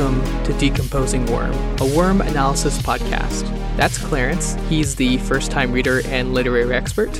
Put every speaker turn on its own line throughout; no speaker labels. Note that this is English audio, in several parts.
Welcome to Decomposing Worm, a worm analysis podcast. That's Clarence. He's the first time reader and literary expert.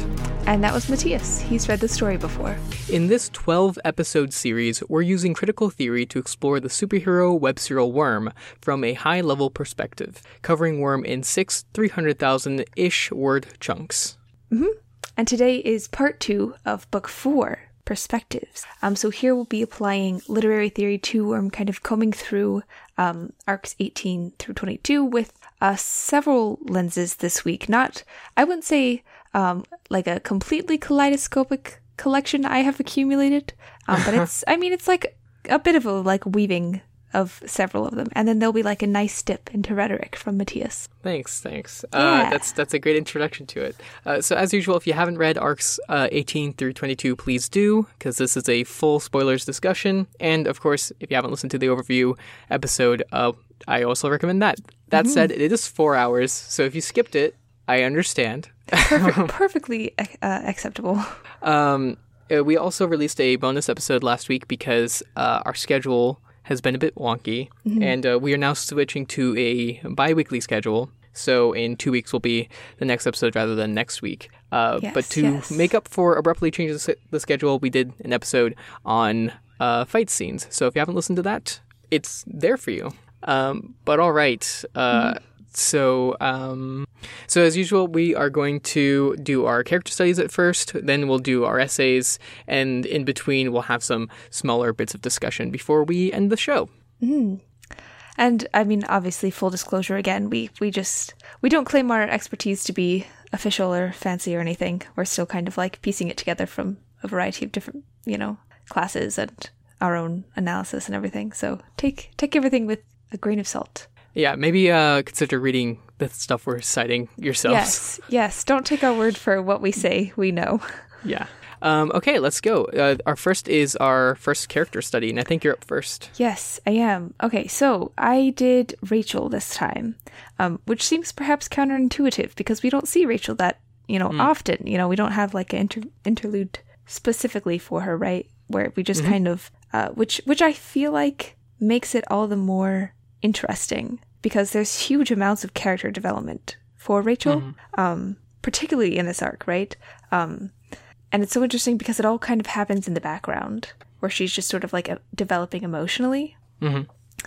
And that was Matias. He's read the story before.
In this 12 episode series, we're using critical theory to explore the superhero web serial Worm from a high level perspective, covering Worm in six 300,000 ish word chunks.
Mm-hmm. And today is part two of book four, Perspectives. Um, so here we'll be applying literary theory to Worm, kind of combing through um, arcs 18 through 22 with uh, several lenses this week. Not, I wouldn't say um, like a completely kaleidoscopic collection I have accumulated, um, but it's, I mean, it's like a bit of a like weaving of several of them, and then there'll be like a nice dip into rhetoric from Matias.
Thanks, thanks.
Yeah.
Uh, that's that's a great introduction to it. Uh, so as usual, if you haven't read arcs uh, 18 through 22, please do, because this is a full spoilers discussion. And of course, if you haven't listened to the overview episode, uh, I also recommend that. That said, it is four hours, so if you skipped it, I understand.
Perfect, perfectly uh, acceptable.
Um, uh, we also released a bonus episode last week because uh, our schedule has been a bit wonky, and uh, we are now switching to a bi-weekly schedule. So in two weeks will be the next episode rather than next week. Uh,
Yes,
but to
yes.
make up for abruptly changing the, schedule, we did an episode on uh, fight scenes. So if you haven't listened to that, it's there for you. Um, but all right. Uh, So, um, so as usual, we are going to do our character studies at first. Then we'll do our essays, and in between, we'll have some smaller bits of discussion before we end the show.
And I mean, obviously, full disclosure again, we we just we don't claim our expertise to be official or fancy or anything. We're still kind of like piecing it together from a variety of different, you know, classes and our own analysis and everything. So take take everything with a grain of salt.
Yeah, maybe uh, consider reading the stuff we're citing yourselves.
Yes, yes. Don't take our word for what we say. We know.
Yeah. Um, okay, let's go. Uh, our first is our first character study, and I think you're up first.
Yes, I am. Okay, so I did Rachel this time, um, which seems perhaps counterintuitive because we don't see Rachel that you know often. You know, we don't have like an inter- interlude specifically for her, right? Where we just kind of, uh, which which I feel like makes it all the more interesting because there's huge amounts of character development for Rachel, um, particularly in this arc, right? Um, and it's so interesting because it all kind of happens in the background where she's just sort of like developing emotionally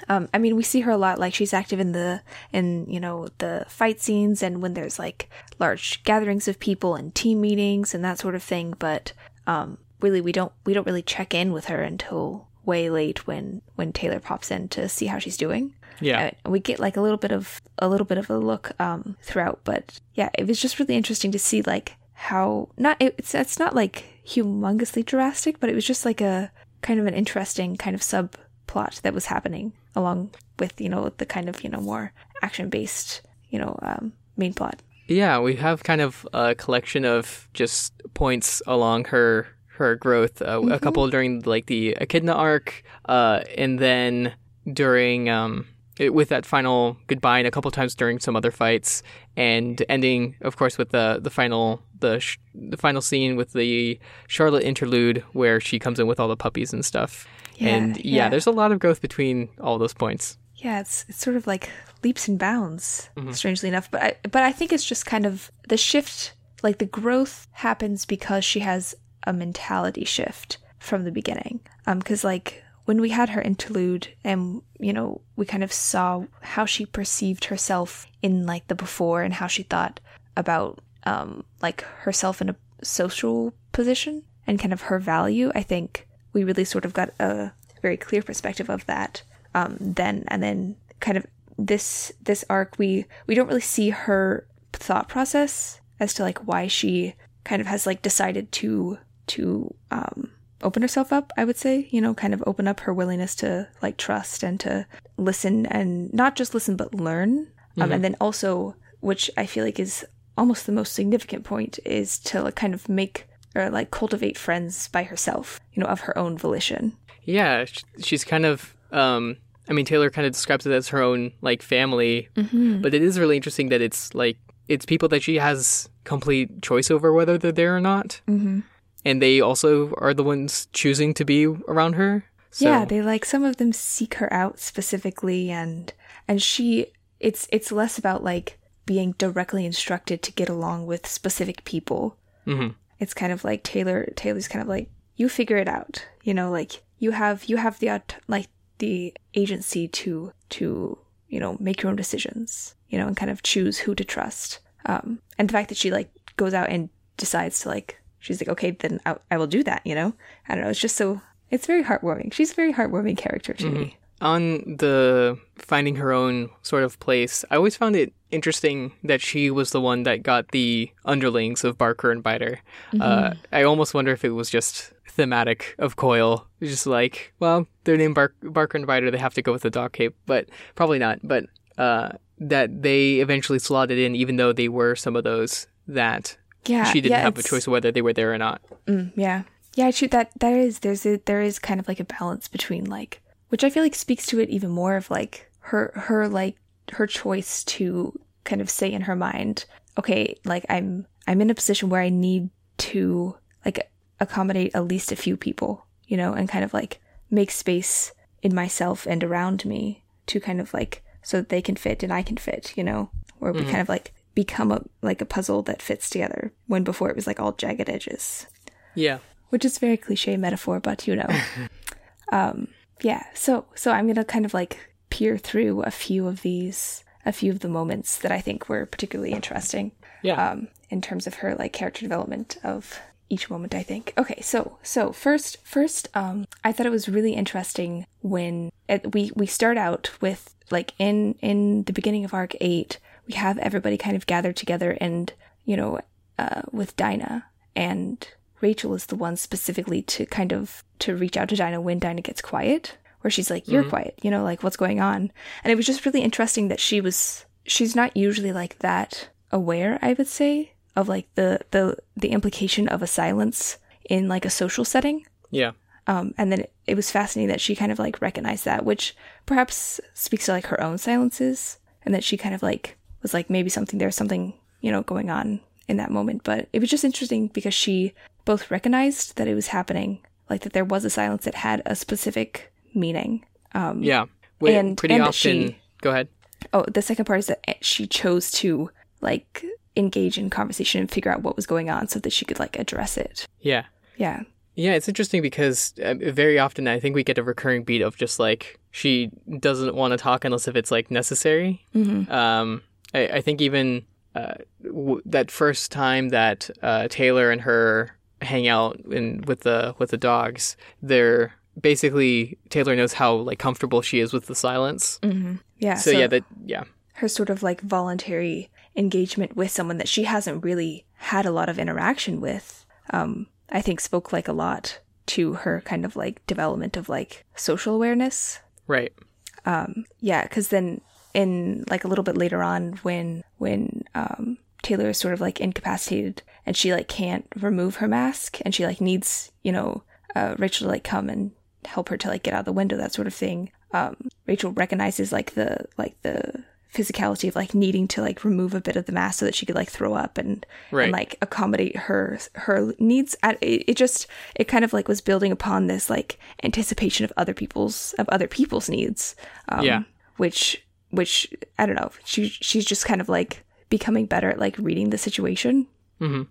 um, I mean, we see her a lot. Like she's active in the in you know the fight scenes and when there's like large gatherings of people and team meetings and that sort of thing. But um, really, we don't we don't really check in with her until way late when when Taylor pops in to see how she's doing.
Yeah.
Uh, we get like a little bit of a little bit of a look um, throughout, but yeah, it was just really interesting to see like how not it's it's not like humongously drastic, but it was just like a kind of an interesting kind of subplot that was happening along with you know the kind of you know more action based you know um, main plot.
Yeah, we have kind of a collection of just points along her her growth. Uh, A couple during like the Echidna arc, uh, and then during um, it, with that final goodbye, and a couple times during some other fights, and ending, of course, with the the final the sh- the final scene with the Charlotte interlude where she comes in with all the puppies and stuff.
Yeah,
and yeah,
yeah.
there's a lot of growth between all those points.
Yeah, it's it's sort of like leaps and bounds,
Mm-hmm.
strangely enough. But I but I think it's just kind of the shift, like the growth happens because she has a mentality shift from the beginning. Um, because like when we had her interlude, and you know we kind of saw how she perceived herself in like the before and how she thought about um like herself in a social position and kind of her value. I think we really sort of got a very clear perspective of that um, then and then kind of this this arc we we don't really see her thought process as to like why she kind of has like decided to to um open herself up i would say you know kind of open up her willingness to like trust and to listen and not just listen but learn. Um, and then also which i feel like is almost the most significant point is to like kind of make or like cultivate friends by herself you know of her own volition.
Yeah, she's kind of. Um, I mean, Taylor kind of describes it as her own like family, but it is really interesting that it's like it's people that she has complete choice over whether they're there or not, mm-hmm. And they also are the ones choosing to be around her. So,
yeah, they like some of them seek her out specifically and and she it's it's less about like being directly instructed to get along with specific people.
Mhm.
It's kind of like Taylor Taylor's kind of like you figure it out. You know, like you have you have the like the agency to to you know make your own decisions. You know, and kind of choose who to trust. Um, and the fact that she like goes out and decides to like she's like okay then I, I will do that. You know, I don't know. It's just so it's very heartwarming. She's a very heartwarming character to me.
on the finding her own sort of place, I always found it interesting that she was the one that got the underlings of Barker and Biter. Uh, I almost wonder if it was just thematic of Coil, just like, well, they're named Bar- Barker and Biter, they have to go with the dog cape, but probably not. But uh, that they eventually slotted in, even though they were some of those that
Yeah,
she didn't
yeah,
have a choice of whether they were there or not.
Mm, yeah, yeah. I shoot that. There is there's a, there is kind of like a balance between like, which I feel like speaks to it even more of like her her like her choice to kind of say in her mind, okay, like I'm I'm in a position where I need to like accommodate at least a few people, you know, and kind of like make space in myself and around me to kind of like so that they can fit and I can fit, you know, where we kind of like become a like a puzzle that fits together when before it was like all jagged edges
Yeah.
which is a very cliche metaphor, but you know. um, yeah, so so I'm gonna kind of like peer through a few of these, a few of the moments that I think were particularly interesting
Yeah.
um, in terms of her like character development of each moment. I think. Okay, so so first first, um, I thought it was really interesting when it, we we start out with like in in the beginning of arc eight, we have everybody kind of gathered together and you know uh, with Dinah and Rachel is the one specifically to kind of to reach out to Dinah when Dinah gets quiet, where she's like, "You're quiet," you know, like what's going on. And it was just really interesting that she was she's not usually like that aware, I would say, of like the the the implication of a silence in like a social setting.
yeah.
Um, and then it, it was fascinating that she kind of like recognized that, which perhaps speaks to like her own silences, and that she kind of like was like maybe something there's something you know going on in that moment. But it was just interesting because she both recognized that it was happening, like that there was a silence that had a specific meaning. Um,
Yeah. Wait,
and-
pretty
and
often.
she-
Go ahead.
oh, the second part is that she chose to like engage in conversation and figure out what was going on so that she could like address it.
Yeah.
Yeah.
Yeah, it's interesting because uh, very often I think we get a recurring beat of just like she doesn't want to talk unless if it's like necessary.
Mm-hmm.
Um, I, I think even uh, w- that first time that uh, Taylor and her hang out in with the with the dogs, they're basically Taylor knows how like comfortable she is with the silence.
Mm-hmm. Yeah.
So, yeah, that yeah,
her sort of like voluntary engagement with someone that she hasn't really had a lot of interaction with, um, I think spoke like a lot to her kind of like development of like social awareness.
right.
Yeah, because then in like a little bit later on, when when um, Taylor is sort of like incapacitated and she like can't remove her mask and she like needs you know uh, Rachel to like come and help her to like get out of the window, that sort of thing. Um, Rachel recognizes like the like the physicality of like needing to like remove a bit of the mask so that she could like throw up and
Right.
and like accommodate her her needs. I- It, it just it kind of like was building upon this like anticipation of other people's of other people's needs. Um,
Yeah.
which which I don't know. She she's just kind of like becoming better at like reading the situation.
Mhm.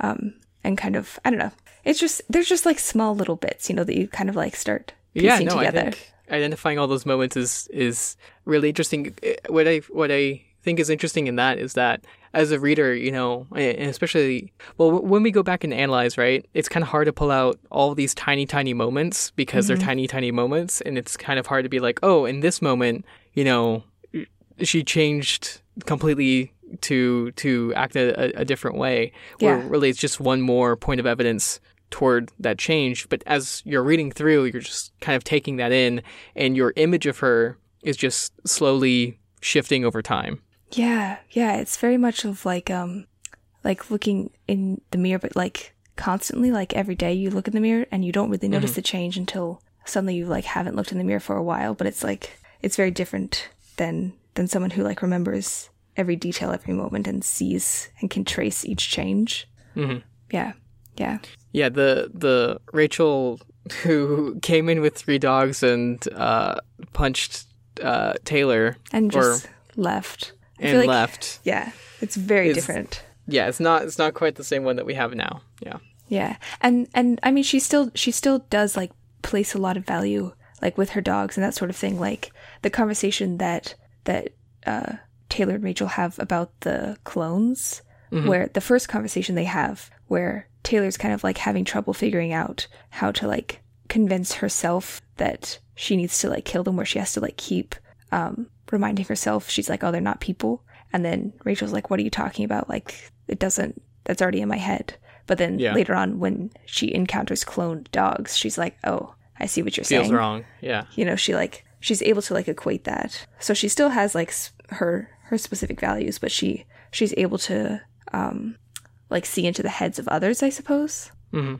Um, and kind of I don't know. It's just there's just like small little bits, you know, that you kind of like start
yeah
piecing
no
together.
i think identifying all those moments is is really interesting Eh, what i what i think is interesting in that is that as a reader you know and especially well when we go back and analyze right it's kind of hard to pull out all these tiny tiny moments because they're tiny tiny moments and it's kind of hard to be like oh in this moment you know she changed completely to to act a, a, different way
Yeah.
where really it's just one more point of evidence toward that change. But as you're reading through you're just kind of taking that in and your image of her is just slowly shifting over time.
Yeah, yeah, it's very much of like um like looking in the mirror but like constantly like every day you look in the mirror and you don't really notice the change until suddenly you like haven't looked in the mirror for a while, but it's like it's very different than than someone who like remembers every detail every moment and sees and can trace each change.
Mhm.
Yeah. Yeah.
yeah the the rachel who came in with three dogs and uh, punched uh, Taylor
and
or-
just left. I
and
like-
left.
Yeah, it's very
Is-
different.
Yeah, it's not it's not quite the same one that we have now. Yeah.
Yeah, and and I mean, she still she still does like place a lot of value like with her dogs and that sort of thing. Like the conversation that that uh, Taylor and Rachel have about the clones, where the first conversation they have, where Taylor's kind of like having trouble figuring out how to like convince herself that she needs to like kill them, where she has to like keep um, reminding herself she's like, oh, they're not people. And then Rachel's like, what are you talking about? Like, it doesn't, that's already in my head. But then
Yeah.
later on, when she encounters cloned dogs, she's like, oh, I see what you're
Feels
saying.
wrong. Yeah.
You know, she like, she's able to like equate that. So she still has like her, her specific values, but she, she's able to, um, like see into the heads of others, I suppose.
hmm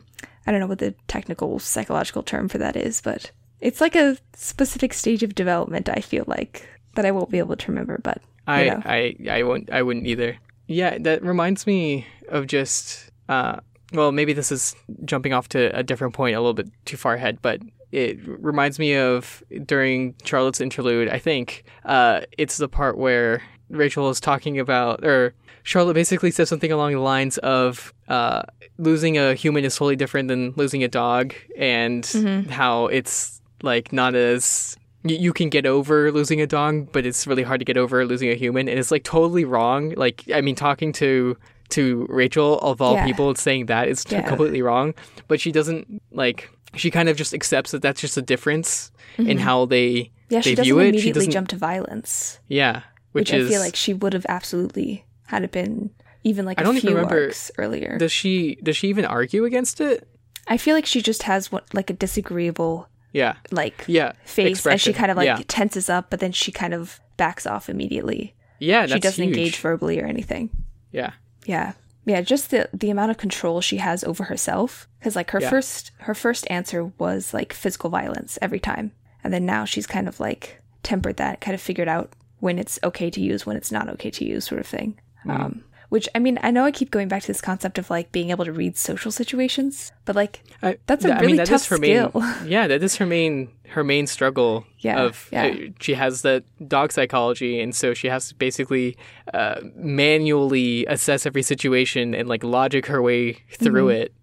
I don't know what the technical psychological term for that is, but it's like a specific stage of development, I feel like, that I won't be able to remember, but
I,
know.
I I won't I wouldn't either. Yeah, that reminds me of just uh well maybe this is jumping off to a different point a little bit too far ahead, but it reminds me of during Charlotte's interlude, I think, uh it's the part where Rachel is talking about or Charlotte basically says something along the lines of uh losing a human is totally different than losing a dog and how it's like not as you can get over losing a dog, but it's really hard to get over losing a human, and it's like totally wrong. Like I mean, talking to to Rachel of all
Yeah.
people, saying that is
Yeah.
completely wrong. But she doesn't like. She kind of just accepts that that's just a difference in how they
Mm-hmm. yeah,
they
she doesn't
view it. She
immediately
doesn't.
jump to violence,
yeah, which,
which,
is.
I feel like she would have absolutely had it been even like
I
a
don't even
few
remember-
earlier.
does she does she even argue against it?
I feel like she just has what like a disagreeable
Yeah,
like
yeah.
face, and she kind of like
yeah,
tenses up, but then she kind of backs off immediately.
yeah.
she doesn't
huge.
engage verbally or anything.
Yeah,
Yeah. Yeah, just the the amount of control she has over herself cuz like her
Yeah.
first her first answer was like physical violence every time. And then now she's kind of like tempered that, kind of figured out when it's okay to use, when it's not okay to use sort of thing.
Mm-hmm.
Um which I mean, I know I keep going back to this concept of like being able to read social situations, but like
I,
That's a
I
really
mean, that
tough
her
skill.
Main, yeah, that is her main her main struggle.
Yeah,
of
yeah.
uh, she has that dog psychology, and so she has to basically uh, manually assess every situation and like logic her way through
Mm-hmm.
it.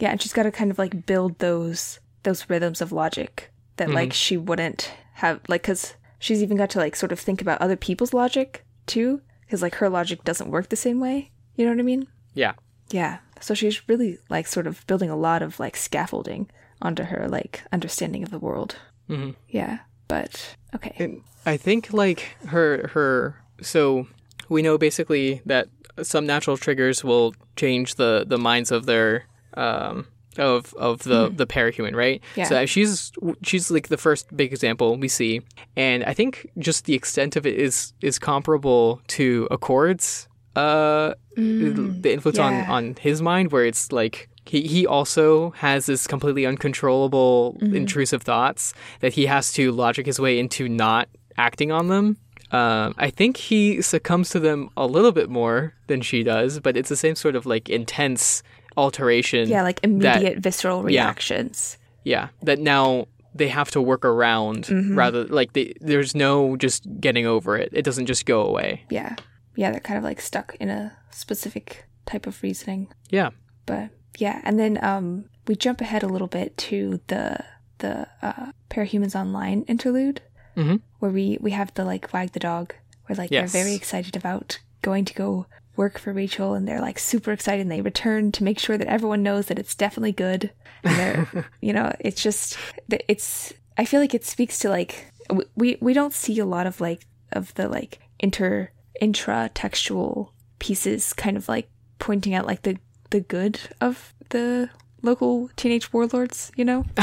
yeah, and she's got to kind of like build those those rhythms of logic that like she wouldn't have like cuz she's even got to like sort of think about other people's logic too cuz like her logic doesn't work the same way. You know what I mean?
Yeah,
Yeah. So she's really like sort of building a lot of like scaffolding onto her like understanding of the world.
Mhm.
Yeah. But okay.
And I think like her her so we know basically that some natural triggers will change the the minds of their um of of the the parahuman, right?
Yeah.
So she's she's like the first big example we see, and I think just the extent of it is is comparable to Accord's. Uh, the influence
yeah.
on on his mind, where it's like he, he also has this completely uncontrollable intrusive thoughts that he has to logic his way into not acting on them. Um, I think he succumbs to them a little bit more than she does, but it's the same sort of like intense alteration.
Yeah, like immediate visceral reactions.
Yeah, that now they have to work around
Mm-hmm.
rather like they, there's no just getting over it. It doesn't just go away.
Yeah. Yeah, they're kind of like stuck in a specific type of reasoning.
Yeah.
But yeah, and then um we jump ahead a little bit to the the uh Parahumans Online interlude
Mhm.
where we we have the like wag the dog where like
Yes.
they're very excited about going to go work for Rachel and they're like super excited and they return to make sure that everyone knows that it's definitely good. And they're you know, it's just it's I feel like it speaks to like we we don't see a lot of like of the like inter intra textual pieces kind of like pointing out like the the good of the local teenage warlords, you know?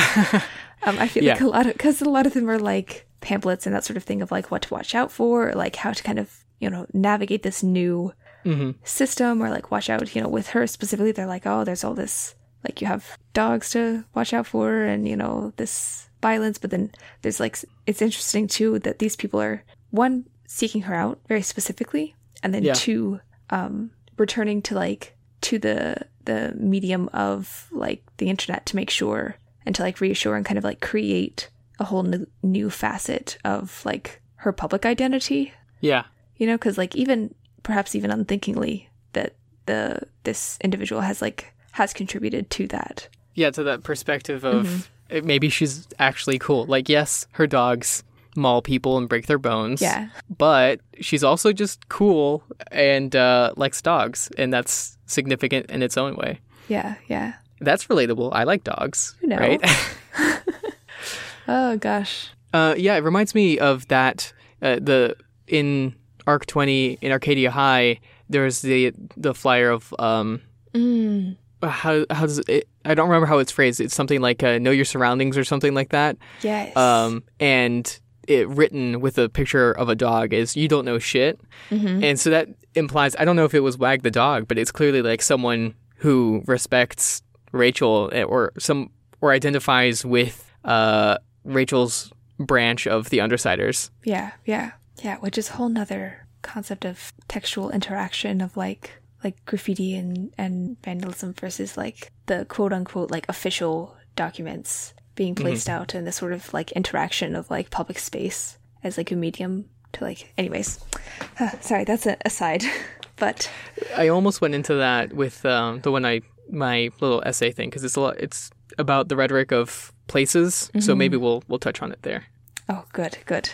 um, I feel like a lot of because a lot of them are like pamphlets and that sort of thing of like what to watch out for, or like how to kind of you know navigate this new
hmm
system, or like watch out. You know, with her specifically, they're like, oh, there's all this like you have dogs to watch out for, and you know this violence, but then there's like it's interesting too that these people are one seeking her out very specifically, and then
Yeah.
two um returning to like to the the medium of like the internet to make sure and to like reassure and kind of like create a whole new, new facet of like her public identity
Yeah.
you know because like even perhaps even unthinkingly that the this individual has like has contributed to that
Yeah, to that perspective of eh, maybe she's actually cool. Like, yes, her dogs maul people and break their bones.
yeah
But she's also just cool and uh, likes dogs, and that's significant in its own way.
yeah yeah
That's relatable. I like dogs.
You know.
Right?
oh gosh
uh, yeah, it reminds me of that. Uh, the in Arc Twenty in Arcadia High, there's the the flyer of um.
mm,
How how does it? I don't remember how it's phrased. It's something like uh, "Know your surroundings" or something like that.
yes
Um, and it written with a picture of a dog is "You don't know shit,"
Mhm.
and so that implies I don't know if it was Wag the dog, but it's clearly like someone who respects Rachel eh, or some or identifies with uh Rachel's branch of the Undersiders.
Yeah, yeah, yeah. Which is a whole nother concept of textual interaction of like like graffiti and and vandalism versus like the quote unquote like official documents being placed out and the sort of like interaction of like public space as like a medium to like. Anyways, sorry, that's an aside, but
I almost went into that with um, the one I my little essay thing because it's a lot. It's about the rhetoric of places, so maybe we'll we'll touch on it there.
Oh, good, good.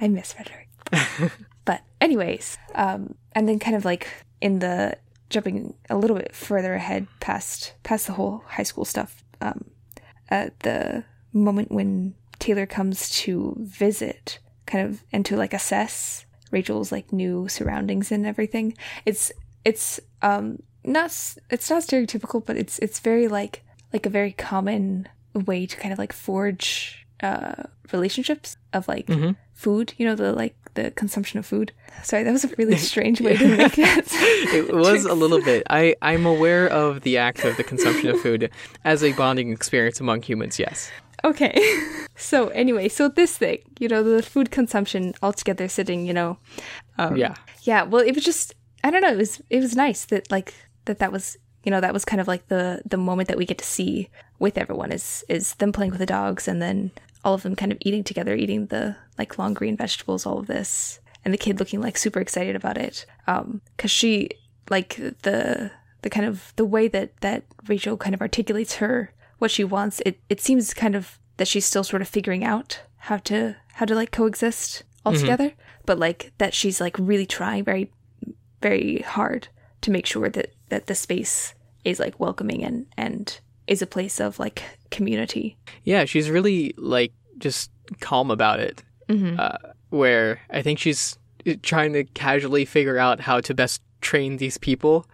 I miss Frederick. but anyways, um, and then kind of like in the jumping a little bit further ahead past past the whole high school stuff, um, at the moment when Taylor comes to visit, kind of and to like assess Rachel's like new surroundings and everything. It's it's um not it's not stereotypical, but it's it's very like like a very common way to kind of like forge uh relationships of like food you know the like the consumption of food sorry that was a really strange way to make that
It was a little bit. I I'm aware of the act of the consumption of food as a bonding experience among humans. Yes.
okay so anyway so this thing you know the food consumption altogether sitting you know um,
Yeah.
yeah well it was just i don't know it was it was nice that like that that was you know that was kind of like the the moment that we get to see with everyone is is them playing with the dogs and then all of them kind of eating together eating the like long green vegetables all of this and the kid looking like super excited about it. Um because she like the the kind of the way that that rachel kind of articulates her what she wants it it seems kind of that she's still sort of figuring out how to how to like coexist all together but like that she's like really trying very very hard to make sure that that the space is like welcoming and and is a place of like community.
Yeah, she's really like just calm about it. Uh, where I think she's trying to casually figure out how to best train these people,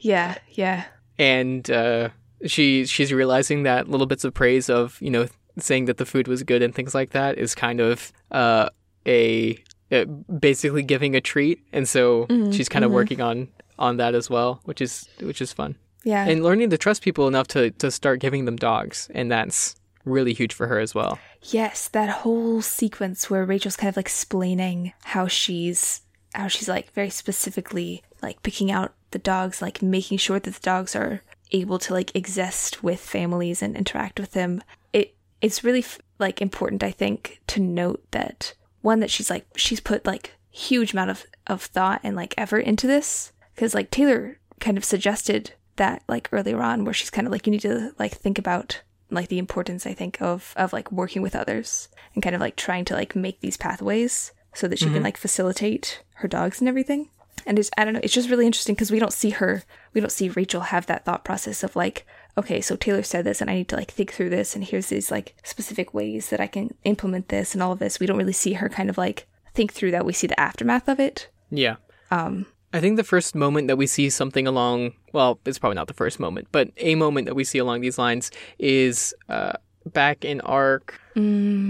yeah yeah.
And uh, she she's realizing that little bits of praise of you know saying that the food was good and things like that is kind of uh, a uh, basically giving a treat, and so she's kind of working on on that as well, which is which is fun.
Yeah
and learning to trust people enough to, to start giving them dogs and that's really huge for her as well
Yes, that whole sequence where Rachel's kind of like explaining how she's how she's like very specifically like picking out the dogs, like making sure that the dogs are able to like exist with families and interact with them. It it's really f- like important I think to note that one that she's like she's put like huge amount of of thought and like effort into this because like Taylor kind of suggested that like earlier on where she's kind of like you need to like think about like the importance I think of of like working with others and kind of like trying to like make these pathways so that she can like facilitate her dogs and everything. And it's I don't know, it's just really interesting because we don't see her we don't see Rachel have that thought process of like, okay, so Taylor said this and I need to like think through this and here's these like specific ways that I can implement this and all of this. We don't really see her kind of like think through that. We see the aftermath of it.
yeah
Um
i think the first moment that we see something along well it's probably not the first moment but a moment that we see along these lines is uh, back in arc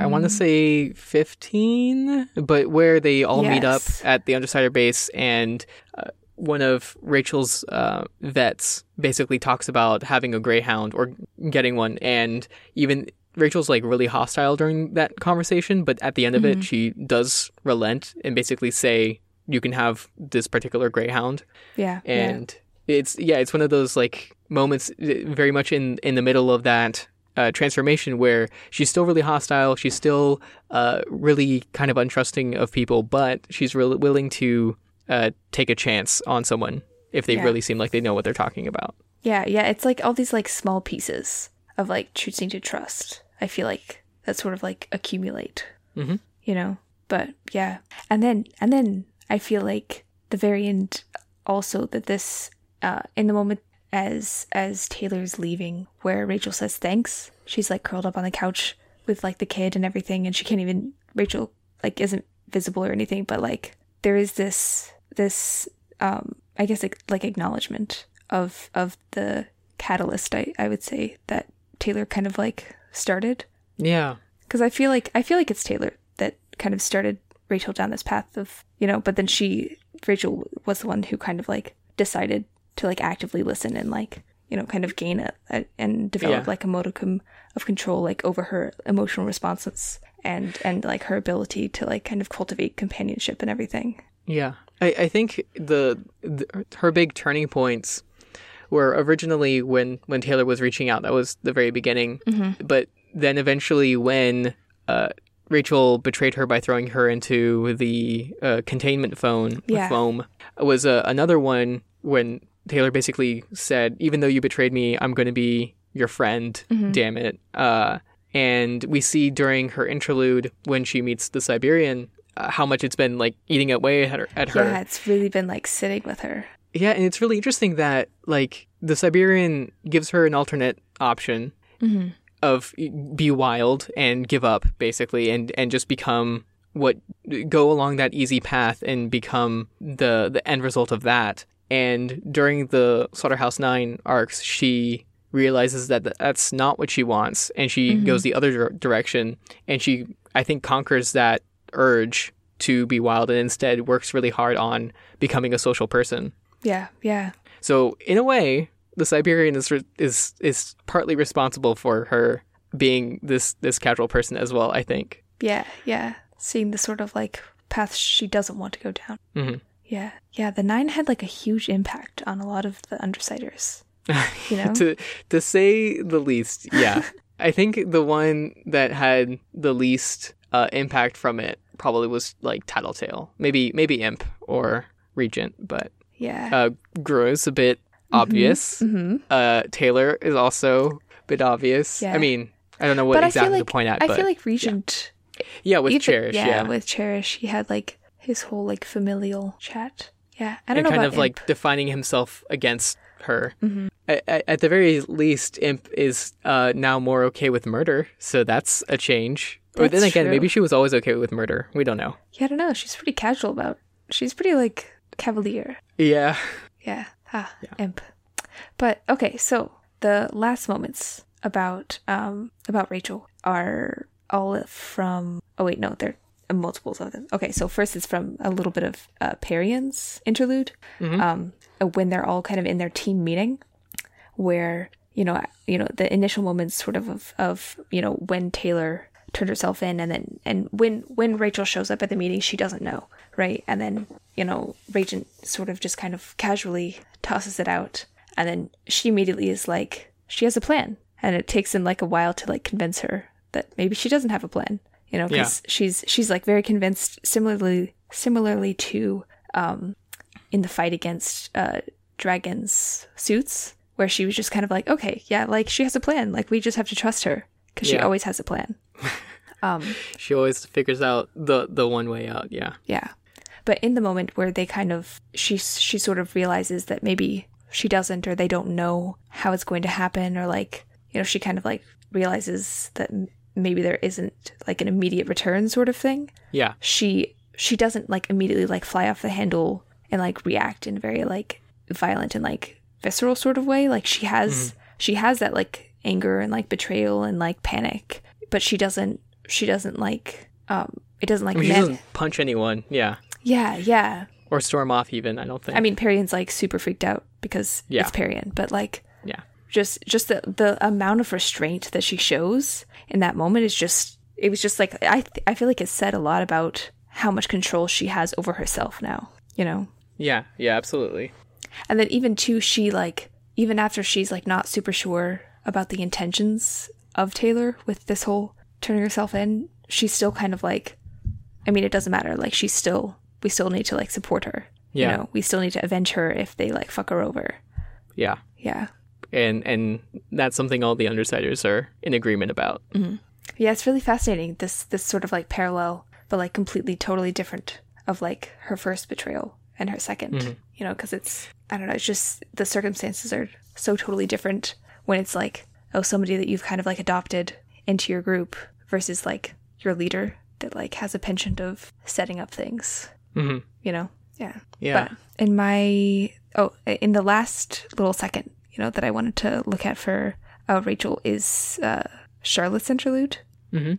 i want to say 15 but where they all meet up at the undersider base and uh, one of rachel's uh, vets basically talks about having a greyhound or getting one. And even rachel's like really hostile during that conversation but at the end of it she does relent and basically say you can have this particular greyhound
yeah.
and it's yeah it's one of those like moments uh, very much in in the middle of that uh, transformation where she's still really hostile. She's still uh, really kind of untrusting of people, but she's really willing to uh, take a chance on someone if they
Yeah.
really seem like they know what they're talking about.
Yeah, yeah, it's like all these like small pieces of like choosing to trust. I feel like that sort of like accumulate.
Mhm.
You know, but yeah, and then and then I feel like the very end also that this uh in the moment as as Taylor's leaving where Rachel says thanks, she's like curled up on the couch with like the kid and everything and she can't even Rachel like isn't visible or anything, but like there is this this um I guess like, like acknowledgement of of the catalyst I, I would say that Taylor kind of like started
Yeah.
because I feel like I feel like it's Taylor that kind of started Rachel down this path of you know but then she Rachel was the one who kind of like decided to like actively listen and like you know kind of gain a, a and develop
Yeah.
like a modicum of control like over her emotional responses and and like her ability to like kind of cultivate companionship and everything
Yeah, I, I think the, the her big turning points were originally when when Taylor was reaching out. That was the very beginning. But then eventually, when uh, Rachel betrayed her by throwing her into the uh, containment phone
Yeah.
with foam, was uh, another one when Taylor basically said, "Even though you betrayed me, I'm going to be your friend. Damn it." Uh, and we see during her interlude when she meets the Siberian uh, how much it's been like eating away at her. At her.
yeah it's really been like sitting with her
Yeah, and it's really interesting that like the Siberian gives her an alternate option of be wild and give up basically and and just become what go along that easy path and become the the end result of that. And during the Slaughterhouse 9 arcs, she realizes that that's not what she wants and she mm-hmm. goes the other direction and she I think conquers that urge to be wild and instead works really hard on becoming a social person.
yeah yeah
So in a way, the Siberian is is is partly responsible for her being this this casual person as well. I think.
Yeah, yeah. Seeing the sort of like path she doesn't want to go down.
Mhm.
Yeah, yeah. The nine had like a huge impact on a lot of the undersiders. You know?
to to say the least, yeah. I think the one that had the least uh, impact from it probably was like Tattletale, maybe maybe Imp or Regent, but
yeah.
uh, a bit obvious.
hmm
Uh, Taylor is also a bit obvious.
Yeah.
I mean, I don't know what
But I
exactly
like
to point at,
I
but
feel like Regent.
yeah, with
even-
Cherish,
yeah,
yeah,
with Cherish, he had like his whole like familial chat. Yeah, I don't
and
know
kind of like defining himself against her.
Mm-hmm.
At, at- at the very least, Imp is uh, now more okay with murder, so that's a change. But then again,
true.
maybe she was always okay with murder. We don't know.
Yeah, I don't know. She's pretty casual about. She's pretty like cavalier.
Yeah,
Yeah. Ah, imp. But okay, so the last moments about um about Rachel are all from oh wait, no, they're multiples of them. Okay, so first it's from a little bit of uh Parian's interlude. Um when they're all kind of in their team meeting where you know you know the initial moments sort of of, of you know when Taylor turned herself in and then and when when Rachel shows up at the meeting she doesn't know right? And then you know Regent sort of just kind of casually tosses it out and then she immediately is like she has a plan. And it takes him like a while to like convince her that maybe she doesn't have a plan you know because she's she's like very convinced similarly similarly to um in the fight against uh dragon's suits where she was just kind of like okay yeah like she has a plan. Like we just have to trust her because she always has a plan Um,
she always figures out the the one way out. Yeah,
yeah. But in the moment where they kind of she she sort of realizes that maybe she doesn't or they don't know how it's going to happen or like you know she kind of like realizes that maybe there isn't like an immediate return sort of thing.
Yeah,
she she doesn't like immediately like fly off the handle and like react in a very like violent and like visceral sort of way. Like she has mm-hmm. she has that like anger and like betrayal and like panic but she doesn't she doesn't like um it doesn't like
I mean, she doesn't punch anyone. Yeah,
yeah yeah
or storm off even. I don't think.
i mean Parian's like super freaked out because
Yeah.
it's Perian but like
yeah,
just just the the amount of restraint that she shows in that moment is just it was just like i th- i feel like it said a lot about how much control she has over herself now you know
yeah, yeah, absolutely.
and then even too she like even after she's like not super sure about the intentions of Taylor with this whole turning herself in, she's still kind of like, I mean, it doesn't matter. Like, she's still, we still need to like support her.
Yeah.
You know, we still need to avenge her if they like fuck her over.
Yeah.
Yeah.
And and that's something all the undersiders are in agreement about. Mm-hmm.
Yeah, it's really fascinating. This this sort of like parallel, but like completely, totally different of like her first betrayal and her 2nd mm-hmm. You know, because it's I don't know. It's just the circumstances are so totally different when it's like oh somebody that you've kind of like adopted into your group versus like your leader that like has a penchant of setting up things.
hmm
You know. Yeah.
Yeah.
But in my oh, in the last little second, you know, that I wanted to look at for uh, Rachel is uh, Charlotte's interlude,
hmm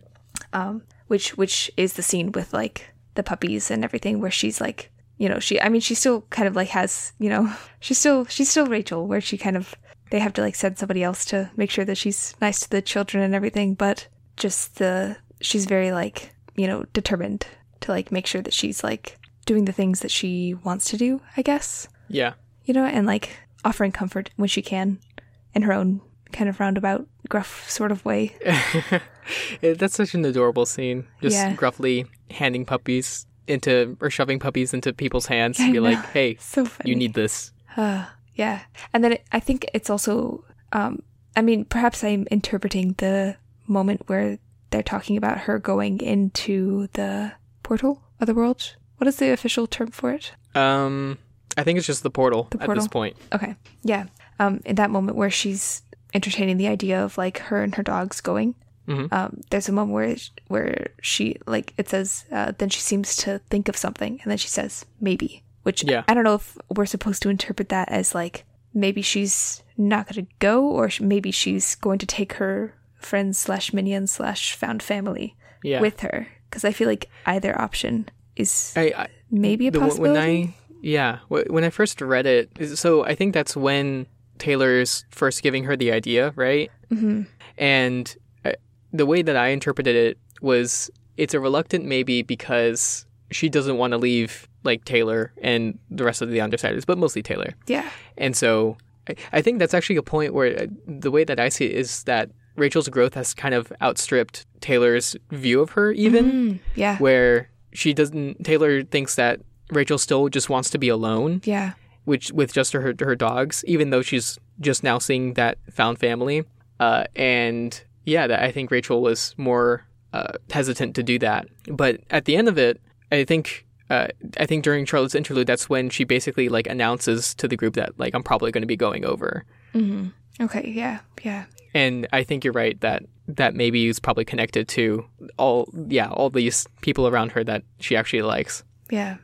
um, which which is the scene with like the puppies and everything, where she's like, you know, she I mean, she still kind of like has, you know, she's still she's still Rachel, where she kind of they have to like send somebody else to make sure that she's nice to the children and everything, but just the she's very like you know determined to like make sure that she's like doing the things that she wants to do, I guess.
Yeah.
You know, and like offering comfort when she can in her own kind of roundabout, gruff sort of way.
That's such an adorable scene. Just
Yeah.
gruffly handing puppies into or shoving puppies into people's hands to be like, "Hey,
So
you need this."
Uh, yeah. And then it, I think it's also, um, I mean, perhaps I'm interpreting the moment where they're talking about her going into the portal of the world. What is the official term for it?
Um, I think it's just the portal,
The
at this point.
Okay. Yeah. Um, in that moment where she's entertaining the idea of like her and her dogs going,
Mhm.
um, there's a moment where where she like it says uh, then she seems to think of something and then she says maybe, which
Yeah.
I don't know if we're supposed to interpret that as like maybe she's not going to go or maybe she's going to take her friends slash minions slash found family
Yeah.
with her because I feel like either option is
I, I
maybe a
the, when
possibility.
I yeah when I first read it, so I think that's when Taylor's first giving her the idea, right?
hmm
And uh, the way that I interpreted it was it's a reluctant maybe because she doesn't want to leave like Taylor and the rest of the undersiders, but mostly Taylor.
Yeah.
And so I, I think that's actually a point where uh, the way that I see it is that Rachel's growth has kind of outstripped Taylor's view of her, even
Mm, yeah.
where she doesn't. Taylor thinks that Rachel still just wants to be alone,
Yeah.
which with just her her dogs, even though she's just now seeing that found family. Uh, and yeah, that I think Rachel was more uh, hesitant to do that. But at the end of it, I think. Uh, I think during Charlotte's interlude, that's when she basically like announces to the group that like I'm probably going to be going over,
hmm Okay. Yeah. Yeah.
and I think you're right that that maybe is probably connected to all yeah all these people around her that she actually likes.
Yeah.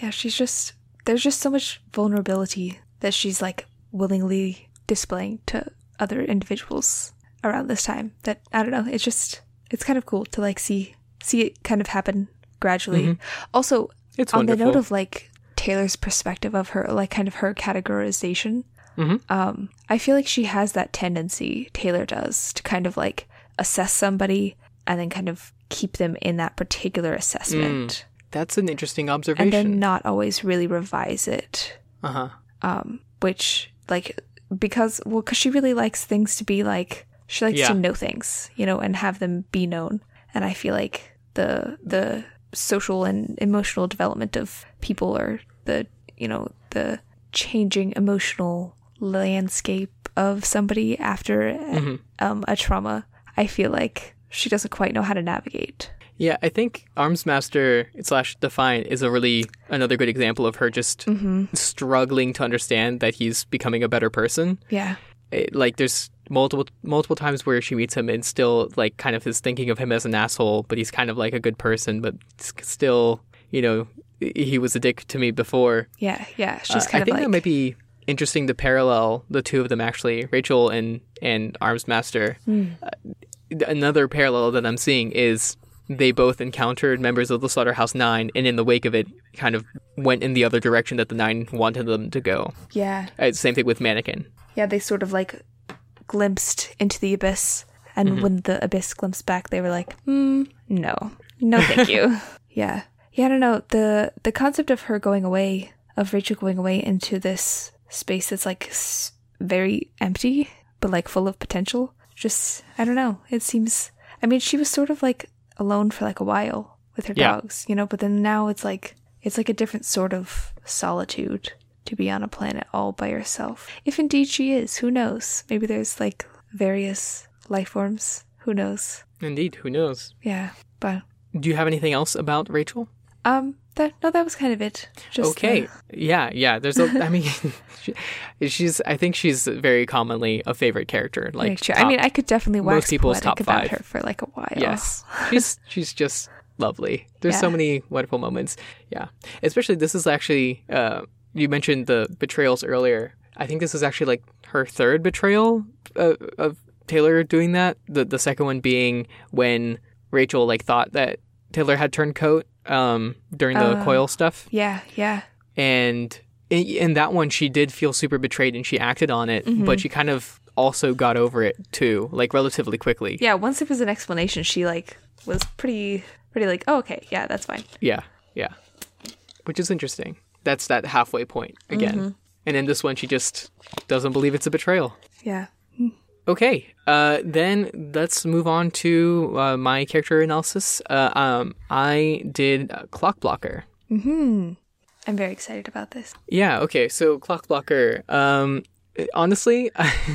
Yeah, she's just there's just so much vulnerability that she's like willingly displaying to other individuals around this time that I don't know, it's just it's kind of cool to like see see it kind of happen gradually. Also,
It's
on
wonderful.
the note of like Taylor's perspective of her like kind of her categorization,
Mhm.
um, I feel like she has that tendency, Taylor does, to kind of like assess somebody and then kind of keep them in that particular assessment
That's an interesting observation.
and then not always really revise it
uh huh.
um which like because well because she really likes things to be like she likes
Yeah.
to know things you know and have them be known and i feel like the the social and emotional development of people or the you know the changing emotional landscape of somebody after
Mm-hmm.
um, a trauma i feel like she doesn't quite know how to navigate
Yeah, I think Armsmaster slash Defiant is a really another good example of her just
Mm-hmm.
struggling to understand that he's becoming a better person.
yeah
It, like there's multiple multiple times where she meets him and still like kind of is thinking of him as an asshole, but he's kind of like a good person, but still, you know, he was a dick to me before.
yeah yeah she's
Uh,
kind
I
of
think
like
that might be interesting to parallel the two of them actually, Rachel and and Armsmaster.
Hmm.
Uh, another parallel that I'm seeing is they both encountered members of the Slaughterhouse Nine, and in the wake of it, kind of went in the other direction that the Nine wanted them to go.
yeah
Uh, same thing with Mannequin.
Yeah, they sort of like glimpsed into the abyss, and when the abyss glimpsed back, they were like, mm, "No, no, thank you." yeah, yeah. I don't know the the concept of her going away, of Rachel going away into this space that's like s- very empty, but like full of potential. just I don't know. It seems I mean, she was sort of like alone for like a while with her
Yeah.
dogs, you know, but then now it's like it's like a different sort of solitude to be on a planet all by herself. If indeed she is, who knows? Maybe there's like various life forms. Who knows?
Indeed, who knows?
Yeah, but
Do you have anything else about Rachel?
um, that no, that was kind of it. Just
okay.
the-
Yeah, yeah. There's a. I mean, she, she's. I think she's very commonly a favorite character. Like,
true. I mean, I could definitely
watch people's top
about
five.
her for like a while.
Yes, she's she's just lovely. There's so many wonderful moments. Yeah, especially this is actually. Uh, you mentioned the betrayals earlier. I think this is actually like her third betrayal uh, of Taylor doing that. The the second one being when Rachel like thought that Taylor had turned coat um, during the
Oh.
coil stuff,
Yeah, yeah,
and in, in that one she did feel super betrayed and she acted on it,
Mm-hmm.
but she kind of also got over it too, like relatively quickly.
yeah. Once there was an explanation, she like was pretty, pretty like, oh, okay, yeah, that's fine.
Yeah, yeah. Which is interesting. That's that halfway point again.
Mm-hmm.
And in this one, she just doesn't believe it's a betrayal.
Yeah.
Okay, uh, then let's move on to uh, my character analysis. Uh, um, I did Clockblocker.
Hmm. I'm very excited about this.
Yeah, okay, so Clockblocker. Um, honestly,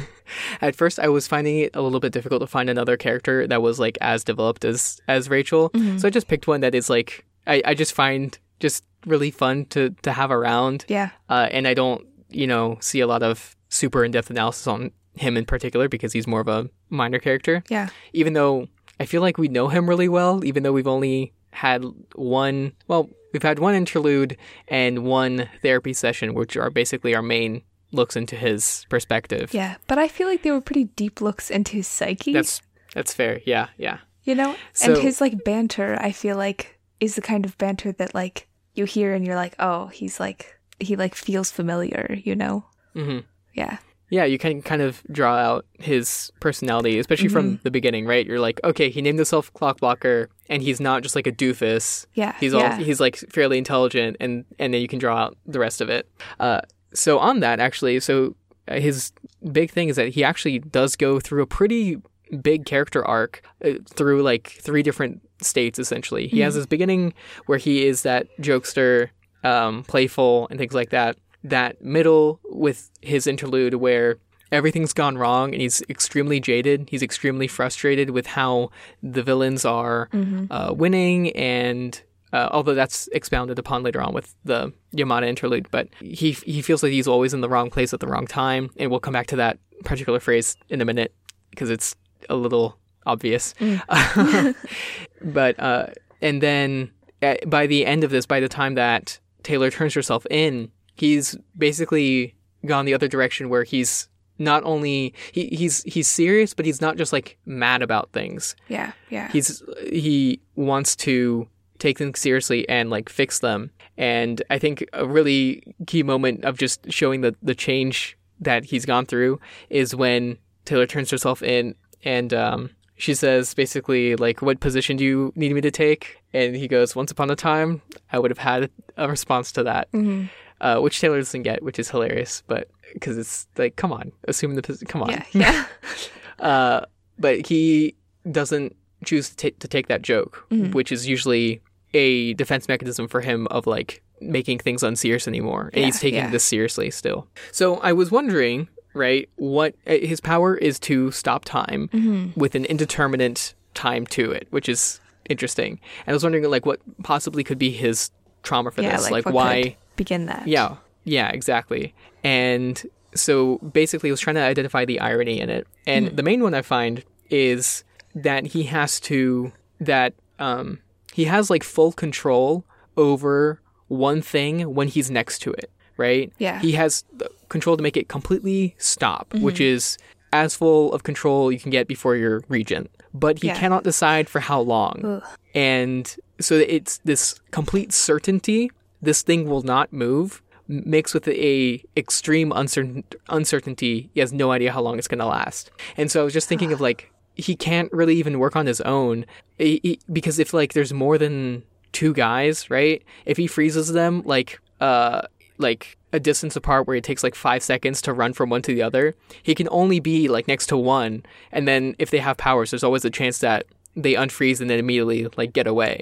at first I was finding it a little bit difficult to find another character that was like as developed as as Rachel. So I just picked one that is like I, I just find just really fun to to have around.
Yeah.
Uh, and I don't, you know, see a lot of super in depth analysis on him in particular because he's more of a minor character.
Yeah.
Even though I feel like we know him really well, even though we've only had one, well, we've had one interlude and one therapy session, which are basically our main looks into his perspective.
Yeah. But I feel like they were pretty deep looks into his psyche.
That's that's fair. Yeah, yeah.
you know,
So-
and his like banter. I feel like is the kind of banter that like you hear and you're like, oh, he's like he like feels familiar. You know.
hmm
Yeah.
Yeah, you can kind of draw out his personality, especially from the beginning, right? You're like, okay, he named himself Clockblocker, and he's not just like a doofus.
Yeah.
He's
yeah.
all he's like fairly intelligent, and and then you can draw out the rest of it. Uh, so on that, actually, so uh, his big thing is that he actually does go through a pretty big character arc uh, through like three different states. Essentially, he has his beginning where he is that jokester, um, playful, and things like that. That middle with his interlude where everything's gone wrong and he's extremely jaded. He's extremely frustrated with how the villains are uh, winning, and uh, although that's expounded upon later on with the Yamada interlude, but he he feels like he's always in the wrong place at the wrong time, and we'll come back to that particular phrase in a minute because it's a little obvious. but uh, and then at, by the end of this, by the time that Taylor turns herself in, he's basically gone the other direction where he's not only he, he's he's serious, but he's not just like mad about things.
yeah. Yeah.
He's he wants to take things seriously and like fix them. And I think a really key moment of just showing the the change that he's gone through is when Taylor turns herself in and um, she says basically like, "What position do you need me to take?" And he goes, "Once upon a time, I would have had a response to that."
Mhm.
Uh, which Taylor doesn't get, which is hilarious, but because it's like, come on, assume the position. Come on,
Yeah. Yeah.
uh, but he doesn't choose to, ta- to take that joke, which is usually a defense mechanism for him of like making things unserious anymore. And he's taking
yeah.
this seriously still. So I was wondering, right, what uh, his power is to stop time
Mm-hmm.
with an indeterminate time to it, which is interesting. And I was wondering, like, what possibly could be his trauma for
yeah.
this?
Like,
Like, why?
begin that?
Yeah, yeah, exactly. And so basically, I was trying to identify the irony in it. And the main one I find is that he has to, that um, he has like full control over one thing when he's next to it, right?
Yeah.
He has control to make it completely stop, which is as full of control you can get before your regent. But he
Yeah.
cannot decide for how long.
Ugh.
And so it's this complete certainty this thing will not move mixed with a extreme uncertain- uncertainty he has no idea how long it's going to last and so i was just thinking of like he can't really even work on his own He- he- because if like there's more than two guys right if he freezes them like uh like a distance apart where it takes like five seconds to run from one to the other. He can only be like next to one, and then if they have powers, there's always a chance that they unfreeze and then immediately like get away,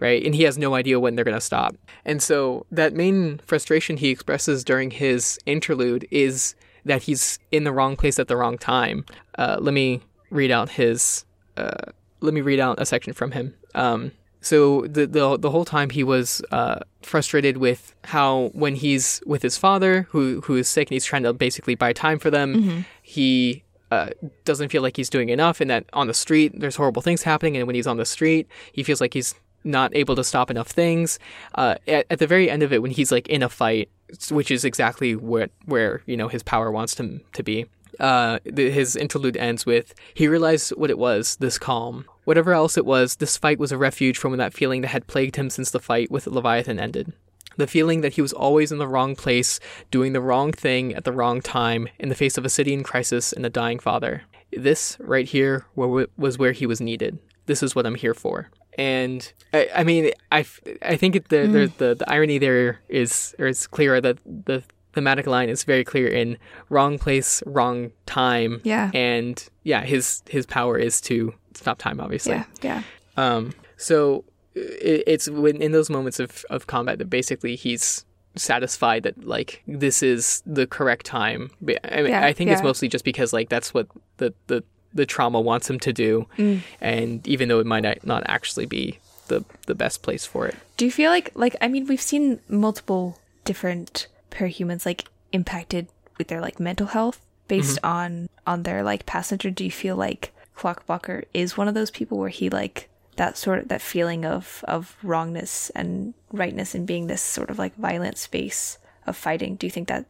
right? And he has no idea when they're gonna stop. And so that main frustration he expresses during his interlude is that he's in the wrong place at the wrong time. Uh, let me read out his. Uh, let me read out a section from him. Um, so the, the the whole time he was uh, frustrated with how when he's with his father, who who is sick, and he's trying to basically buy time for them, he uh, doesn't feel like he's doing enough, and that on the street there's horrible things happening, and when he's on the street, he feels like he's not able to stop enough things. Uh, at, at the very end of it, when he's like in a fight, which is exactly where where you know his power wants him to be. Uh, the, his interlude ends with he realized what it was, this calm. Whatever else it was, this fight was a refuge from that feeling that had plagued him since the fight with Leviathan ended. The feeling that he was always in the wrong place, doing the wrong thing at the wrong time, in the face of a city in crisis and a dying father. This, right here, was where he was needed. This is what I'm here for. And I, I mean, I, I think it, the, the, mm. the the irony there is, or it's clearer that the thematic line is very clear in wrong place, wrong time.
Yeah.
And yeah, his his power is to stop time, obviously.
Yeah, yeah.
Um, so it, it's when in those moments of, of combat that basically he's satisfied that like this is the correct time. I mean,
Yeah,
I think it's mostly just because like that's what the the the trauma wants him to do,
Mm.
and even though it might not- not actually be the the best place for it.
Do you feel like like I mean we've seen multiple different parahumans like impacted with their like mental health based mm-hmm. on on their like passenger. Do you feel like Clockblocker is one of those people where he like that sort of that feeling of of wrongness and rightness and being this sort of like violent space of fighting? Do you think that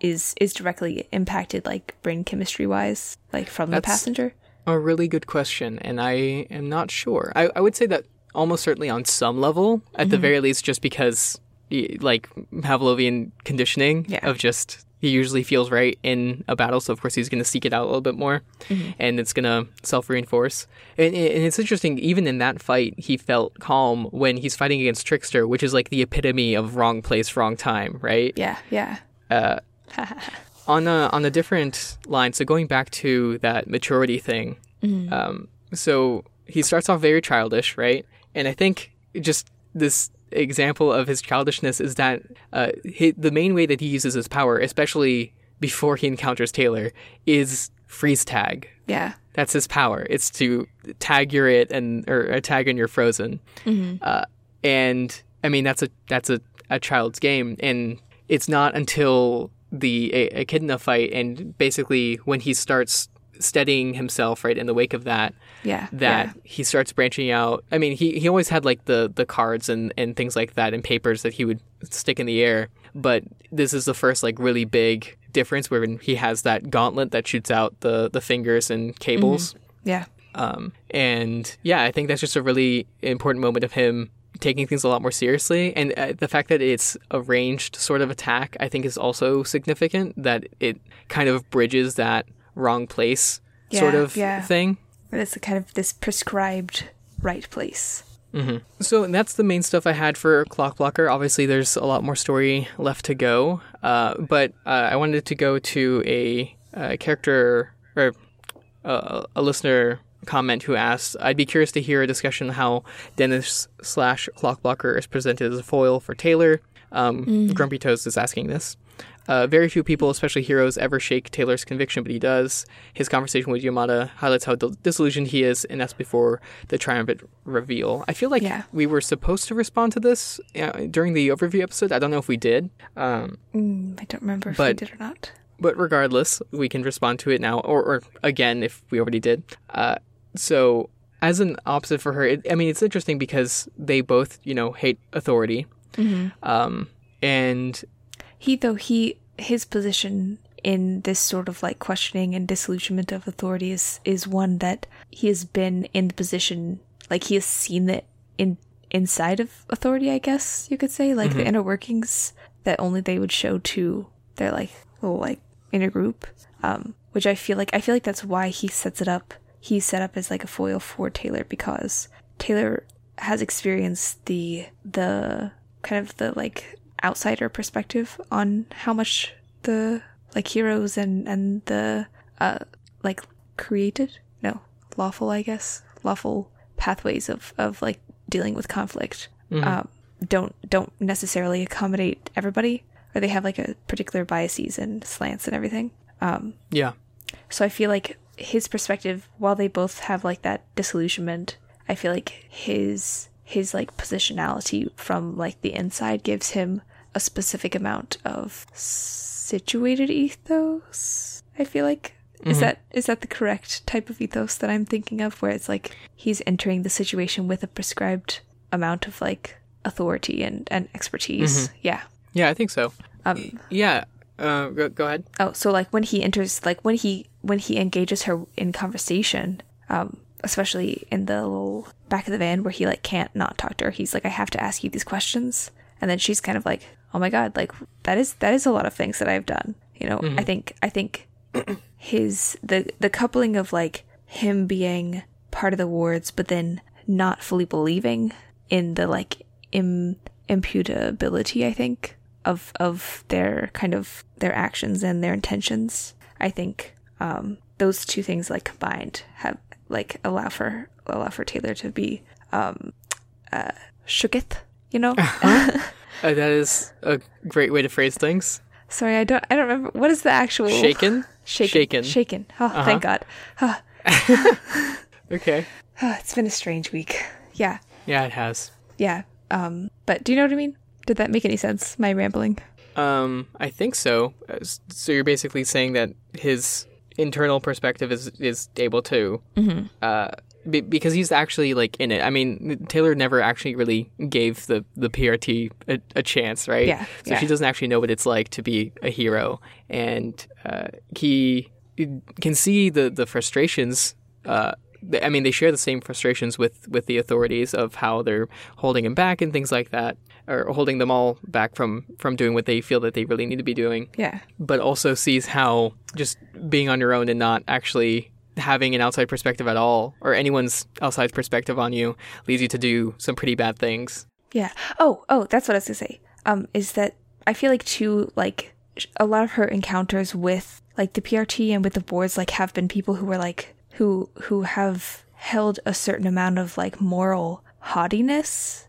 is is directly impacted like brain chemistry wise like from the passenger?
A really good question, and I am not sure. I, I would say that almost certainly on some level, at the mm-hmm. very least, just because like Pavlovian conditioning
Yeah.
of just he usually feels right in a battle, so of course he's going to seek it out a little bit more, mm-hmm. and it's going to self reinforce. And, and it's interesting, even in that fight, he felt calm when he's fighting against Trickster, which is like the epitome of wrong place, wrong time, right?
Yeah, yeah.
Uh, on a on a different line. So going back to that maturity thing, mm-hmm. um, so he starts off very childish, right? And I think just this example of his childishness is that uh, he, the main way that he uses his power, especially before he encounters Taylor, is freeze tag.
Yeah.
That's his power. It's to tag your it and or a tag and you're frozen. Uh, and I mean that's a that's a, a child's game, and it's not until the a- Echidna fight and basically when he starts steadying himself right in the wake of that
Yeah.
that
yeah.
he starts branching out. I mean, he, he always had like the, the cards and, and things like that and papers that he would stick in the air. But this is the first like really big difference where he has that gauntlet that shoots out the, the fingers and cables.
Yeah.
Um, and yeah, I think that's just a really important moment of him taking things a lot more seriously. And uh, the fact that it's a ranged sort of attack, I think, is also significant. That it kind of bridges that wrong place sort of
yeah.
thing.
But it's a kind of this prescribed right place.
So that's the main stuff I had for Clockblocker. Obviously, there's a lot more story left to go, uh, but uh, I wanted to go to a, uh character or uh, a listener comment who asked, "I'd be curious to hear a discussion how Dennis slash Clockblocker is presented as a foil for Taylor." Um, Grumpy Toast is asking this. Uh, very few people, especially heroes, ever shake Taylor's conviction, but he does. His conversation with Yamada highlights how disillusioned he is, and that's before the triumphant reveal. I feel like
Yeah.
we were supposed to respond to this uh, during the overview episode. I don't know if we did, um,
Mm, I don't remember if we did or not.
but regardless, we can respond to it now, or, or again if we already did. Uh, so, as an opposite for her, it, I mean, it's interesting because they both, you know, hate authority, um, and
He though he his position in this sort of like questioning and disillusionment of authority is is one that he has been in the position like he has seen it in inside of authority, I guess you could say, like the inner workings that only they would show to their like little like inner group. Um, which I feel like I feel like that's why he sets it up. He's set up as like a foil for Taylor because Taylor has experienced the the kind of the like outsider perspective on how much the like heroes and and the uh like created? No. Lawful I guess. Lawful pathways of of like dealing with conflict. Um, don't don't necessarily accommodate everybody or they have like a particular biases and slants and everything. Um,
Yeah.
so I feel like his perspective, while they both have like that disillusionment, I feel like his his like positionality from like the inside gives him a specific amount of situated ethos. I feel like is that is that the correct type of ethos that I'm thinking of, where it's like he's entering the situation with a prescribed amount of like authority and and expertise. Yeah.
Yeah, I think so.
Um,
Yeah. Uh, go, go ahead.
Oh, so like when he enters, like when he when he engages her in conversation, um, especially in the little back of the van where he like can't not talk to her. He's like, I have to ask you these questions, and then she's kind of like, Oh my god, like that is that is a lot of things that I've done. You know, I think I think his the the coupling of like him being part of the wards, but then not fully believing in the like Im- imputability. I think of of their kind of their actions and their intentions. I think um, those two things like combined have like allow for allow for Taylor to be um, uh, shooketh. You know.
Uh, that is a great way to phrase things.
Sorry, I don't I don't remember what is the actual
Shaken?
shaken
Shaken.
shaken. Oh, thank God. Ah,
Okay.
ah, it's been a strange week. Yeah,
Yeah, it has.
yeah. Um, but do you know what I mean? Did that make any sense? My rambling.
Um, I think so. Uh, So you're basically saying that his internal perspective is is able to, uh, be, because he's actually like in it. I mean, Taylor never actually really gave the the PRT a, a chance, right?
Yeah,
So
yeah.
she doesn't actually know what it's like to be a hero, and uh, he can see the the frustrations. Uh, I mean, they share the same frustrations with with the authorities of how they're holding him back and things like that, or holding them all back from from doing what they feel that they really need to be doing.
Yeah,
But also sees how just being on your own and not actually having an outside perspective at all, or anyone's outside perspective on you, leads you to do some pretty bad things.
yeah. Oh, oh, that's what I was gonna say. Um, is that I feel like too like a lot of her encounters with like the PRT and with the Wards like have been people who were like who who have held a certain amount of like moral haughtiness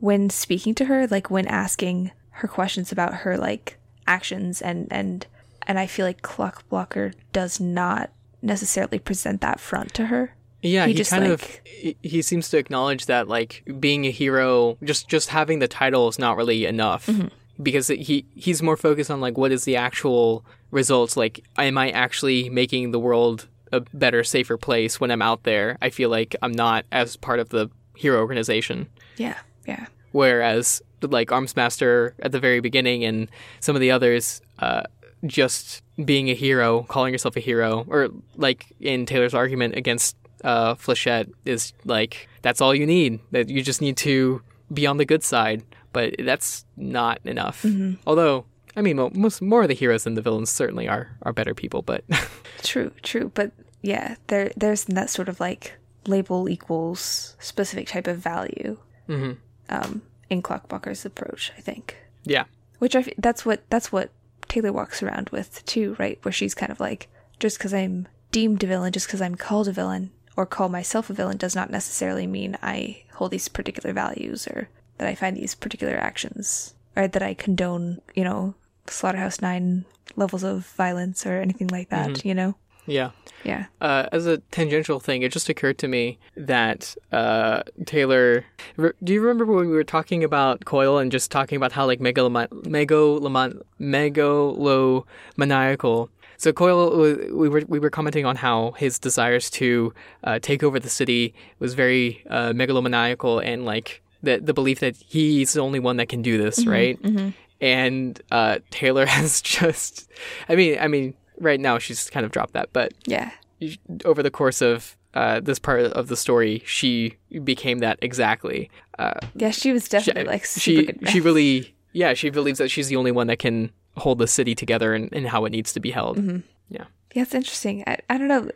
when speaking to her, like when asking her questions about her like actions and and and I feel like Clockblocker does not necessarily present that front to her.
Yeah,
He
he,
just,
kind
like-
of he, he seems to acknowledge that like being a hero, just just having the title is not really enough
Mm-hmm.
because he he's more focused on like what is the actual results. Like, am I actually making the world a better, safer place when I'm out there? I feel like I'm not as part of the hero organization.
Yeah, yeah,
Whereas like Armsmaster at the very beginning and some of the others, uh, just being a hero, calling yourself a hero, or like in Taylor's argument against uh, Flechette is like that's all you need. That you just need to be on the good side, but that's not enough. Although. I mean, mo- most more of the heroes than the villains certainly are are better people, but
true, true. But yeah, there there's that sort of like label equals specific type of value um, in Clockblockers approach. I think.
yeah,
which I f- that's what that's what Taylor walks around with too, right? Where she's kind of like, just because I'm deemed a villain, just because I'm called a villain or call myself a villain, does not necessarily mean I hold these particular values or that I find these particular actions or that I condone, you know, Slaughterhouse Nine levels of violence or anything like that. Mm-hmm. You know?
Yeah.
Yeah.
Uh, as a tangential thing, it just occurred to me that uh, Taylor. Re- do you remember when we were talking about Coil and just talking about how like megaloma- megaloman- megalomaniacal? So Coil, uh, we were we were commenting on how his desires to uh, take over the city was very uh, megalomaniacal and like the the belief that he's the only one that can do this, right? And uh, Taylor has just, I mean, I mean, right now she's kind of dropped that, but
Yeah.
over the course of uh, this part of the story, she became that exactly. Uh,
Yeah, she was definitely like super
she she really yeah she believes that she's the only one that can hold the city together and, and how it needs to be held.
Mm-hmm.
Yeah,
Yeah, it's interesting. I, I don't know.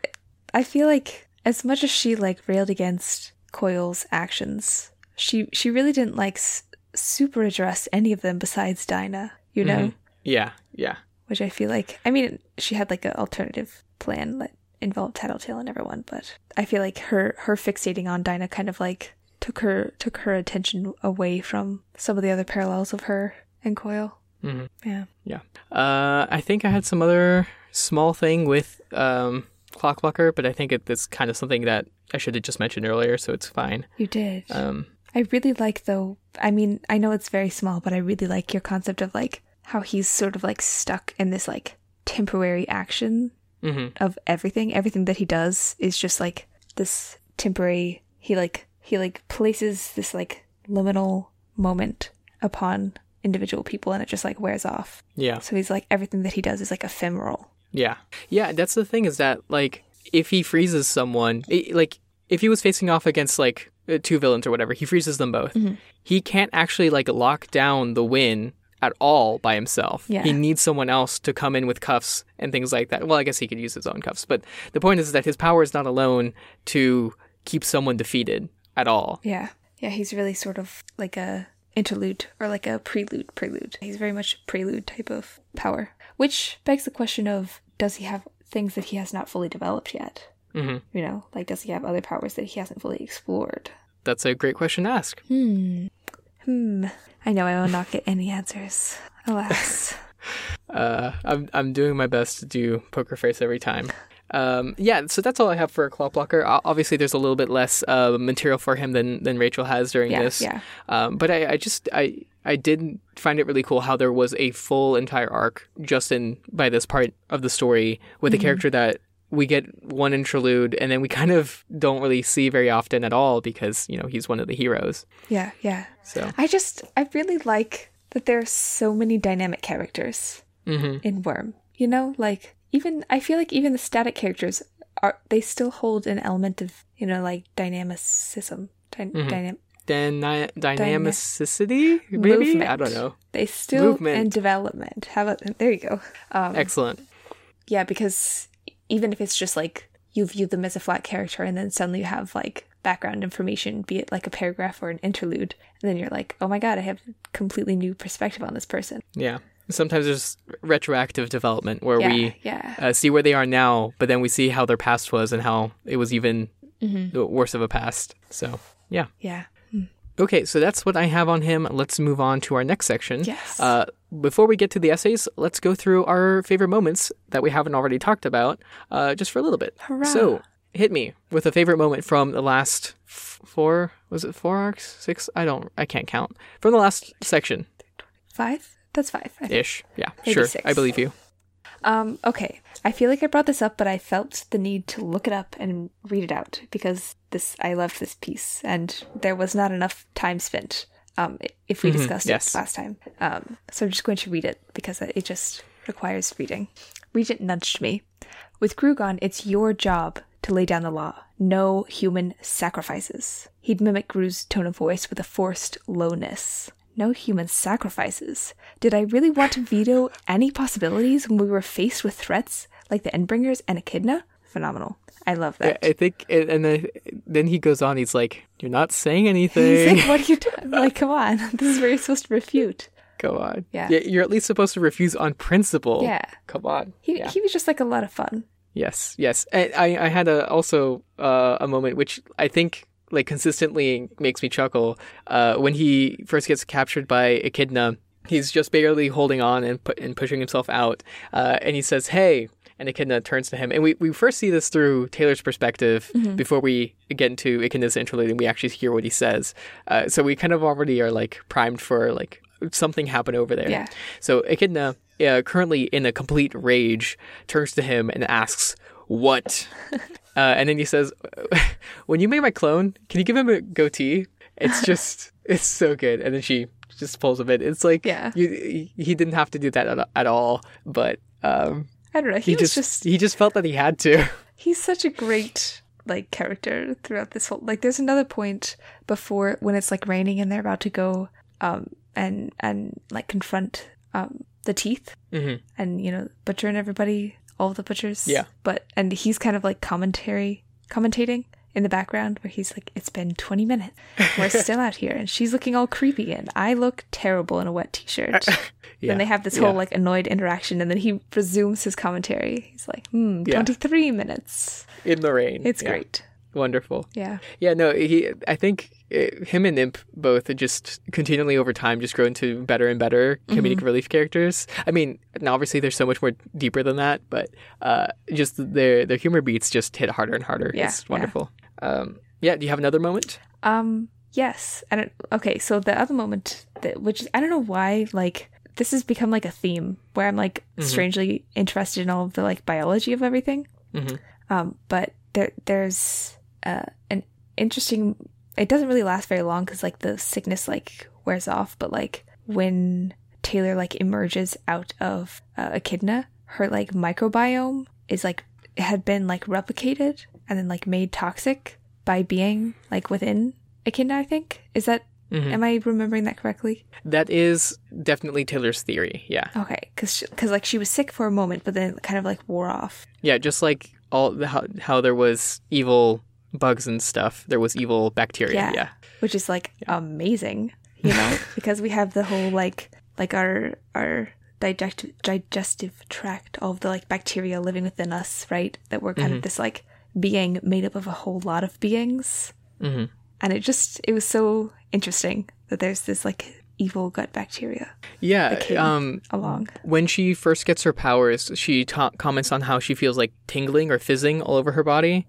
I feel like as much as she like railed against Coil's actions, she she really didn't like s- super address any of them besides Dinah, you know?
Yeah, yeah.
Which I feel like, I mean, she had like an alternative plan that involved Tattletale and everyone, but I feel like her her fixating on Dinah kind of like took her took her attention away from some of the other parallels of her and Coil.
hmm
Yeah.
Yeah. Uh, I think I had some other small thing with um, Clockblocker, but I think it, it's kind of something that I should have just mentioned earlier, so it's fine.
You did.
Um,
I really like though. I mean, I know it's very small, but I really like your concept of like how he's sort of like stuck in this like temporary action
mhm.
of everything. Everything that he does is just like this temporary. He like he like places this like liminal moment upon individual people, and it just like wears off.
Yeah.
So he's like everything that he does is like ephemeral.
Yeah. Yeah, that's the thing is that, like, if he freezes someone, i like, if he was facing off against, like, uh, two villains or whatever, he freezes them both. He can't actually, like, lock down the win at all by himself.
Yeah.
He needs someone else to come in with cuffs and things like that. Well, I guess he could use his own cuffs, but the point is that his power is not alone to keep someone defeated at all.
Yeah. Yeah, he's really sort of like a interlude or like a prelude prelude. He's very much a prelude type of power. Which begs the question of does he have things that he has not fully developed yet?
hmm
You know, like does he have other powers that he hasn't fully explored?
That's a great question to ask.
Hmm. Hmm. I know I will not get any answers. Alas.
Uh, I'm I'm doing my best to do poker face every time. Um, yeah, so that's all I have for Clockblocker. Obviously, there's a little bit less uh, material for him than than Rachel has during
Yeah,
this.
yeah.
Um, but I, I just I I did find it really cool how there was a full entire arc just in by this part of the story with a character that we get one interlude and then we kind of don't really see very often at all because you know he's one of the heroes.
yeah, yeah.
So
I just I really like that there are so many dynamic characters
mhm.
in Worm. You know, like even I feel like even the static characters are they still hold an element of you know like dynamicism. Dy- dynam-
Dyna- dynamicity, maybe I don't know.
they still
Movement.
and development. How about there you go. Um,
Excellent.
yeah, because even if it's just like you view them as a flat character and then suddenly you have like background information, be it like a paragraph or an interlude, and then you're like, oh my god, I have a completely new perspective on this person.
Yeah. Sometimes there's retroactive development where
Yeah,
we
yeah.
uh, see where they are now, but then we see how their past was and how it was even
Mm-hmm.
worse of a past. So, yeah.
Yeah.
Okay, so that's what I have on him. Let's move on to our next section.
Yes.
Uh, before we get to the essays, let's go through our favorite moments that we haven't already talked about, uh, just for a little bit.
Hurrah.
So, hit me with a favorite moment from the last f- four. Was it four arcs? Six? I don't. I can't count. From the last section
Five? That's five.
Ish. Yeah,
Maybe
sure.
six.
I believe you.
Um, okay. I feel like I brought this up, but I felt the need to look it up and read it out because this I loved this piece and there was not enough time spent um if we discussed
yes.
it last time. Um so I'm just going to read it because it just requires reading. Regent nudged me. With Grue gone, it's your job to lay down the law. No human sacrifices. He'd mimic Grue's tone of voice with a forced lowness. No human sacrifices. Did I really want to veto any possibilities when we were faced with threats like the Endbringers and Echidna? Phenomenal. I love that.
I think, and then then he goes on. He's like, "You're not saying
He's
anything.
like, what are you doing? Like, come on. This is where you're supposed to refute.
Go on.
Yeah.
you're at least supposed to refuse on principle.
Yeah.
Come on.
He,
Yeah.
he was just like a lot of fun.
Yes, yes. And I, I had a also uh, a moment which I think like consistently makes me chuckle uh, when he first gets captured by Echidna. He's just barely holding on and pu- and pushing himself out, uh, and he says, "Hey." And Echidna turns to him, and we, we first see this through Taylor's perspective before we get into Echidna's interlude, and we actually hear what he says. Uh, so we kind of already are like primed for like something happened over there.
Yeah.
So Echidna, uh, currently in a complete rage, turns to him and asks, "What?" uh, and then he says, "When you made my clone, can you give him a goatee?" It's just, it's so good. And then she just pulls a bit. It's like,
Yeah.
you, he didn't have to do that at, at all, but um,
I don't know. He,
he
was
just,
just
he just felt that he had to.
he's such a great like character throughout this whole like there's another point before when it's like raining and they're about to go um and and like confront um the teeth
hmm
and you know butcher and everybody all the butchers
Yeah.
but and he's kind of like commentary commentating in the background where he's like, "It's been 20 minutes. We're still out here," and she's looking all creepy, and I look terrible in a wet t-shirt.
Yeah.
Then they have this whole
Yeah.
like annoyed interaction, and then he resumes his commentary. He's like, "Hmm,
Yeah.
23 minutes.
in the rain.
It's
Yeah.
great."
Wonderful.
Yeah.
Yeah, no, he. I think him and Imp both just continually over time just grow into better and better comedic
Mm-hmm.
relief characters. I mean, now obviously they're so much more deeper than that, but uh, just their their humor beats just hit harder and harder.
Yeah,
it's
yeah.
wonderful. Um, yeah. Do you have another moment?
Um. Yes. And okay. So the other moment that, which I don't know why, like this has become like a theme where I'm like strangely interested in all of the like biology of everything.
Mhm.
Um. But there, there's uh an interesting. It doesn't really last very long because like the sickness like wears off. But like when Taylor like emerges out of uh, Echidna, her like microbiome is like had been like replicated and then like made toxic by being like within Echidna. I think is that.
Mhm.
Am I remembering that correctly?
That is definitely Taylor's theory. Yeah,
Okay, because because like she was sick for a moment, but then it kind of like wore off.
yeah. Just like all the, how how there was evil bugs and stuff, there was evil bacteria.
Yeah.
yeah.
which is like amazing, you know, because we have the whole like like our our digest digestive tract, all of the like bacteria living within us, right? That we're kind of this like being made up of a whole lot of beings,
hmm
and it just it was so interesting that there's this like evil gut bacteria
Yeah. Um,
along.
when she first gets her powers, she ta- comments on how she feels like tingling or fizzing all over her body.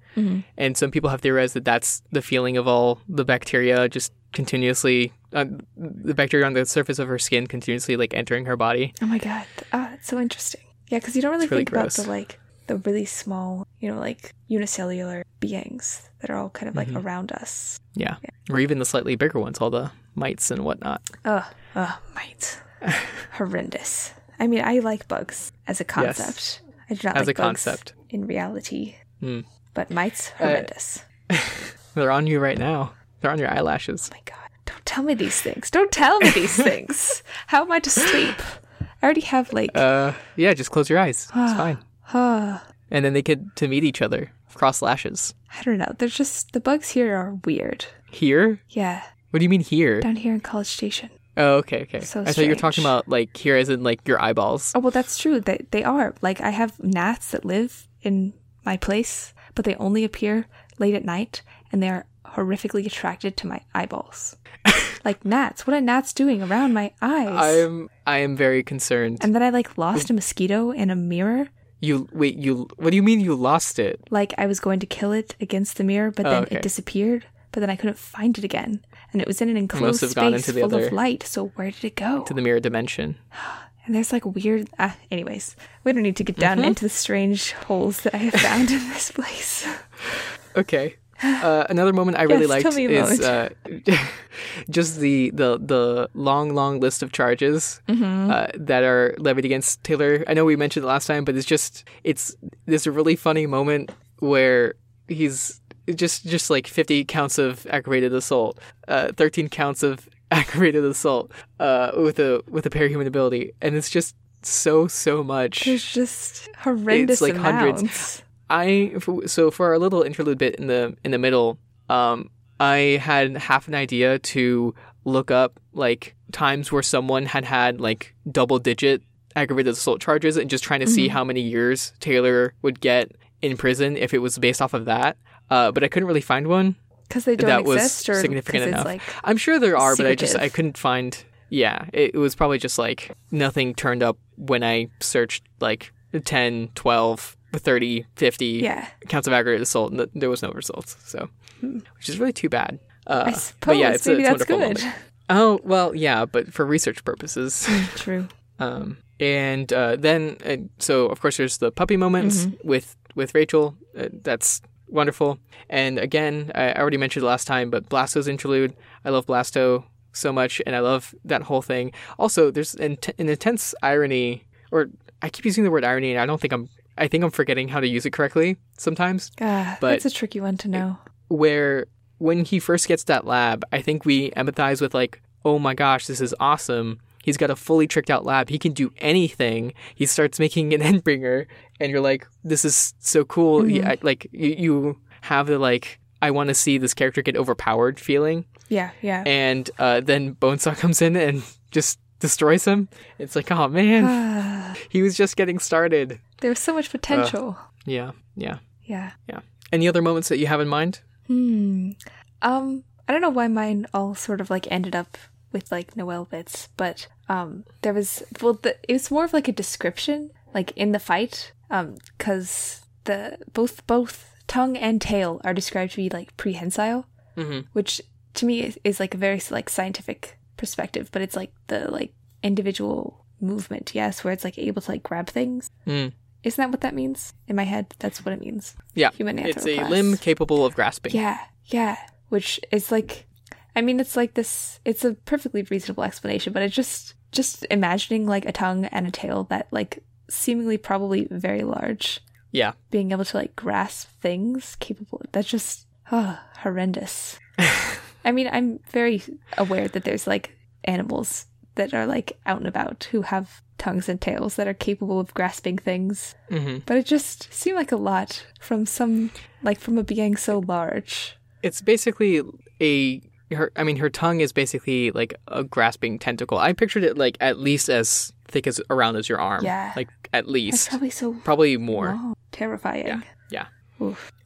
And some people have theorized that that's the feeling of all the bacteria just continuously, uh, the bacteria on the surface of her skin continuously like entering her body.
Oh my god, ah, that's so interesting. Yeah, because you don't really
It's really
think about the like the really small, you know, like unicellular beings that are all kind of like
Mm-hmm.
around us.
Yeah. Or even the slightly bigger ones, all the mites and whatnot.
Ugh, ugh, mites. Horrendous. I mean, I like bugs as a concept. Yes. I do not
As
like
a
bugs
concept.
in reality.
Hmm.
But mites,
Uh,
horrendous.
They're on you right now. They're on your eyelashes.
oh my god. Don't tell me these things. Don't tell me these things. How am I to sleep? I already have like
Uh, yeah, just close your eyes. It's fine.
uh,
And then they get to meet each other, cross lashes.
I don't know. They're just the bugs here are weird.
Here?
Yeah.
What do you mean here?
Down here in College Station.
Oh, okay, okay.
So
I thought you were talking about like here as in like your eyeballs.
Oh well, that's true. They they are like I have gnats that live in my place, but they only appear late at night, and they are horrifically attracted to my eyeballs. like gnats. What are gnats doing around my eyes?
I'm I am very concerned.
and then I like lost a mosquito in a mirror.
You wait, you what do you mean you lost it?
Like I was going to kill it against the mirror, but then
Oh, okay.
it disappeared. But then I couldn't find it again, and it was in an enclosed space
into the
full
other-
of light. So where did it go?
To the mirror dimension.
And there's like weird. Uh, anyways, we don't need to get down
Mm-hmm.
into the strange holes that I have found in this place.
Okay. Uh, another moment I really
Yes,
liked
tell me a
is uh, just the, the the long long list of charges
Mm-hmm.
uh, that are levied against Taylor. I know we mentioned it last time, but it's just it's this really funny moment where he's just just like 50 counts of aggravated assault, uh, 13 counts of aggravated assault uh, with a with a parahuman ability, and it's just so so much.
There's just horrendous It's
like hundreds. I so for our little interlude bit in the in the middle, um, I had half an idea to look up like times where someone had had like double digit aggravated assault charges and just trying to see how many years Taylor would get in prison if it was based off of that. Uh, but I couldn't really find one
Because they don't
that was
exist, or
significant enough.
It's like,
I'm sure there are, but I just I couldn't find. Yeah, it, it was probably just like nothing turned up when I searched like 10, 12, 30, 50
yeah.
counts of aggravated assault, and th- there was no results. So, which is really too bad. Uh,
I
but
suppose
yeah, it's, a-
maybe
it's
that's good.
moment. Oh well, yeah, but for research purposes.
True.
Um, and uh, then, uh, so of course, there's the puppy moments with with Rachel. Uh, that's wonderful. And again, I already mentioned it last time, but Blasto's interlude. I love Blasto so much, and I love that whole thing. Also, there's an, an intense irony, or I keep using the word irony, and I don't think I'm. I think I'm forgetting how to use it correctly sometimes.
Ah,
But-
that's a tricky one to know.
Where when he first gets that lab, I think we empathize with like, oh my gosh, this is awesome. He's got a fully tricked out lab. He can do anything. He starts making an Endbringer, and you're like, this is so cool. Yeah, like you, you have the like I want to see this character get overpowered feeling.
Yeah, yeah.
And uh, then Bonesaw comes in and just destroys him. It's like, oh man, he was just getting started.
There was so much potential.
Yeah, yeah,
yeah.
yeah. Any other moments that you have in mind?
Hmm. Um, I don't know why mine all sort of like ended up with like Noelle bits, but um, there was well, the, it was more of like a description, like in the fight, um, because the both both tongue and tail are described to be like prehensile,
Mhm.
which to me is, is like a very like scientific perspective, but it's like the like individual movement, yes, where it's like able to like grab things.
Mm.
Isn't that what that means in my head? That's what it means.
Yeah,
Human
it's a limb capable of grasping.
Yeah, yeah. Which is like, I mean, it's like this. It's a perfectly reasonable explanation, but it's just just imagining like a tongue and a tail that like seemingly probably very large,
Yeah.
being able to like grasp things capable. That's just oh, horrendous. I mean, I'm very aware that there's like animals that are like out and about who have tongues and tails that are capable of grasping things.
hmm
But it just seemed like a lot from some, like from a being so large.
It's basically a her. I mean, her tongue is basically like a grasping tentacle. I pictured it like at least as thick as around as your arm.
Yeah.
like at
That's
least,
probably so
probably more.
long. terrifying.
Yeah, yeah.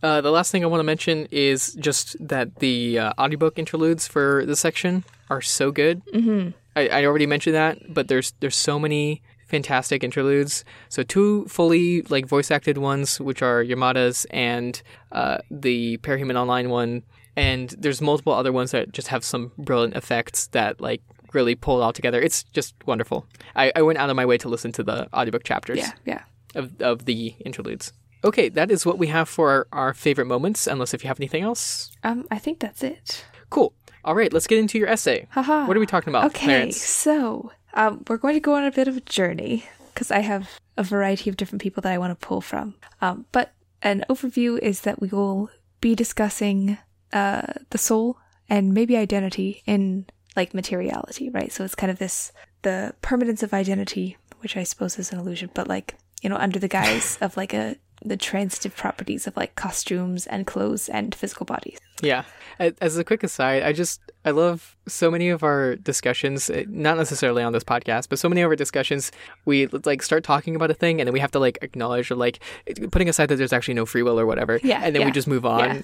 Uh, the last thing I want to mention is just that the uh, audiobook interludes for this section are so good. Mm-hmm. I, I already mentioned that, but there's there's so many fantastic interludes. So two fully like voice acted ones, which are Yamada's and uh, the Parahuman Online one, and there's multiple other ones that just have some brilliant effects that like really pull it all together. It's just wonderful. I, I went out of my way to listen to the audiobook chapters
Yeah, yeah.
of, of the interludes. Okay, that is what we have for our, our favorite moments, unless if you have anything else.
Um, I think that's it.
Cool. All right, let's get into your essay.
Haha.
What are we talking about,
Okay,
Clarence?
so um, we're going to go on a bit of a journey because I have a variety of different people that I want to pull from. Um, but an overview is that we will be discussing uh, the soul and maybe identity in like materiality, right? So it's kind of this the permanence of identity, which I suppose is an illusion, but like you know under the guise of like a the transitive properties of like costumes and clothes and physical bodies.
Yeah. As a quick aside, I just I love so many of our discussions, eh, not necessarily on this podcast, but so many of our discussions, we like start talking about a thing and then we have to like acknowledge or like putting aside that there's actually no free will or whatever,
Yeah,
and then we just move on.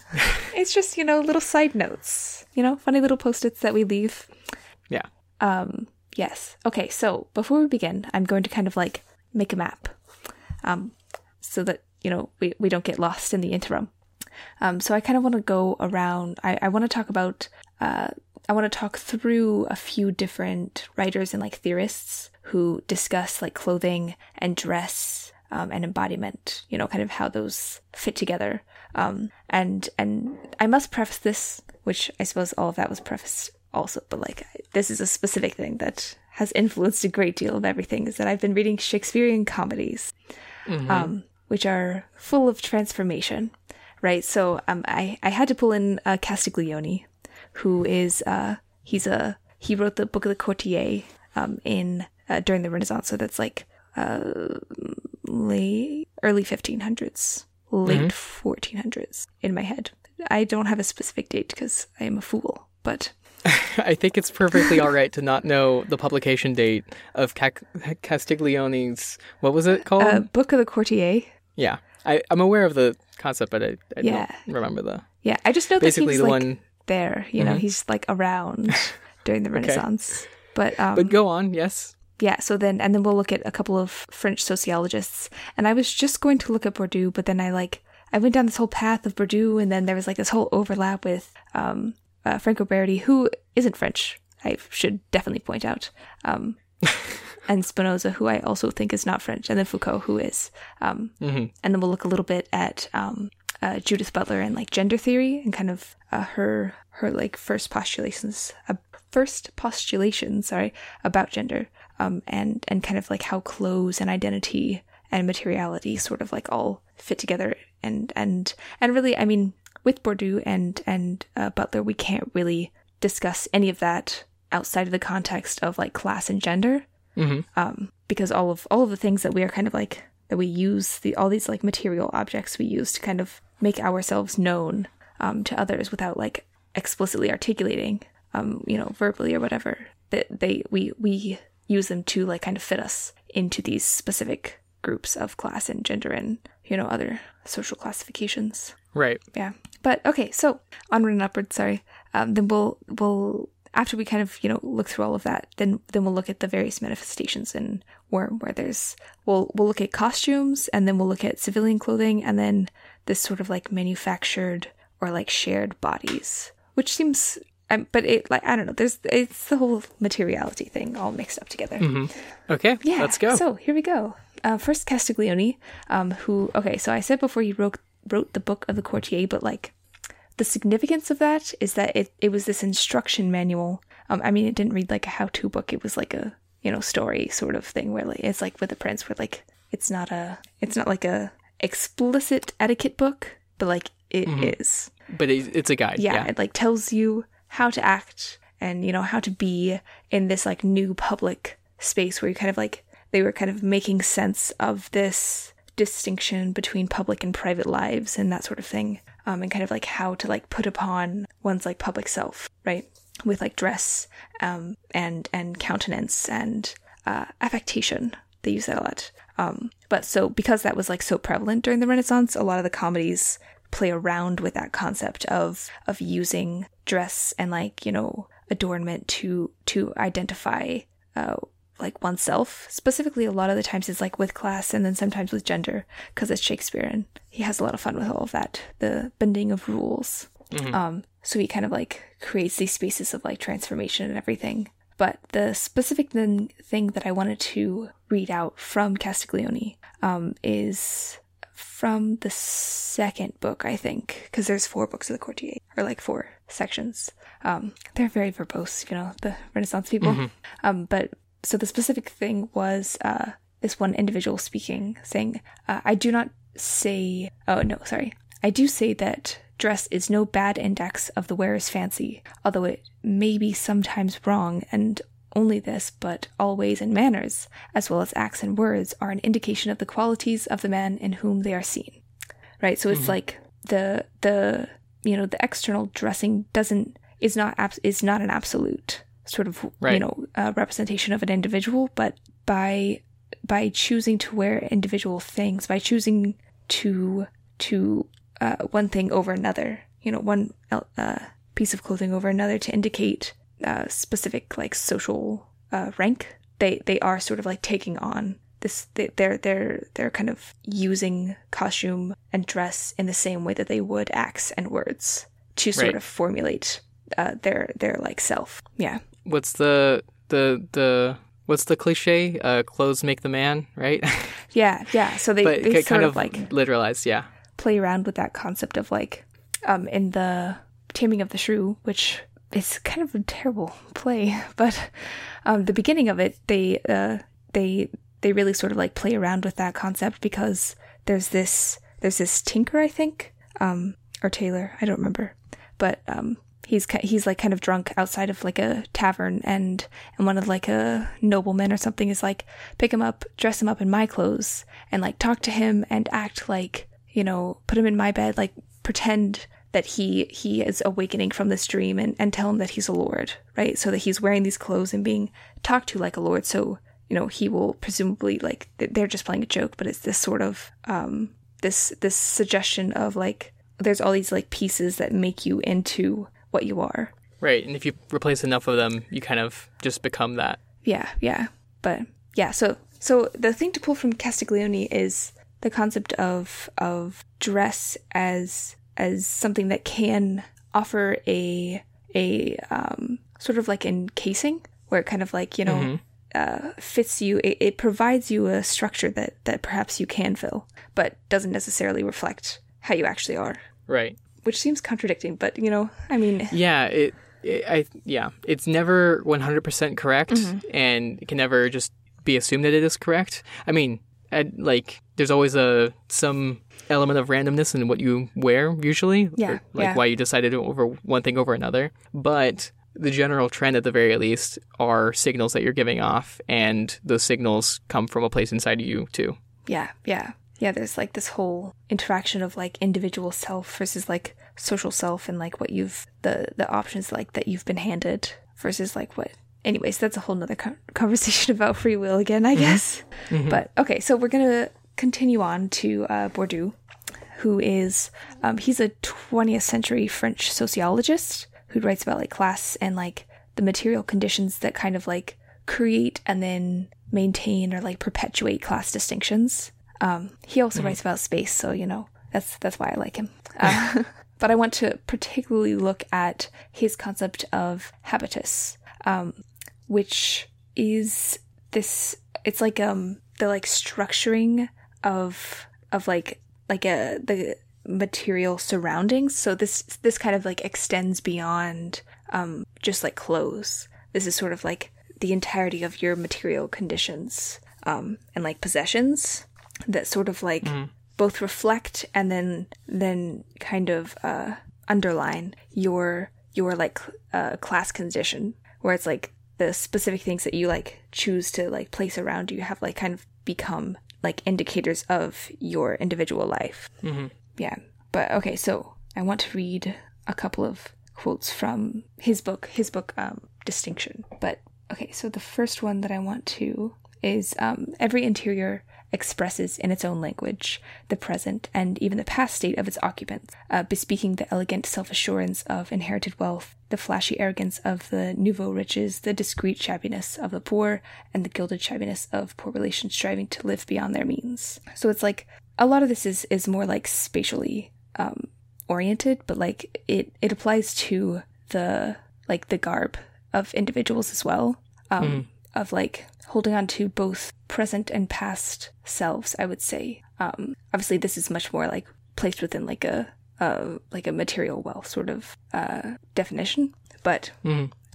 It's just, you know, little side notes, you know, funny little post its that we leave.
Yeah.
Um, yes. Okay, so before we begin, I'm going to kind of like make a map um, so that, you know, we, we don't get lost in the interim. Um, so I kind of want to go around, I, I want to talk about, uh, I want to talk through a few different writers and like theorists who discuss like clothing and dress um, and embodiment, you know, kind of how those fit together. Um, and and I must preface this, which I suppose all of that was prefaced also, but like this is a specific thing that has influenced a great deal of everything. Is that I've been reading Shakespearean comedies, um, which are full of transformation, right? So um, I I had to pull in uh, Castiglione, who is uh he's a he wrote the Book of the Courtier um in uh, during the Renaissance, so that's like uh late early 1500s, late 1400s in my head. I don't have a specific date because I am a fool, but
I think it's perfectly all right to not know the publication date of Castiglione's. What was it called?
uh, Book of the Courtier.
Yeah, I, I'm aware of the concept, but I, I
Yeah.
don't remember the
Yeah, I just know that
basically
he's
the
like
one. Mm-hmm.
there. You know, he's like around during the Renaissance. But um,
But go on, yes.
Yeah, so then and then we'll look at a couple of French sociologists. And I was just going to look at Bourdieu, but then I like I went down this whole path of Bourdieu and then there was like this whole overlap with um uh, Franco Berardi, who isn't French. I should definitely point out. Um and Spinoza, who I also think is not French, and then Foucault, who is. Um
hmm
and then we'll look a little bit at um, uh, Judith Butler and like gender theory and kind of uh, her her like first postulations, uh, first postulation, sorry, about gender, um, and and kind of like how clothes and identity and materiality sort of like all fit together, and and and really, I mean, with Bourdieu and and uh, Butler, we can't really discuss any of that outside of the context of like class and gender
hmm
um, because all of all of the things that we are kind of like that we use the all these like material objects we use to kind of make ourselves known um, to others without like explicitly articulating, um, you know, verbally or whatever. That they we we use them to like kind of fit us into these specific groups of class and gender and you know other social classifications.
Right.
Yeah. But okay, so onward and upward. Sorry. Um, then we'll we'll after we kind of you know look through all of that, then then we'll look at the various manifestations in Worm, where there's we'll we'll look at costumes, and then we'll look at civilian clothing, and then this sort of like manufactured or like shared bodies, which seems. Um, but it like I don't know. There's it's the whole materiality thing all mixed up together.
Okay.
Yeah.
Let's go.
So here we go. Uh, first, Castiglione, um, who okay. So I said before he wrote wrote the book of the courtier, but like the significance of that is that it it was this instruction manual. Um, I mean, it didn't read like a how to book. It was like a you know story sort of thing where like it's like with the prince, where like it's not a it's not like a explicit etiquette book, but like it is
but it's a guide.
yeah,
Yeah.
it like tells you how to act and you know how to be in this like new public space where you kind of like they were kind of making sense of this distinction between public and private lives and that sort of thing um, and kind of like how to like put upon one's like public self right? With like dress um, and and countenance and uh, affectation. They use that a lot. Um, but so because that was like so prevalent during the renaissance a lot of the comedies play around with that concept of of using dress and like you know adornment to to identify uh, like oneself. Specifically a lot of the times it's like with class and then sometimes with gender because it's shakespeare and he has a lot of fun with all of that the bending of rules. Um so he kind of like creates these spaces of like transformation and everything. But the specific thing, thing that i wanted to read out from castiglione um, is from the second book, I think, because there's four books of the courtier, or like four sections. Um, they're very verbose, you know, the Renaissance people. Um, but so the specific thing was uh, this one individual speaking, saying, uh, "I do not say. Oh no, sorry. I do say that." Dress is no bad index of the wearer's fancy, although it may be sometimes wrong, and only this, but always and manners, as well as acts and words, are an indication of the qualities of the man in whom they are seen. Right? So it's like the the you know the external dressing doesn't is not abs- is not an absolute sort of you know uh, representation of an individual, but by by choosing to wear individual things, by choosing to to uh, one thing over another, you know, one uh, piece of clothing over another to indicate uh, specific like social uh, rank. They they are sort of like taking on this. They, they're they're they're kind of using costume and dress in the same way that they would acts and words to sort
Right.
of formulate uh, their their like self. Yeah.
What's the the the what's the cliche? Uh, clothes make the man, right?
Yeah, yeah. So they,
but
they
ki-
sort
kind
of
of
like
literalized. Yeah.
play around with that concept of like um in the taming of the shrew which is kind of a terrible play but um the beginning of it they uh they they really sort of like play around with that concept because there's this there's this tinker i think um or taylor i don't remember but um he's he's like kind of drunk outside of like a tavern and and one of like a nobleman or something is like pick him up dress him up in my clothes and like talk to him and act like you know put him in my bed like pretend that he he is awakening from this dream and and tell him that he's a lord right? So that he's wearing these clothes and being talked to like a lord. So you know he will presumably like they're just playing a joke but it's this sort of um this this suggestion of like there's all these like pieces that make you into what you are
Right. And if you replace enough of them, you kind of just become that.
yeah yeah but yeah so so the thing to pull from castiglione is the concept of of dress as as something that can offer a a um sort of like encasing where it kind of like you know uh, fits you it, it provides you a structure that that perhaps you can fill but doesn't necessarily reflect how you actually are
Right.
Which seems contradicting but you know i mean
Yeah. It. it I. Yeah. It's never one hundred percent correct,
Mm-hmm.
and it can never just be assumed that it is correct. I mean, I, like there's always a some element of randomness in what you wear usually.
Yeah,
like
yeah.
why you decided over one thing over another, but. The general trend, at the very least, are signals that you're giving off, and those signals come from a place inside of you too.
yeah yeah yeah there's like this whole interaction of like individual self versus like social self and like what you've the the options like that you've been handed versus like what anyways that's a whole nother co- conversation about free will again i guess. But okay so we're gonna continue on to uh, bourdieu who is um, he's a 20th century french sociologist who writes about like class and like the material conditions that kind of like create and then maintain or like perpetuate class distinctions um, he also writes about space so you know that's that's why i like him. Uh, but i want to particularly look at his concept of habitus um, which is this it's like um the like structuring of of like like a the material surroundings. So this this kind of like extends beyond um just like clothes. This is sort of like the entirety of your material conditions um and like possessions that sort of like both reflect and then then kind of uh underline your your like uh, class condition where it's like the specific things that you like choose to like place around you have like kind of become like indicators of your individual life. Yeah. But okay so i want to read a couple of quotes from his book his book um distinction. But okay so the first one that i want to is um every interior expresses in its own language the present and even the past state of its occupants, uh, bespeaking the elegant self assurance of inherited wealth, the flashy arrogance of the nouveau riches, the discreet shabbiness of the poor, and the gilded shabbiness of poor relations striving to live beyond their means. So it's like a lot of this is, is more like spatially um, oriented, but like it, it applies to the like the garb of individuals as well. Um, Of like holding on to both present and past selves, I would say. Um, obviously, this is much more like placed within like a uh, like a material wealth sort of uh, definition, but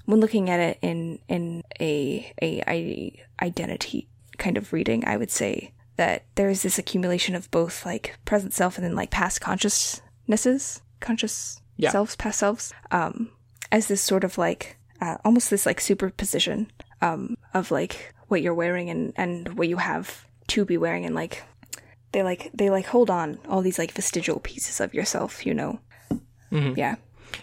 when looking at it in in a, a a identity kind of reading, I would say that there is this accumulation of both like present self and then like past consciousnesses, conscious
Yeah.
selves, past selves, um, as this sort of like uh, almost this like superposition um, of like what you're wearing and and what you have to be wearing and like they like they like hold on all these like vestigial pieces of yourself, you know. Mm-hmm. Yeah.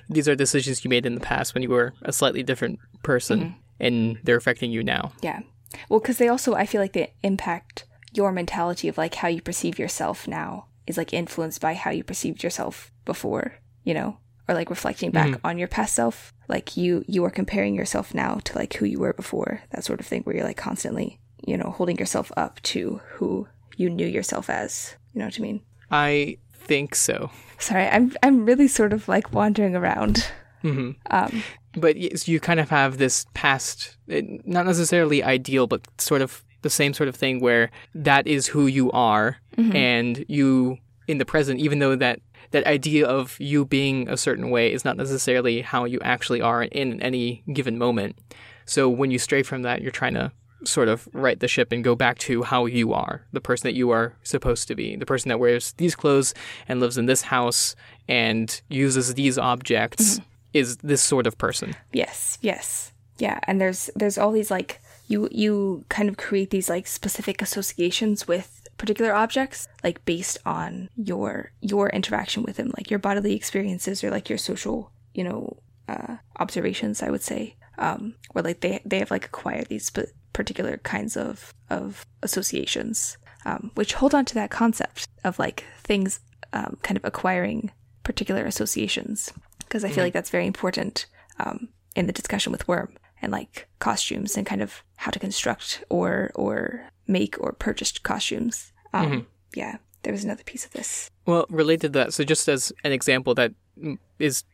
These are decisions you made in the past when you were a slightly different person, mm-hmm. and they're affecting you now.
Yeah. Well, because they also, I feel like they impact your mentality of like how you perceive yourself now is like influenced by how you perceived yourself before, you know, or like reflecting back mm-hmm. on your past self. Like you, you are comparing yourself now to like who you were before, that sort of thing, where you're like constantly, you know, holding yourself up to who you knew yourself as. You know what I mean?
I think so.
Sorry, I'm I'm really sort of like wandering around.
Mm-hmm. Um, but you kind of have this past, eh, not necessarily ideal, but sort of the same sort of thing where that is who you are, mm-hmm. and you in the present, even though that that idea of you being a certain way is not necessarily how you actually are in any given moment. So when you stray from that, you're trying to sort of right the ship and go back to how you are, the person that you are supposed to be, the person that wears these clothes and lives in this house and uses these objects mm-hmm. is this sort of person.
Yes, yes. Yeah, and there's there's all these like you you kind of create these like specific associations with particular objects like based on your your interaction with them, like your bodily experiences or like your social, you know, uh observations, I would say. Um where like they they have like acquired these particular kinds of of associations. Um which hold on to that concept of like things um kind of acquiring particular associations. Because I feel like that's very important um, in the discussion with Worm and like costumes and kind of how to construct or or make or purchase costumes. Um, Yeah, there was another piece of this.
Well, related to that, so just as an example that mm,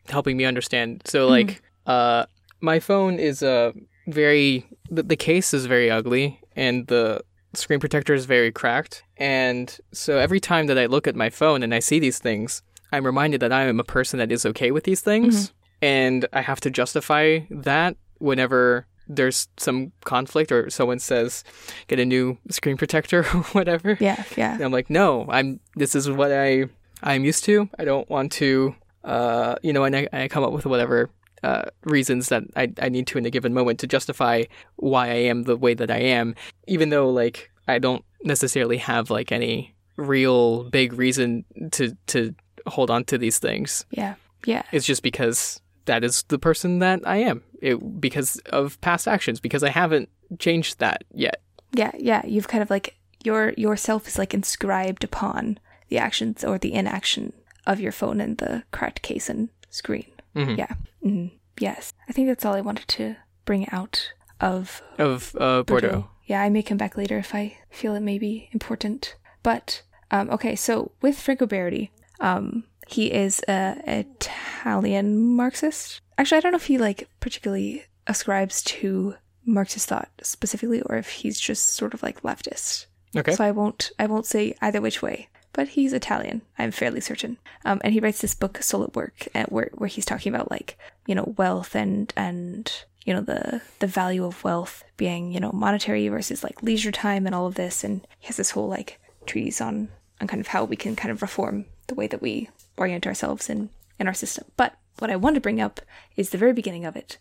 helping me understand. So, like, uh, my phone is a very the, the case is very ugly, and the screen protector is very cracked. And so, every time that I look at my phone and I see these things, I'm reminded that I am a person that is okay with these things, and I have to justify that whenever there's some conflict or someone says get a new screen protector or whatever
Yeah, yeah,
and I'm like, no, I'm. This is what I I'm used to. I don't want to, uh, you know, and I, I come up with whatever uh, reasons that I I need to in a given moment to justify why I am the way that I am, even though like I don't necessarily have like any real big reason to to hold on to these things.
yeah. Yeah.
It's just because that is the person that I am. It because of past actions because I haven't changed that yet.
Yeah, yeah. You've kind of like your yourself is like inscribed upon the actions or the inaction of your phone and the cracked case and screen.
Mhm.
Yeah. Mhm. Yes. I think that's all I wanted to bring out of
Of uh, Bourdieu.
Yeah, I may come back later if I feel it may be important. But um, okay, so with Franco Berardi, um, he is a Italian Marxist. Actually, I don't know if he like particularly ascribes to Marxist thought specifically, or if he's just sort of like leftist.
Okay.
So I won't I won't say either which way. But he's Italian, I'm fairly certain. Um, and he writes this book, Soul at Work, where where he's talking about like you know wealth and and you know the the value of wealth being you know monetary versus like leisure time and all of this. And he has this whole like treatise on on kind of how we can kind of reform the way that we orient ourselves in in our system. But what I want to bring up is the very beginning of it,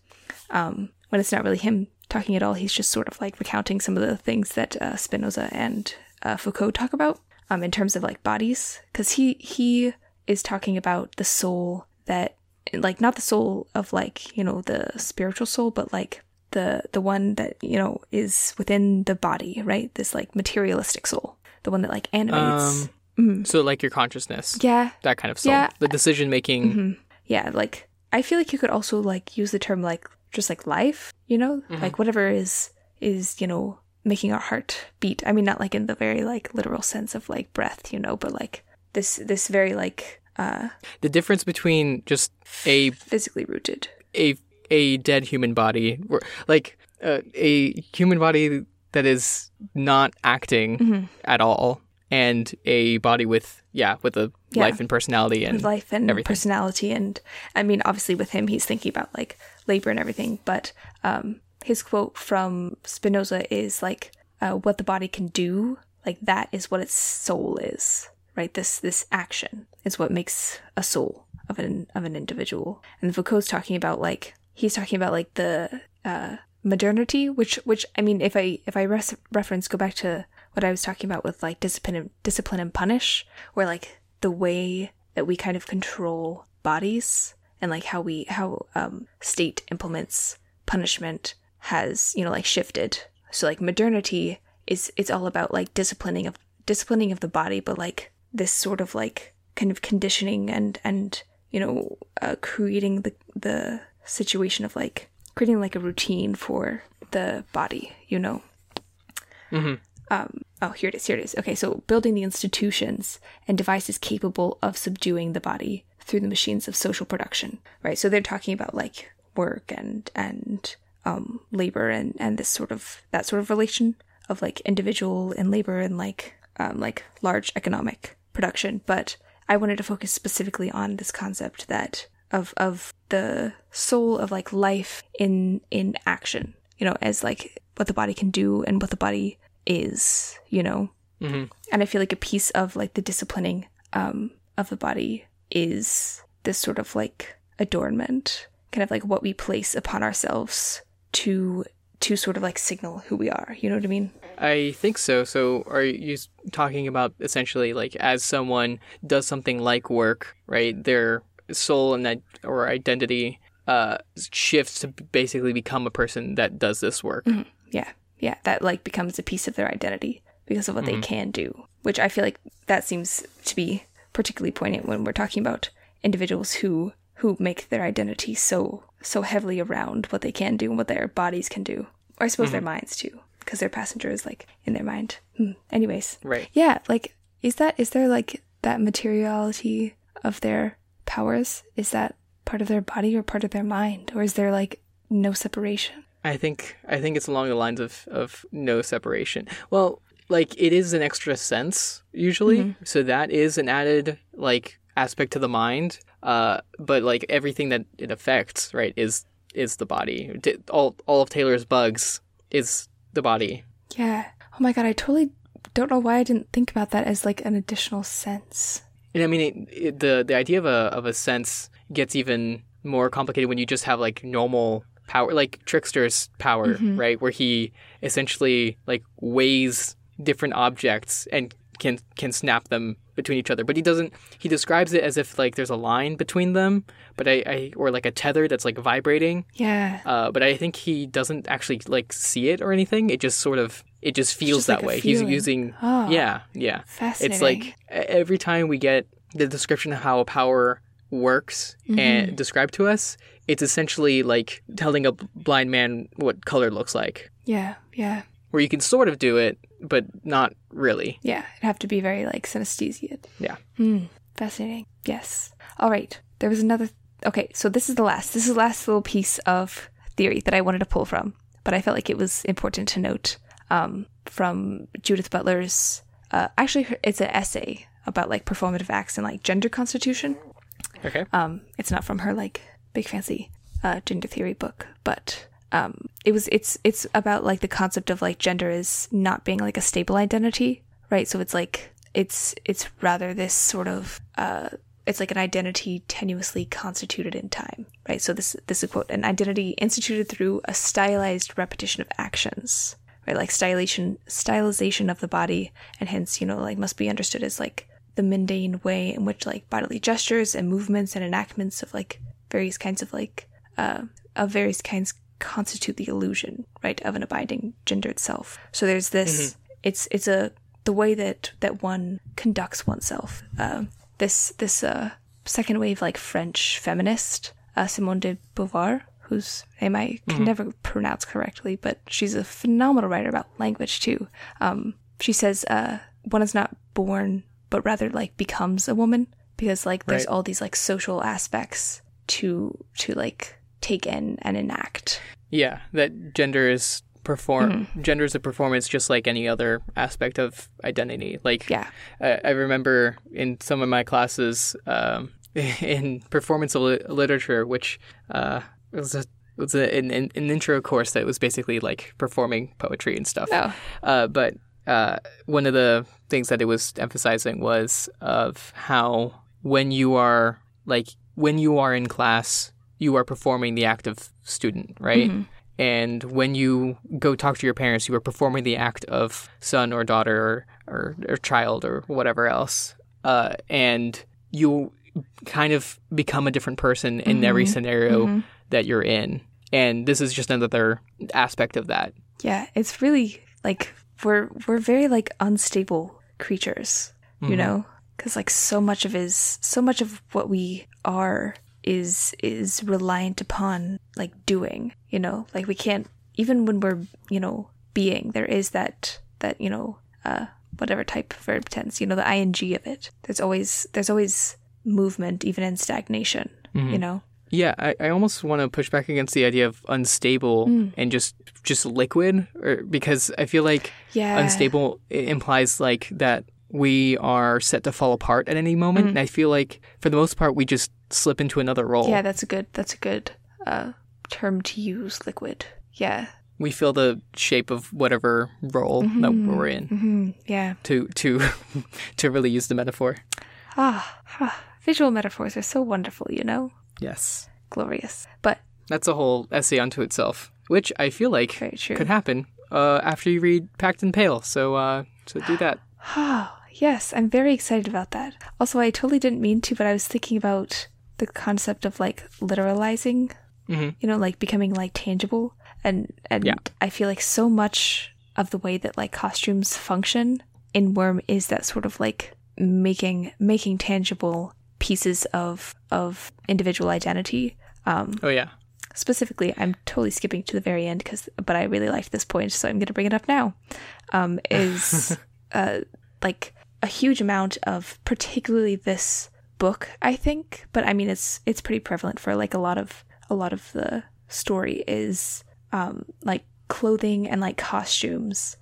um, when it's not really him talking at all. He's just sort of like recounting some of the things that uh, Spinoza and uh, Foucault talk about um, in terms of like bodies, because he he is talking about the soul that like not the soul of like you know the spiritual soul, but like the the one that you know is within the body, right? This like materialistic soul, the one that like animates.
Um, So like your consciousness,
yeah,
that kind of stuff.
Yeah.
the decision making.
yeah like i feel like you could also like use the term like just like life you know like whatever is is you know making our heart beat i mean not like in the very like literal sense of like breath you know but like this this very like uh
The difference between just a
physically rooted
a a dead human body, or, like uh, a human body that is not acting
Mm-hmm.
at all, and a body with yeah with a
Yeah.
life and personality and
life and
everything.
personality and i mean obviously with him he's thinking about like labor and everything but um his quote from spinoza is like uh, what the body can do like that is what its soul is right this this action is what makes a soul of an of an individual and foucault's talking about like he's talking about like the uh modernity which which i mean if i if i res- reference go back to what i was talking about with like discipline and, discipline and punish where like the way that we kind of control bodies and like how we how um state implements punishment has you know like shifted so like modernity is it's all about like disciplining of disciplining of the body but like this sort of like kind of conditioning and and you know uh, creating the the situation of like creating like a routine for the body you know Hmm. um, oh, here it is. Here it is. Okay, so building the institutions and devices capable of subduing the body through the machines of social production, right? So they're talking about like work and and um, labor and and this sort of that sort of relation of like individual and labor and like um, like large economic production. But I wanted to focus specifically on this concept that of of the soul of like life in in action you know as like what the body can do and what the body is you know
hmm
and i feel like a piece of like the disciplining um of the body is this sort of like adornment kind of like what we place upon ourselves to to sort of like signal who we are you know what i mean
I think so. So are you talking about essentially like as someone does something like work, right? Their soul and that or identity uh shifts to basically become a person that does this work.
yeah yeah that like becomes a piece of their identity because of what they can do which i feel like that seems to be particularly poignant when we're talking about individuals who who make their identity so so heavily around what they can do and what their bodies can do or i suppose their minds too because their passenger is like in their mind. Hmm. anyways.
Right.
yeah like is that is there like that materiality of their powers? Is that part of their body or part of their mind? Or is there like no separation
I think I think it's along the lines of of no separation. Well, like it is an extra sense usually, so that is an added like aspect to the mind. Uh, but like everything that it affects, right, is is the body. All all of Taylor's bugs is the body.
Yeah. Oh my god, I totally don't know why I didn't think about that as like an additional sense.
And I mean, it, it, the the idea of a of a sense gets even more complicated when you just have like normal power, like Trickster's power, right, where he essentially like weighs different objects and can can snap them between each other. But he doesn't. He describes it as if like there's a line between them, but I, I or like a tether that's like vibrating.
Yeah.
Uh, but I think he doesn't actually like see it or anything. It just sort of it just feels
just
that
like
way. He's using
Oh.
yeah yeah.
Fascinating.
It's like every time we get the description of how a power works
Mm-hmm.
and described to us, it's essentially like telling a blind man what color looks like,
Yeah. Yeah.
where you can sort of do it, but not really.
Yeah. It'd have to be very like synesthesia.
Yeah.
Hmm. Fascinating. Yes. All right. There was another. Okay. So this is the last. This is the last little piece of theory that I wanted to pull from, but I felt like it was important to note um, from Judith Butler's. Uh, actually, it's an essay about like performative acts and like gender constitution.
Okay.
Um, it's not from her like big fancy uh, gender theory book, but um, it was it's it's about like the concept of like gender is not being like a stable identity, right? So it's like it's it's rather this sort of uh, it's like an identity tenuously constituted in time, right? So this this is quote: an identity instituted through a stylized repetition of actions, right? Like stylization stylization of the body, and hence you know like must be understood as like the mundane way in which like bodily gestures and movements and enactments of like various kinds of like uh of various kinds constitute the illusion right of an abiding gender itself. So there's this it's it's a the way that that one conducts oneself uh, this this uh second wave like french feminist uh, simone de beauvoir whose name i can never pronounce correctly but she's a phenomenal writer about language too. Um she says uh one is not born but rather like becomes a woman because like there's
Right.
all these like social aspects to to like take in and enact
Yeah, that gender is perform
Mm-hmm.
gender is a performance just like any other aspect of identity. Like
yeah
I, I remember in some of my classes um, in performance literature, which uh, was a was a, an, an an intro course that was basically like performing poetry and stuff.
oh
Uh, but uh, one of the things that it was emphasizing was of how when you are like when you are in class, you are performing the act of student, right? Mm-hmm. And when you go talk to your parents, you are performing the act of son or daughter or, or, or child or whatever else. Uh, and you kind of become a different person in mm-hmm. every scenario mm-hmm. that you're in. And this is just another aspect of that.
yeah it's really like we're we're very like unstable creatures you know because like so much of is so much of what we are is is reliant upon like doing you know? Like we can't even when we're you know being there is that that you know uh whatever type of verb tense you know the ing of it. There's always there's always movement even in stagnation you know?
Yeah, I, I almost want to push back against the idea of unstable and just just liquid, or because I feel like
yeah.
unstable implies like that we are set to fall apart at any moment, and I feel like for the most part we just slip into another role.
yeah that's a good that's a good uh term to use liquid yeah
We feel the shape of whatever role that we're in.
hmm yeah
To to to really use the metaphor.
Ah, ah, visual metaphors are so wonderful, you know?
Yes,
Glorious. But
that's a whole essay unto itself, which I feel like could happen uh, after you read Pact and Pale. So uh, so do that.
Yes, I'm very excited about that. Also, I totally didn't mean to, but I was thinking about the concept of like literalizing,
Mhm.
you know, like becoming like tangible. And and
Yeah.
I feel like so much of the way that like costumes function in Worm is that sort of like making making tangible pieces of of individual identity. Um,
Oh yeah.
specifically i'm totally skipping to the very end because but i really liked this point so i'm going to bring it up now um, is uh, like a huge amount of particularly this book i think but i mean it's it's pretty prevalent for like a lot of a lot of the story is um, like clothing and like costumes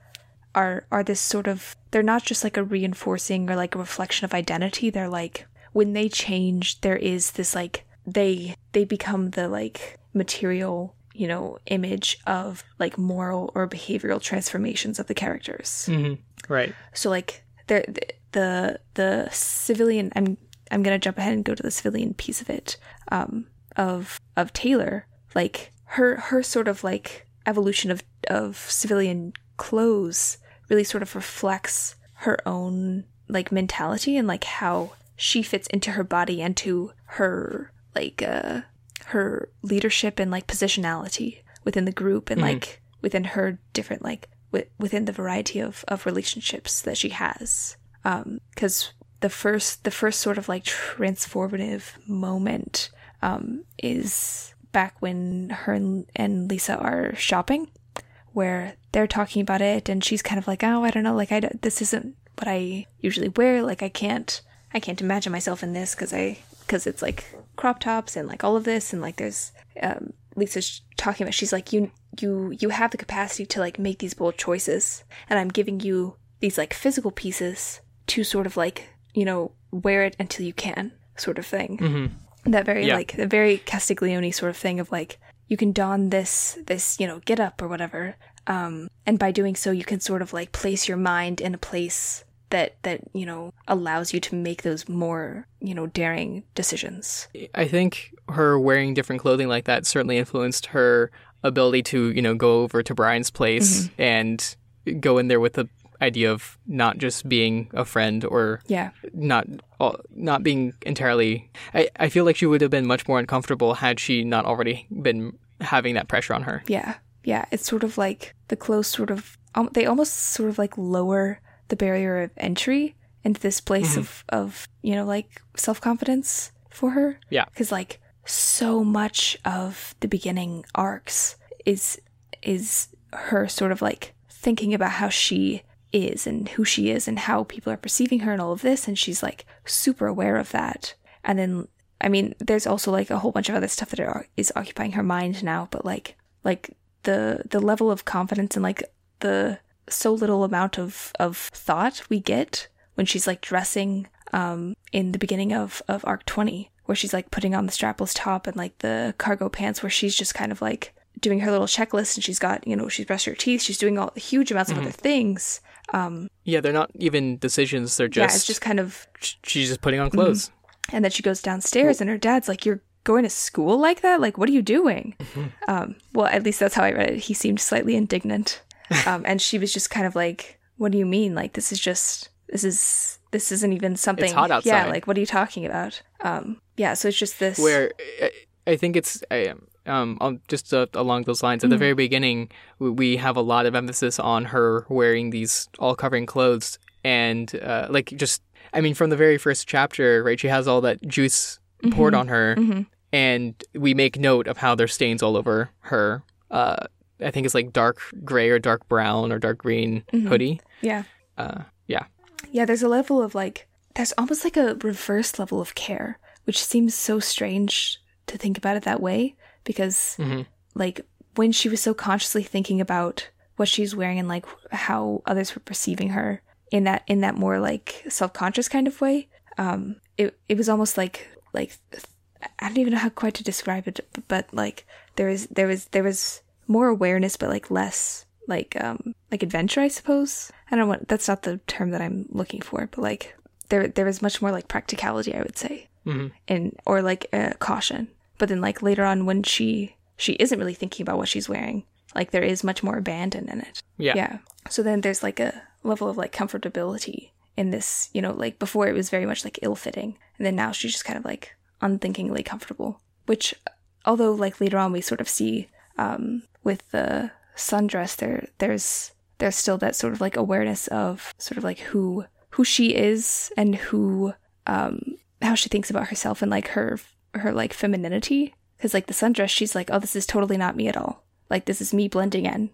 are are this sort of they're not just like a reinforcing or like a reflection of identity. They're like when they change there is this like they they become the like material you know image of like moral or behavioral transformations of the characters.
Hmm Right.
so like the the the civilian i'm i'm gonna jump ahead and go to the civilian piece of it um of of taylor. Like her her sort of like evolution of of civilian clothes really sort of reflects her own like mentality and like how she fits into her body and to her like uh her leadership and like positionality within the group and like within her different like wi- within the variety of of relationships that she has. Um because the first the first sort of like transformative moment um is back when her and- Lisa are shopping where they're talking about it and she's kind of like oh i don't know like i this isn't what i usually wear like i can't i can't imagine myself in this because i because it's like crop tops and like all of this and like there's um lisa's talking about she's like you you you have the capacity to like make these bold choices and i'm giving you these like physical pieces to sort of like you know wear it until you can sort of thing that very
Yeah.
like the very Castiglione sort of thing of like you can don this this you know get up or whatever um and by doing so you can sort of like place your mind in a place that that you know allows you to make those more you know daring decisions.
I think her wearing different clothing like that certainly influenced her ability to, you know, go over to Brian's place and go in there with the idea of not just being a friend or
yeah.
not not being entirely I, I feel like she would have been much more uncomfortable had she not already been having that pressure on her.
yeah. Yeah. It's sort of like the clothes sort of um, they almost sort of like lower the barrier of entry into this place mm-hmm. of of you know like self-confidence for her.
Yeah.
because like so much of the beginning arcs is is her sort of like thinking about how she is and who she is and how people are perceiving her and all of this and she's like super aware of that. And then i mean there's also like a whole bunch of other stuff that are, is occupying her mind now but like like the the level of confidence and like the so little amount of of thought we get when she's like dressing um in the beginning of of arc 20 where she's like putting on the strapless top and like the cargo pants where she's just kind of like doing her little checklist and she's got you know she's brushed her teeth she's doing all huge amounts of other things
Yeah, they're not even decisions. They're just,
yeah it's just kind of
she's just putting on clothes.
and then she goes downstairs and her dad's like you're going to school like that? Like what are you doing? Um well at least that's how i read it. He seemed slightly indignant um and she was just kind of like what do you mean like this is just this is this isn't even something
hot outside.
yeah like what are you talking about um yeah so it's just this
Where I, I think it's I, um um, just uh, along those lines. At the very beginning, we, have a lot of emphasis on her wearing these all covering clothes, and uh, like just I mean, from the very first chapter, right? She has all that juice poured on her, and we make note of how there's stains all over her. Uh, I think it's like dark gray or dark brown or dark green hoodie.
yeah
Uh, yeah.
Yeah, there's a level of like, there's almost like a reverse level of care, which seems so strange to think about it that way because, like, when she was so consciously thinking about what she's wearing and like how others were perceiving her in that in that more like self-conscious kind of way, um, it it was almost like like I don't even know how quite to describe it, but like there is there was there was more awareness, but like less like um like adventure, I suppose. I don't know what that's not the term that I'm looking for, but like there there was much more like practicality, I would say,
Mhm.
and or like uh, caution. But then like later on when she she isn't really thinking about what she's wearing, like there is much more abandon in it.
Yeah.
Yeah. So then there's like a level of like comfortability in this, you know, like before it was very much like ill fitting. And then now she's just kind of like unthinkingly comfortable. Which although like later on we sort of see um with the sundress there there's there's still that sort of like awareness of sort of like who who she is and who um how she thinks about herself and like her her like femininity. Because like the sundress she's like oh this is totally not me at all. Like this is me blending in.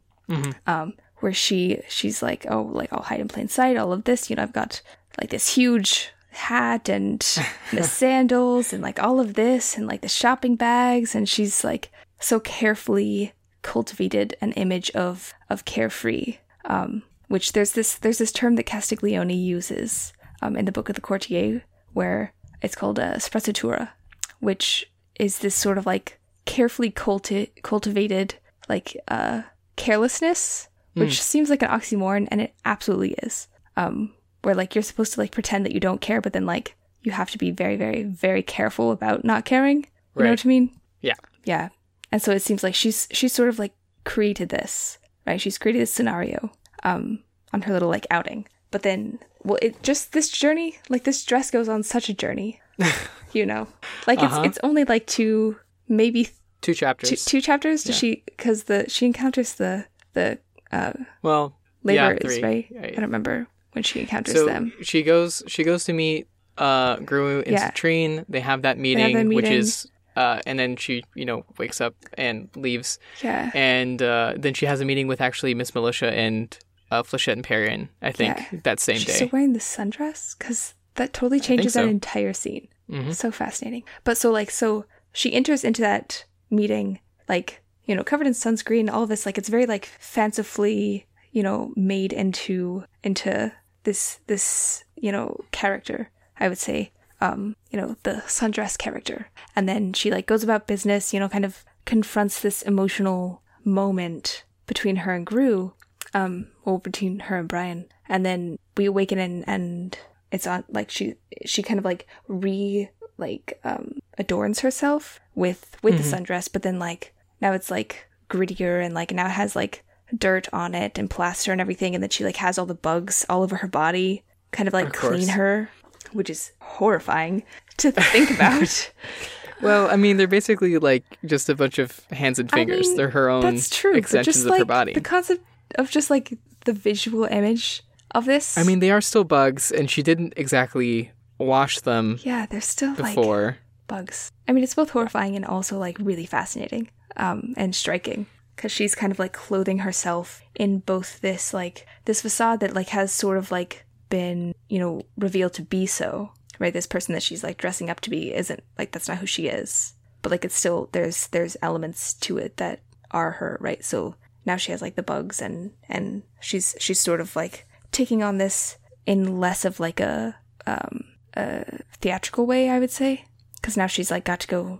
Um where she she's like oh like i'll hide in plain sight all of this you know i've got like this huge hat and the sandals and like all of this and like the shopping bags. And she's like so carefully cultivated an image of of carefree um which there's this there's this term that castiglione uses um in the book of the courtier where it's called a sprezzatura which is this sort of like carefully culti- cultivated like uh carelessness which seems like an oxymoron and it absolutely is um where like you're supposed to like pretend that you don't care but then like you have to be very very very careful about not caring. You know what i mean?
Yeah.
yeah and so it seems like she's she's sort of like created this right she's created this scenario um on her little like outing but then well, it just this journey, like this dress goes on such a journey. you know, like it's
Uh-huh.
it's only like two, maybe
Two chapters.
two, two chapters. Does she? Because the she encounters the the uh,
well, yeah,
laborers,
three.
right?
Yeah,
I don't remember when she encounters
So
them.
she goes. She goes to meet uh Grue and
Yeah.
Citrine. They have that meeting,
that
which is uh, and then she you know wakes up and leaves,
Yeah,
and uh, then she has a meeting with actually Miss Militia and uh, Flechette and Parian. I think
Yeah.
that same
she's
day.
still wearing the sundress because that totally changes
so.
that entire scene.
Mhm.
So fascinating. But so like so she enters into that meeting like you know covered in sunscreen, all of this like it's very like fancifully you know made into into this this you know character. I would say um you know the sundress character, and then she like goes about business. You know, kind of confronts this emotional moment between her and Grue um well between her and Brian. And then we awaken and and it's on like she she kind of like re like um adorns herself with with the sundress. But then like now it's like grittier and like now it has like dirt on it and plaster and everything. And then she like has all the bugs all over her body kind of like
Of
clean her which is horrifying to think about
well, I mean, they're basically like just a bunch of hands and
I
fingers.
mean,
they're her own
that's true
extensions
just
of
like
her body.
the concept of just like the visual image of this
I mean, they are still bugs, and she didn't exactly wash them
yeah they're still like
before.
bugs. I mean, it's both horrifying and also like really fascinating um, and striking because she's kind of like clothing herself in both this like this facade that like has sort of like been you know revealed to be so right. This person that she's like dressing up to be isn't like that's not who she is, but like it's still there's there's elements to it that are her right. So now she has like the bugs and and she's she's sort of like taking on this in less of like a um a theatrical way, I would say because now she's like got to go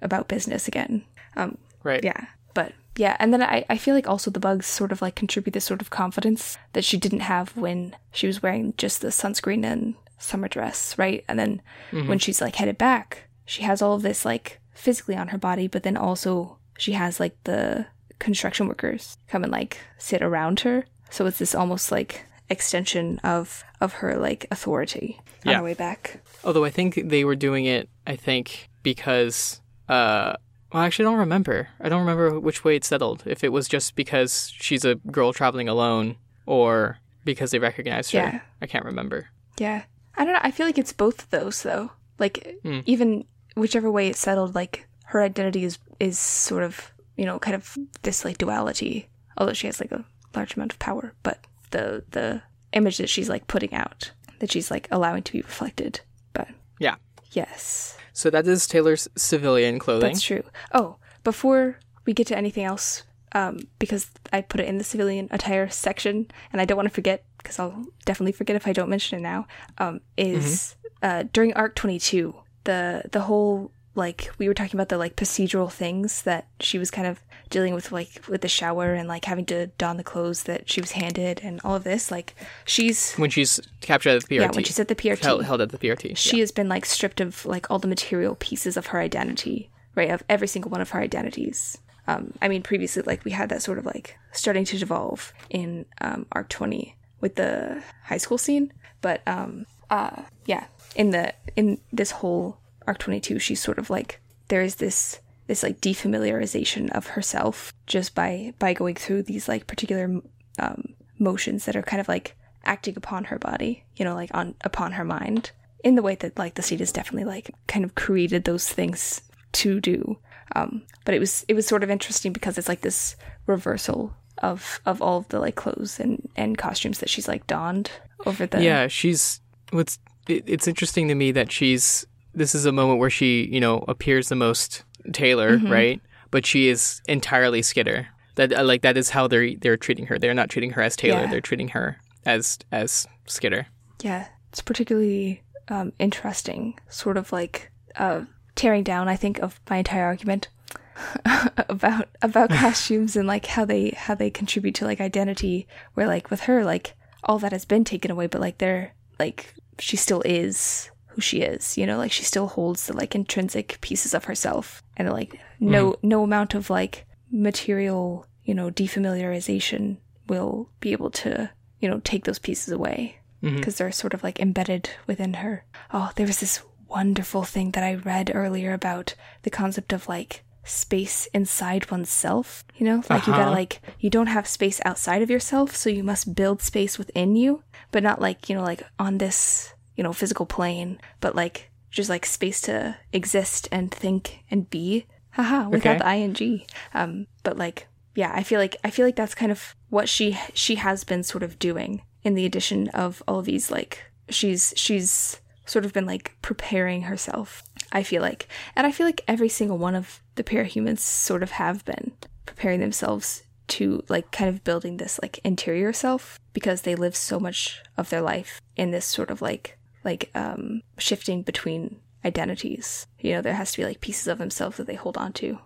about business again. Um,
Right.
yeah, but yeah, and then I, I feel like also the bugs sort of like contribute this sort of confidence that she didn't have when she was wearing just the sunscreen and summer dress, right? And then when she's like headed back, she has all of this like physically on her body, but then also she has like the construction workers come and like sit around her. So it's this almost like extension of of her like authority on
Yeah.
her way back.
Although I think they were doing it, I think, because, uh, well, I actually, don't remember. I don't remember which way it settled. If it was just because she's a girl traveling alone or because they recognized her.
Yeah.
I can't remember.
Yeah. I don't know. I feel like it's both of those though. Like
Hmm.
even whichever way it settled, like her identity is is sort of you know kind of this like duality. Although she has like a large amount of power, but the the image that she's like putting out that she's like allowing to be reflected. But
Yeah.
yes,
So that is Taylor's civilian clothing.
that's true. Oh, before we get to anything else, um, because I put it in the civilian attire section, and I don't want to forget because I'll definitely forget if I don't mention it now. Um, is uh, during Arc Twenty Two, the the whole like we were talking about the like procedural things that she was kind of dealing with like with the shower and like having to don the clothes that she was handed and all of this like she's
when she's captured at the PRT.
yeah when she's at the PRT
held, held at the PRT.
she has been like stripped of like all the material pieces of her identity, right? Of every single one of her identities. Um, I mean, previously, like we had that sort of like starting to devolve in um, arc twenty with the high school scene, but um, uh, yeah, in the in this whole arc twenty two, she's sort of like there is this this like defamiliarization of herself just by by going through these like particular um, motions that are kind of like acting upon her body, you know, like on upon her mind in the way that like the seed has definitely like kind of created those things to do. Um, but it was it was sort of interesting because it's like this reversal of of all of the like clothes and and costumes that she's like donned over the
Yeah, she's what's it, it's interesting to me that she's this is a moment where she, you know, appears the most Taylor,
Mm-hmm.
right? But she is entirely Skitter. That uh, like that is how they're they're treating her. They're not treating her as Taylor.
Yeah.
They're treating her as as Skitter.
Yeah, it's particularly um, interesting, sort of like uh, tearing down. I think of my entire argument about about costumes and like how they how they contribute to like identity. Where like with her, like all that has been taken away, but like they're like she still is who she is. You know, like she still holds the like intrinsic pieces of herself, and like no no amount of like material you know defamiliarization will be able to you know take those pieces away because they're sort of like embedded within her. Oh, there was this wonderful thing that I read earlier about the concept of like space inside oneself. You know, like you gotta
Uh-huh.
like you don't have space outside of yourself, so you must build space within you, but not like you know like on this you know physical plane, but like just like space to exist and think and be. Haha, without
Okay.
the ing. Um, but like yeah, I feel like I feel like that's kind of what she she has been sort of doing in the addition of all these like she's she's sort of been like preparing herself. I feel like, and I feel like every single one of the parahumans sort of have been preparing themselves to like kind of building this like interior self because they live so much of their life in this sort of like like um shifting between identities. You know, there has to be like pieces of themselves that they hold on to.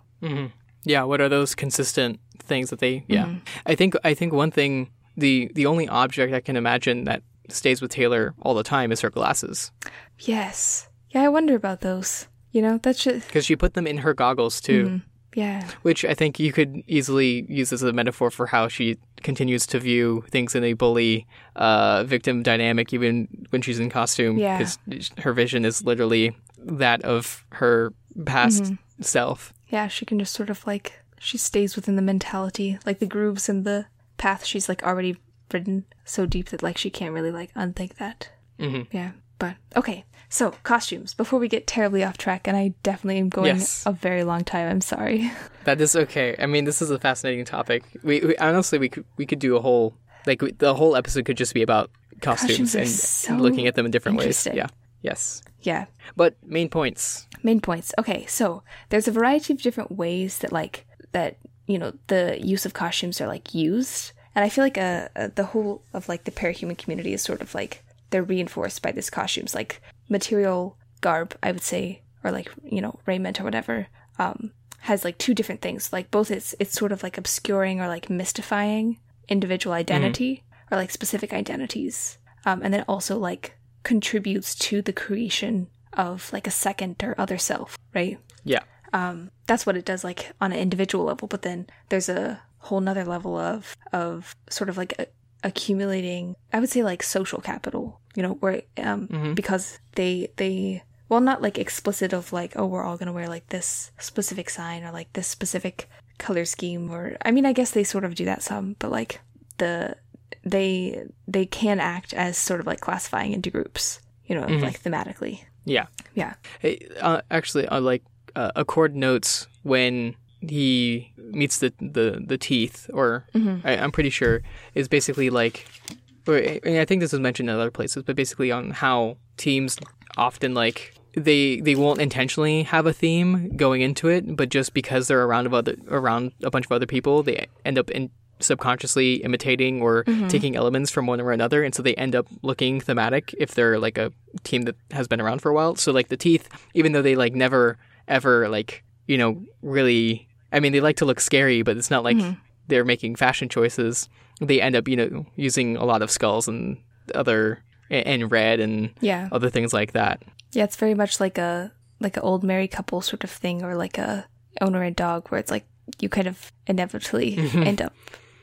Yeah, what are those consistent things that they yeah.
Mm-hmm.
I think I think one thing the the only object I can imagine that stays with Taylor all the time is her glasses
Yes. Yeah, I wonder about those. You know, that's just
because she put them in her goggles too,
Mm-hmm. Yeah.
which I think you could easily use as a metaphor for how she continues to view things in a bully uh, victim dynamic even when she's in costume
Yeah.
because her vision is literally that of her past
Mm-hmm.
self.
Yeah, she can just sort of like she stays within the mentality, like the grooves and the path she's like already ridden so deep that like she can't really like unthink that.
Mhm.
Yeah, but okay. So costumes. Before we get terribly off track, and I definitely am going
Yes.
a very long time. I'm sorry.
That is okay. I mean, this is a fascinating topic. We, we honestly we could we could do a whole like we, the whole episode could just be about costumes,
Costumes
and
so
looking at them in different ways. Yeah. Yes.
Yeah.
But main points.
Main points. Okay, so there's a variety of different ways that like that you know the use of costumes are like used, and I feel like uh, uh the whole of like the parahuman community is sort of like they're reinforced by these costumes, like material garb, I would say, or like you know raiment or whatever. Um, has like two different things. Like both it's it's sort of like obscuring or like mystifying individual identity or like specific identities, um, and then also like contributes to the creation of like a second or other self, right?
Yeah.
Um, that's what it does like on an individual level, but then there's a whole nother level of of sort of like a, accumulating I would say like social capital, you know, where um because they they well not like explicit of like, oh we're all gonna wear like this specific sign or like this specific color scheme or I mean I guess they sort of do that some, but like the they they can act as sort of like classifying into groups, you know, like thematically.
Yeah.
Yeah.
Hey, uh, actually, uh, like uh, Accord notes when he meets the the, the teeth, or mm-hmm. I, I'm pretty sure is basically like. I think this was mentioned in other places, but basically on how teams often like they they won't intentionally have a theme going into it, but just because they're around of other around a bunch of other people, they end up in subconsciously imitating or mm-hmm. taking elements from one or another, and so they end up looking thematic if they're like a team that has been around for a while. So like the teeth, even though they like never ever like you know really, I mean they like to look scary, but it's not like mm-hmm. they're making fashion choices. They end up you know using a lot of skulls and other and red and
Yeah.
other things like that.
Yeah, it's very much like a like an old married couple sort of thing, or like a owner and dog, where it's like you kind of inevitably mm-hmm. end up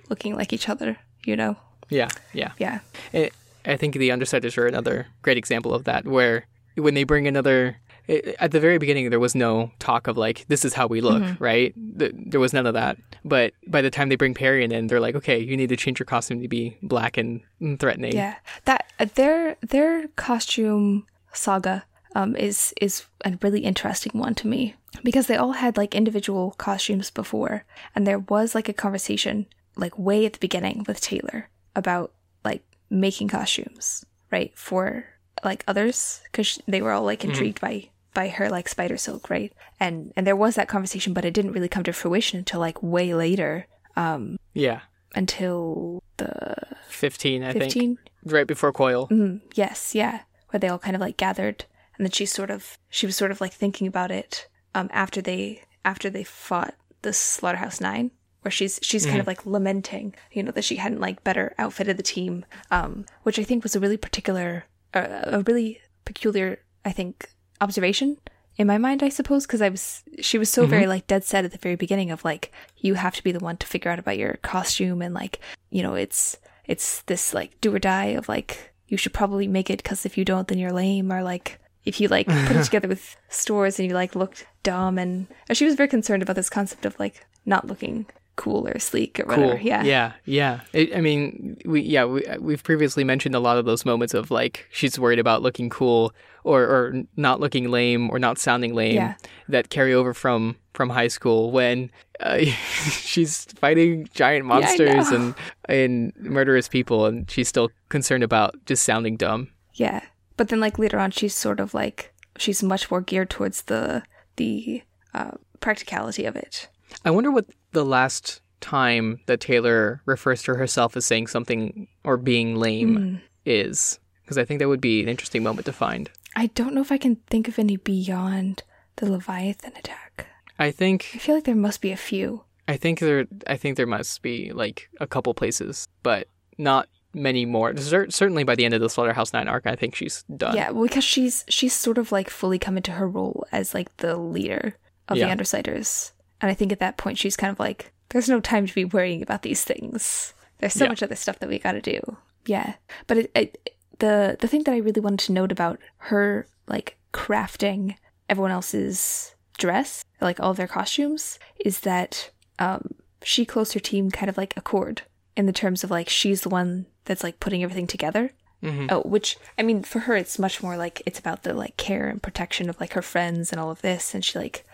looking like each other. You know?
Yeah, yeah.
Yeah.
I I think the Undersiders are another great example of that, where when they bring another. I- At the very beginning, there was no talk of like this is how we look, right? Th- There was none of that. But by the time they bring Parian, they're like, okay, you need to change your costume to be black and threatening.
Yeah. That uh, their their costume saga um is is a really interesting one to me because they all had like individual costumes before, and there was like a conversation like way at the beginning with Taylor about like making costumes, right? For like others because they were all like intrigued by by her like spider silk, right? And and there was that conversation, but it didn't really come to fruition until like way later, um,
Yeah.
until the
15, I think.
fifteen.
Right before Coil.
Mm, yes, yeah, where they all kind of like gathered, and then she sort of she was sort of like thinking about it um after they after they fought the Slaughterhouse Nine, where she's she's kind of like lamenting, you know, that she hadn't like better outfitted the team, um, which I think was a really particular, uh, a really peculiar, I think, observation in my mind, I suppose, because I was she was so very mm-hmm. like dead set at the very beginning of like you have to be the one to figure out about your costume and like you know it's it's this like do or die of like you should probably make it because if you don't, then you're lame, or like if you like put it together with stores and you like looked dumb, and, and she was very concerned about this concept of like not looking cool or sleek or whatever.
cool.
Yeah,
yeah, yeah. It, I mean, we yeah we we've previously mentioned a lot of those moments of like she's worried about looking cool or or not looking lame or not sounding lame
Yeah.
that carry over from from high school when uh, she's fighting giant monsters
know.
and and murderous people and she's still concerned about just sounding dumb.
Yeah. But then like later on she's sort of like she's much more geared towards the the uh, practicality of it.
I wonder what the last time that Taylor refers to herself as saying something or being lame
Hmm.
is because I think that would be an interesting moment to find.
I don't know if I can think of any beyond the Leviathan attack.
I think
I feel like there must be a few.
I think there I think there must be like a couple places, but not many more. Cer- certainly by the end of the Slaughterhouse Nine arc, I think she's done.
Yeah, well, because she's she's sort of like fully come into her role as like the leader of
Yeah.
the Undersiders, and I think at that point she's kind of like, "There's no time to be worrying about these things. There's so
Yeah.
much other stuff that we got to do." Yeah, but it, it, the the thing that I really wanted to note about her like crafting everyone else's dress, like all their costumes, is that um, she closed her team kind of like Accord in the terms of like she's the one that's like putting everything together. Oh, which I mean, for her, it's much more like it's about the like care and protection of like her friends and all of this, and she like.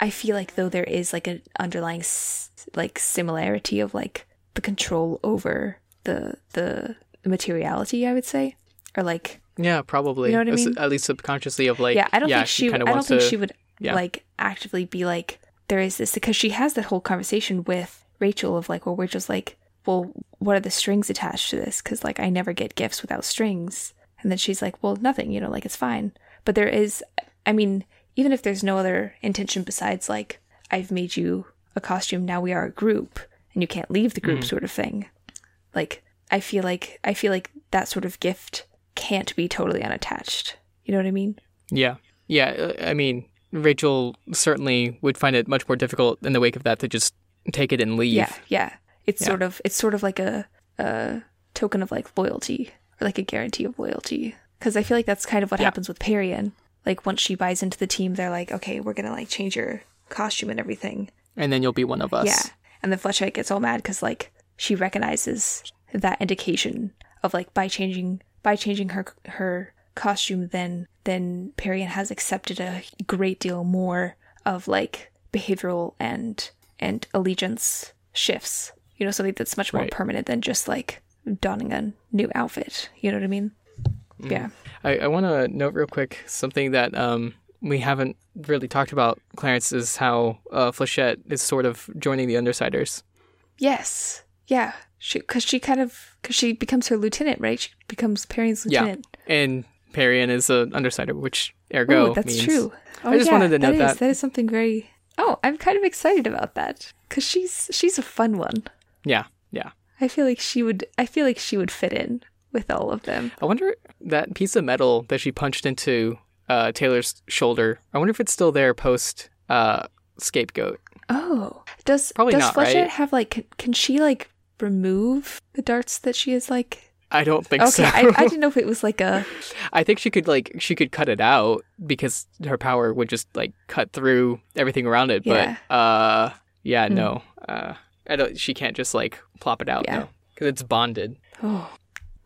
I feel like though there is like an underlying s- like similarity of like the control over the the materiality, I would say, or like
Yeah, probably.
You know what I mean?
At least subconsciously of like
yeah, I don't think she.
kind
I don't think
to
she would
yeah.
like actively be like there is this because she has that whole conversation with Rachel of like, well, Rachel's like, well, what are the strings attached to this? Because like I never get gifts without strings, and then she's like, well, nothing, you know, like it's fine. But there is, I mean, even if there's no other intention besides like I've made you a costume, now we are a group, and you can't leave the group, sort of thing. Like I feel like I feel like that sort of gift can't be totally unattached. You know what I mean?
Yeah. Yeah. uh, I mean, Rachel certainly would find it much more difficult in the wake of that to just take it and leave.
Yeah, yeah. It's
Yeah.
sort of it's sort of like a a token of like loyalty or like a guarantee of loyalty. Because I feel like that's kind of what
Yeah.
happens with Parian. Like once she buys into the team, they're like, okay, we're gonna like change your costume and everything.
And then you'll be one of us.
Yeah, and then Flechette gets all mad because like she recognizes that indication of like by changing by changing her her costume, then then Parian has accepted a great deal more of like behavioral and and allegiance shifts. You know, something that's much more
Right.
permanent than just like donning a new outfit. You know what I mean?
Mm-hmm.
Yeah.
I, I want to note real quick something that um, we haven't really talked about, Clarence, is how uh, Flechette is sort of joining the Undersiders.
Yes. Yeah. Because she kind of because she becomes her lieutenant, right? She becomes Parian's
Yeah.
lieutenant.
And Parian is an Undersider, which ergo
Oh, that's
means
true. Oh,
I just
yeah,
wanted to note
is-
that.
that is something very. Oh, I'm kind of excited about that because she's she's a fun one.
Yeah, yeah.
I feel like she would. I feel like she would fit in with all of them.
I wonder that piece of metal that she punched into uh, Taylor's shoulder. I wonder if it's still there post uh, scapegoat.
Oh, does
Probably
does
not,
Flechette
right?
have like? Can, can she like remove the darts that she is like?
I don't think
Okay,
so.
I, I didn't know if it was like a.
I think she could like she could cut it out because her power would just like cut through everything around it.
Yeah.
But uh, yeah, no, uh, I don't. She can't just like plop it out.
Yeah.
No, because it's bonded.
Oh,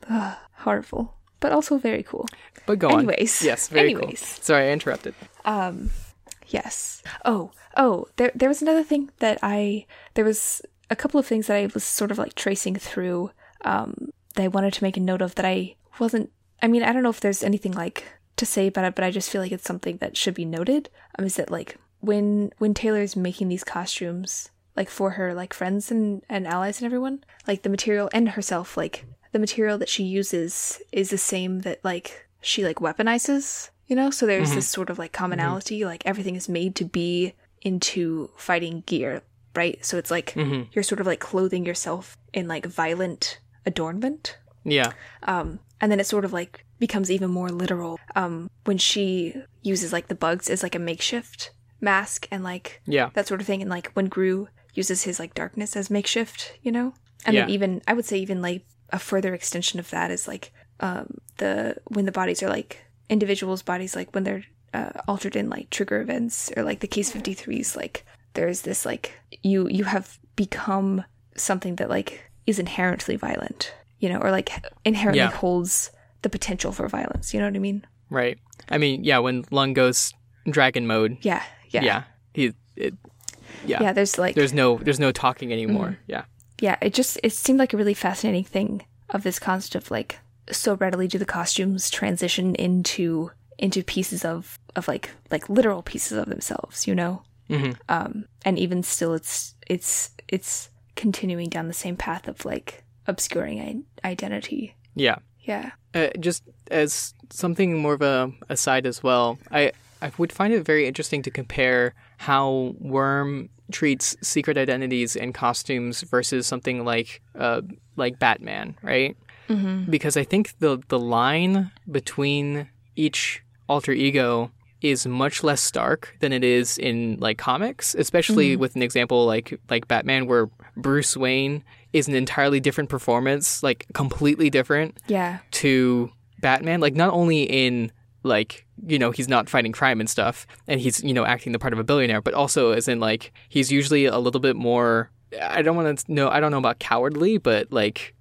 ugh, horrible, but also very cool.
But go on.
Anyways.
yes, very
Anyways.
cool. Sorry, I interrupted.
Um, yes. Oh, oh, there there was another thing that I there was a couple of things that I was sort of like tracing through um that I wanted to make a note of that I wasn't I mean, I don't know if there's anything like to say about it, but I just feel like it's something that should be noted. Um is that like when when Taylor's making these costumes like for her like friends and and allies and everyone, like the material and herself like the material that she uses is the same that like she like weaponizes you know? So there's this sort of like commonality like everything is made to be into fighting gear right? So it's like
Mm-hmm.
you're sort of like clothing yourself in like violent adornment.
Yeah,
um and then it sort of like becomes even more literal um when she uses like the bugs as like a makeshift mask and like
yeah,
that sort of thing. And like when Grue uses his like darkness as makeshift you know? And then even i would say even like a further extension of that is like um, the when the bodies are like individuals' bodies, like when they're uh, altered in like trigger events or like the case 53s, like there's this like you you have become something that like is inherently violent, you know, or like inherently
Yeah.
holds the potential for violence. You know what I mean?
Right. I mean, yeah, when Lung goes dragon mode,
Yeah, yeah,
yeah, he it, yeah,
yeah. There's like
there's no there's no talking anymore. Yeah.
Yeah, it just it seemed like a really fascinating thing of this concept of like so readily do the costumes transition into into pieces of of like like literal pieces of themselves, you know.
Mhm.
Um, and even still, it's it's it's continuing down the same path of like obscuring I- identity.
Yeah.
Yeah,
Uh, just as something more of a aside as well, I I would find it very interesting to compare how Worm treats secret identities and costumes versus something like uh like Batman, right? Mm-hmm. Because I think the the line between each alter ego is much less stark than it is in like comics, especially with an example like like Batman where Bruce Wayne is an entirely different performance, like completely different
yeah,
to Batman, like not only in like you know he's not fighting crime and stuff, and he's you know acting the part of a billionaire, but also as in like he's usually a little bit more. I don't want to know. I don't know about cowardly, but like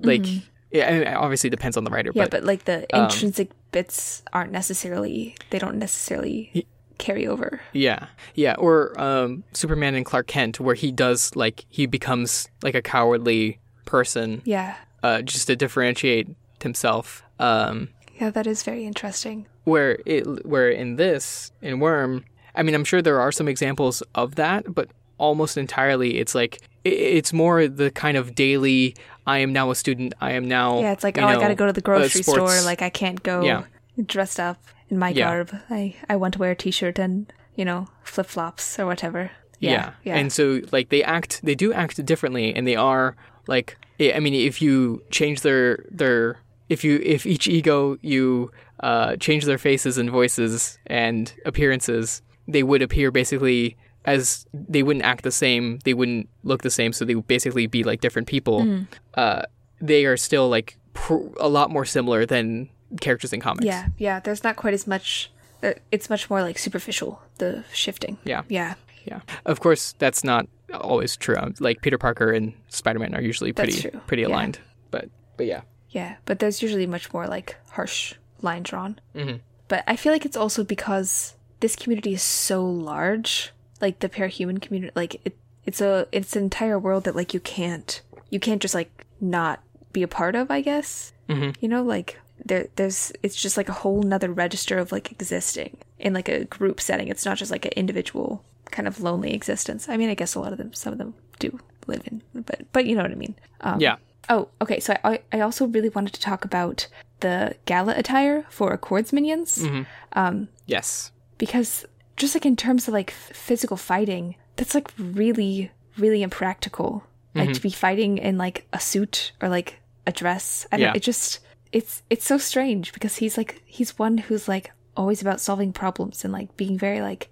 like yeah, I mean, it obviously depends on the writer.
Mm-hmm. yeah.
but
But like the
um,
intrinsic bits aren't necessarily they don't necessarily carry over.
Yeah, yeah, or um, Superman and Clark Kent, where he does like he becomes like a cowardly person,
Yeah,
uh, just to differentiate himself. Um,
yeah, that is very interesting.
where it where in this in Worm, I mean, I'm sure there are some examples of that, but almost entirely, it's like it's more the kind of daily. I am now a student. I am now.
Yeah, it's like, oh, I gotta go to the grocery store. Like, I can't go
Yeah.
dressed up in my
Yeah.
garb. I, I want to wear a t-shirt and, you know, flip flops or whatever.
Yeah.
Yeah, yeah.
And so like they act they do act differently and they are like I mean if you change their their if you if each ego you uh change their faces and voices and appearances they would appear basically as they wouldn't act the same they wouldn't look the same so they would basically be like different people
Mm.
uh they are still like pr- a lot more similar than characters in comics
yeah, yeah. There's not quite as much. uh, It's much more like superficial, the shifting.
Yeah.
Yeah.
Yeah. Of course, that's not always true. Like Peter Parker and Spider Man are usually pretty pretty
Yeah.
aligned. But but yeah.
Yeah. But there's usually much more like harsh line drawn.
Mhm.
But I feel like it's also because this community is so large, like the parahuman community, like it, it's a it's an entire world that like you can't you can't just like not be a part of. I guess
Mhm.
you know like there there's it's just like a whole nother register of like existing in like a group setting. It's not just like an individual kind of lonely existence. I mean, I guess a lot of them, some of them do live in, but but you know what I mean. Um,
Yeah.
Oh, okay. So I I also really wanted to talk about the gala attire for Accords minions mm-hmm.
um, Yes.
because just like in terms of like physical fighting, that's like really really impractical. Like to mm-hmm. be fighting in like a suit or like a dress. I don't
Yeah.
it just it's it's so strange because he's like he's one who's like always about solving problems and like being very like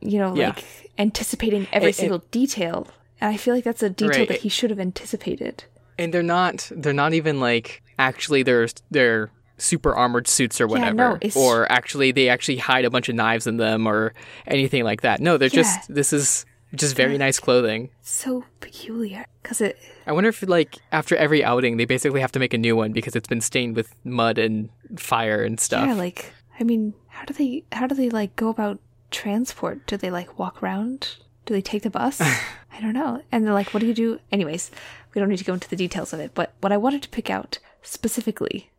you know
Yeah.
like anticipating every
It- it-
single detail. And I feel like that's a detail
Right.
that he should have anticipated.
And they're not they're not even like actually they're they're super armored suits or whatever.
no, it's-
or actually they actually hide a bunch of knives in them or anything like that. No, they're just this is just very nice clothing.
so peculiar because it
I wonder if like after every outing they basically have to make a new one because it's been stained with mud and fire and stuff.
yeah like i mean how do they how do they like go about transport do they like walk around do they take the bus i don't know and they're like what do you do anyways we don't need to go into the details of it but what i wanted to pick out specifically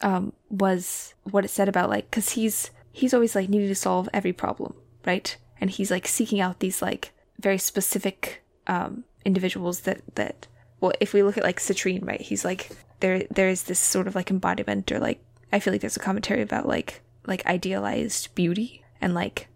um was what it said about like because he's he's always like needing to solve every problem right? And he's like seeking out these like very specific um individuals that that well if we look at like citrine right he's like there there is this sort of like embodiment or like i feel like there's a commentary about like like idealized beauty and like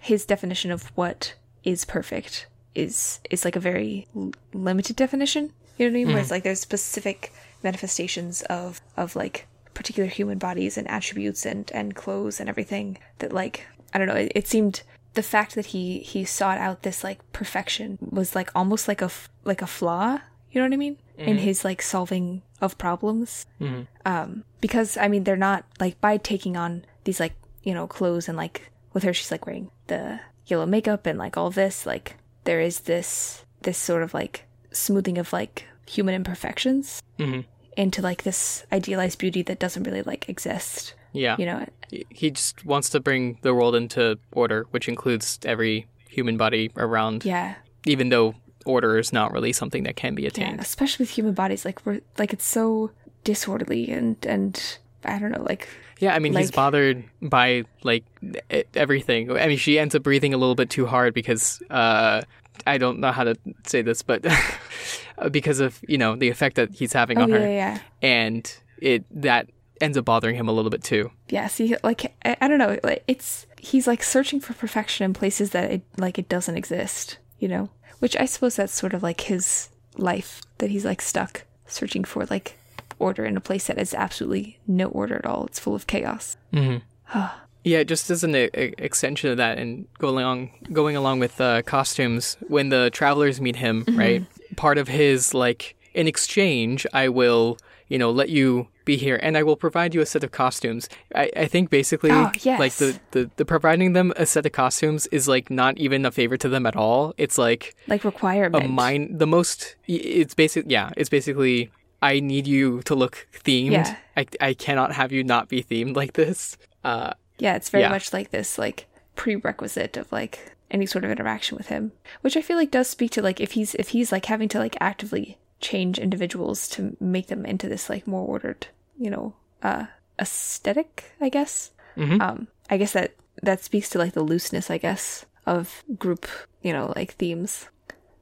his definition of what is perfect is is like a very l- limited definition you know what i mean where it's like there's specific manifestations of of like particular human bodies and attributes and and clothes and everything that like i don't know it, it seemed the fact that he he sought out this like perfection was like almost like a like a flaw You know what I mean? In his like solving of problems.
Mhm.
Um, because I mean, they're not like by taking on these like you know clothes and like with her, she's like wearing the yellow makeup and like all this. Like there is this this sort of like smoothing of like human imperfections
Mhm.
into like this idealized beauty that doesn't really like exist.
Yeah.
You know,
He- just wants to bring the world into order, which includes every human body around,
yeah,
even though order is not really something that can be
yeah,
attained.
especially with human bodies. Like we're like it's so disorderly and and I don't know, like
Yeah, I mean, he's bothered by like everything. I mean, she ends up breathing a little bit too hard because uh, I don't know how to say this, but because of you know the effect that he's having
oh
on
yeah,
her,
yeah.
and it that ends up bothering him a little bit too.
yeah see like I, I don't know like it's he's like searching for perfection in places that it like it doesn't exist you know which i suppose that's sort of like his life that he's like stuck searching for like order in a place that is absolutely no order at all it's full of chaos
Yeah, just as an e- extension of that, and go along, going along with uh, costumes, when the travelers meet him,
Mm-hmm.
right? Part of his like, in exchange, I will, you know, let you be here, and I will provide you a set of costumes. I, I think basically,
Oh, yes.
like the, the the providing them a set of costumes is like not even a favor to them at all. It's like
like requirement a
mine. The most, it's basic. Yeah, it's basically. I need you to look themed.
Yeah.
I, I cannot have you not be themed like this. Uh,
Yeah, it's very
Yeah.
much like this like prerequisite of like any sort of interaction with him, which I feel like does speak to like if he's if he's like having to like actively change individuals to make them into this like more ordered, you know, uh aesthetic, I guess.
Mhm.
Um I guess that that speaks to like the looseness, I guess, of group, you know, like themes.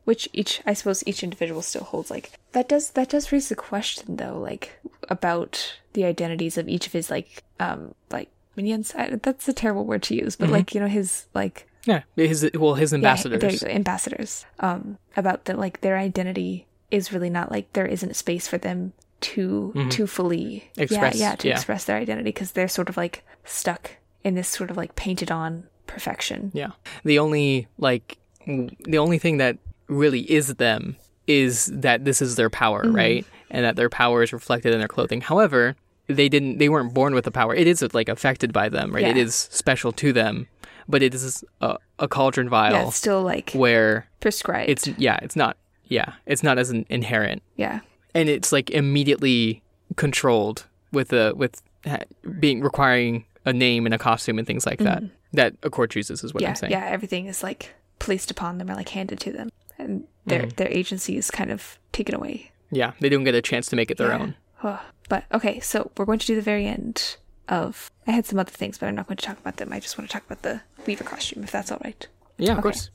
Which each I suppose each individual still holds like that does that does raise the question though, like about the identities of each of his like um like minions. I, that's a terrible word to use, but like you know his like
Yeah, his well, his ambassadors.
go, ambassadors. Um, about that like their identity is really not like there isn't space for them to to fully
Express,
yeah yeah to
yeah.
express their identity because they're sort of like stuck in this sort of like painted on perfection.
Yeah, the only like the only thing that really is them is that this is their power,
Mm-hmm.
right? And that their power is reflected in their clothing. However, they didn't. They weren't born with the power. It is like affected by them, right? It
Yeah.
is special to them, but it is a, a cauldron vial
Yeah, it's still like
where
prescribed.
it's yeah, it's not. Yeah, it's not as an inherent
yeah.
and it's like immediately controlled with a with being requiring a name and a costume and things like that that Accord chooses is what
Mm-hmm. yeah,
I'm saying.
yeah, everything is like placed upon them or like handed to them, and their
Mm-hmm.
their agency is kind of taken away.
Yeah, they don't get a chance to make it their
Yeah.
own.
But okay, so we're going to do the very end of. I had some other things, but I'm not going to talk about them. I just want to talk about the Weaver costume, if that's all right.
Yeah, of
Okay.
course.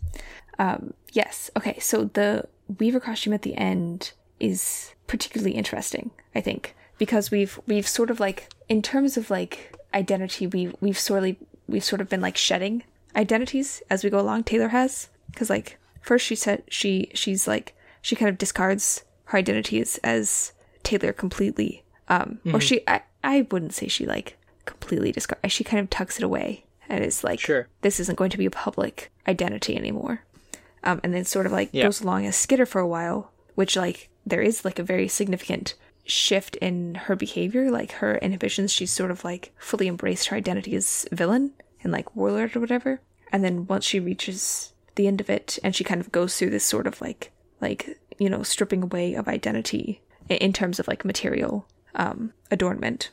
Um, yes. Okay. So the Weaver costume at the end is particularly interesting, I think, because we've we've sort of like in terms of like identity, we we've sorely we've sort of been like shedding identities as we go along. Taylor has because like first she said she she's like she kind of discards her identity as, as Taylor completely. Um, or she I I wouldn't say she like completely discard. She kind of tucks it away and is like
Sure.
this isn't going to be a public identity anymore um, and then sort of like
Yeah.
goes along as Skitter for a while, which like there is like a very significant shift in her behavior, like her inhibitions. She's sort of like fully embraced her identity as villain and like warlord or whatever. And then once she reaches the end of it, and she kind of goes through this sort of like like you know stripping away of identity in terms of like material um, adornment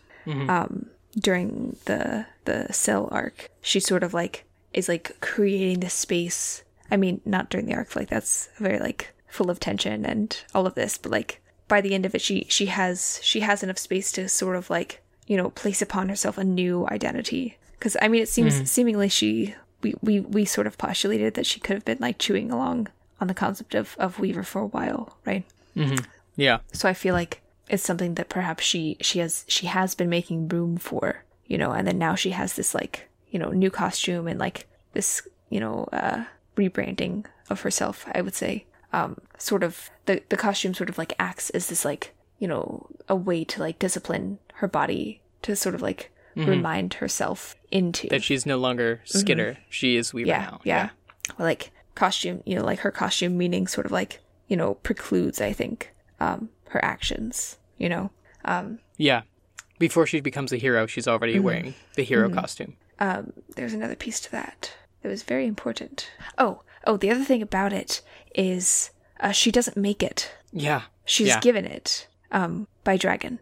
um, during the the cell arc, she sort of like is like creating this space. I mean, not during the arc, like that's very like full of tension and all of this, but like by the end of it, she she has she has enough space to sort of like you know place upon herself a new identity. Because I mean, it seems seemingly she we, we we sort of postulated that she could have been like chewing along on the concept of of Weaver for a while, right?
Yeah.
so i feel like it's something that perhaps she she has she has been making room for you know and then now she has this like you know new costume and like this you know uh rebranding of herself i would say um sort of the the costume sort of like acts as this like you know a way to like discipline her body to sort of like remind herself into
That she's no longer Skitter. She is Weaver
yeah,
now.
yeah. Or, like costume, you know, like her costume meaning sort of like, you know, precludes, I think, um, her actions. You know, um,
Yeah. Before she becomes a hero, she's already wearing the hero costume.
um, there's another piece to that that was very important. Oh, oh, the other thing about it is uh, she doesn't make it.
Yeah.
She's
Yeah.
given it um, by Dragon,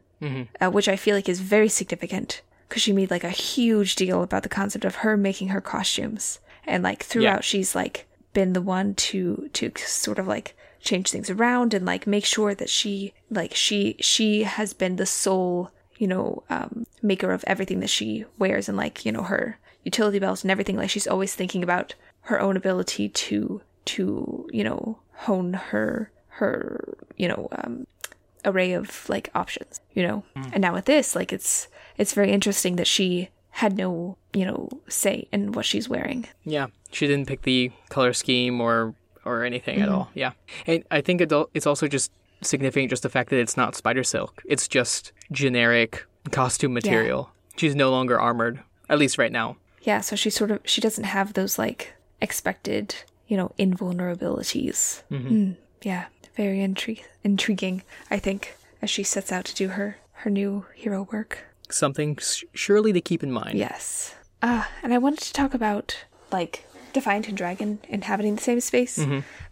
uh, which I feel like is very significant because she made like a huge deal about the concept of her making her costumes, and like throughout she's like been the one to to sort of like change things around and like make sure that she like she she has been the sole you know um, maker of everything that she wears and like you know her utility belts and everything. Like she's always thinking about her own ability to to you know hone her her you know um, array of like options you know? And now with this like it's it's very interesting that she had no you know say in what she's wearing
Yeah, she didn't pick the color scheme or or anything at all. Yeah, and I think al- it's also just significant just the fact that it's not spider silk. It's just generic costume material. She's no longer armored, at least right now.
yeah so she sort of she doesn't have those like expected you know invulnerabilities Mm, yeah very intri- intriguing i think as she sets out to do her her new hero work
Something surely to keep in mind.
Yes. Uh, and I wanted to talk about like Defiant and Dragon inhabiting the same space,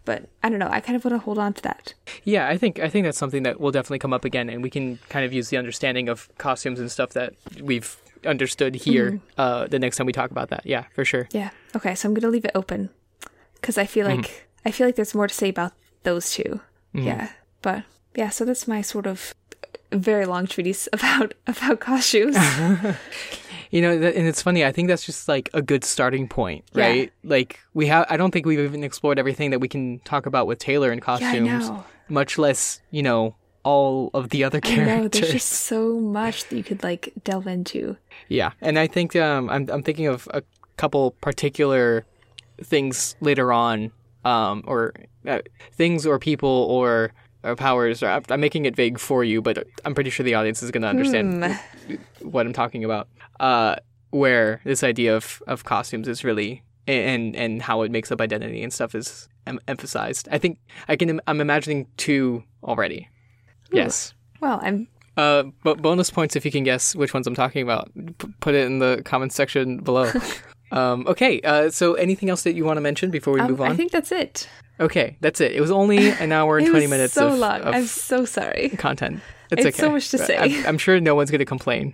but I don't know. I kind of want to hold on to that.
Yeah, I think I think that's something that will definitely come up again, and we can kind of use the understanding of costumes and stuff that we've understood here uh, the next time we talk about that. Yeah, for sure.
Yeah. Okay. So I'm gonna leave it open because I feel like I feel like there's more to say about those 2 Yeah. But yeah. So that's my sort of very long treatise about about costumes.
You know, and it's funny. I think that's just like a good starting point,
Yeah.
right? Like we have. I don't think we've even explored everything that we can talk about with Taylor and
yeah, I
costumes.
know.
Much less, you know, all of the other
I know.
characters.
There's just so much that you could like delve into.
Yeah, and I think um, I'm I'm thinking of a couple particular things later on, um, or uh, things or people or, or powers. Or I'm, making it vague for you, but I'm pretty sure the audience is going to understand
Hmm.
what I'm talking about. Uh, where this idea of, of costumes is really and and how it makes up identity and stuff is em- emphasized. I think I can. I'm imagining two already. Yes.
Well, I'm
Uh, but bonus points if you can guess which ones I'm talking about. P- put it in the comments section below. um, okay. Uh, so anything else that you want to mention before we
um,
move on?
I think that's it.
Okay, that's it. It was only an hour and
It
twenty
was
minutes
so
of,
long.
of
I'm so sorry.
content. It's,
It's
okay.
so much to
But
say.
I'm, I'm sure no one's going to complain.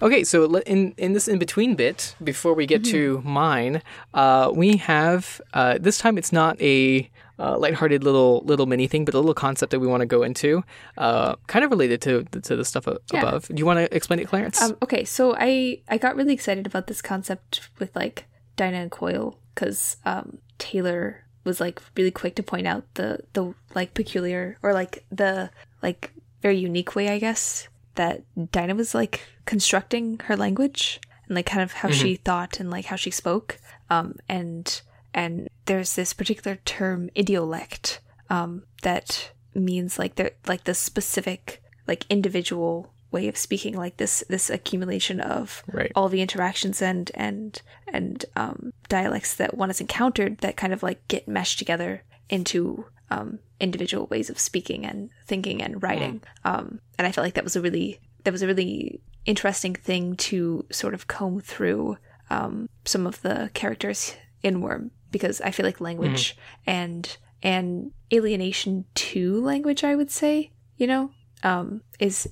Okay, so in in this in between bit before we get to
Mm-hmm.
mine, uh, we have uh, this time it's not a uh, lighthearted little little mini thing, but a little concept that we want to go into, uh, kind of related to to the stuff a-
Yeah.
above. Do you want to explain it, Clarence?
Um, okay, so I I got really excited about this concept with like Dinah and Coil because um, Taylor was like really quick to point out the the like peculiar or like the like very unique way I guess that Dinah was like constructing her language and like kind of how she thought and like how she spoke. Um and and there's this particular term idiolect um that means like the like the specific like individual way of speaking like this this accumulation of
Right.
all the interactions and and and um dialects that one has encountered that kind of like get meshed together into um individual ways of speaking and thinking and writing. Um and i felt like that was a really that was a really interesting thing to sort of comb through um some of the characters in worm because i feel like language and and alienation to language i would say you know um is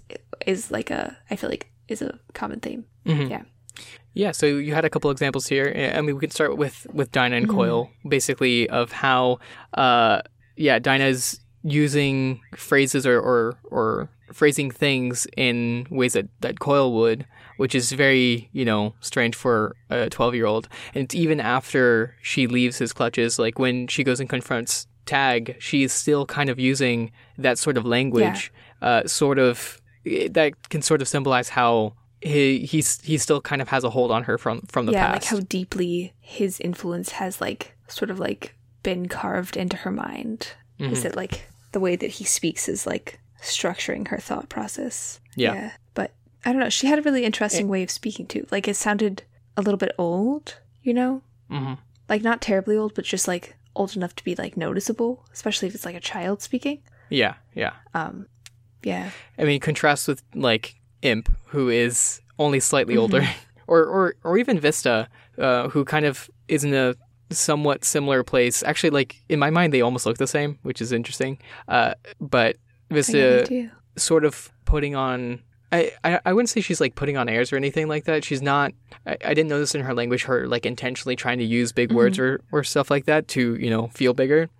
is like a i feel like is a common theme yeah
Yeah, so you had a couple examples here. I mean, we could start with with Dinah
Mm-hmm.
and Coil, basically of how, uh, yeah, Dinah's using phrases or, or or phrasing things in ways that that Coil would, which is very you know strange for a twelve year old. And it's even after she leaves his clutches, like when she goes and confronts Tagg, she's still kind of using that sort of language, uh, sort of that can sort of symbolize how he he's he still kind of has a hold on her from from the
yeah
past.
like how deeply his influence has like sort of like been carved into her mind
Mm-hmm.
is it like the way that he speaks is like structuring her thought process
Yeah.
but i don't know she had a really interesting way of speaking too like it sounded a little bit old you know
Mhm.
like not terribly old but just like old enough to be like noticeable especially if it's like a child speaking
yeah, yeah.
um Yeah.
I mean, contrast with like Imp, who is only slightly older, or, or or even Vista, uh, who kind of is in a somewhat similar place. Actually, like in my mind, they almost look the same, which is interesting. Uh, but Vista sort of putting on. I, I, I wouldn't say she's like putting on airs or anything like that. She's not. I, I didn't notice in her language her like intentionally trying to use big words or, or stuff like that to you know feel bigger.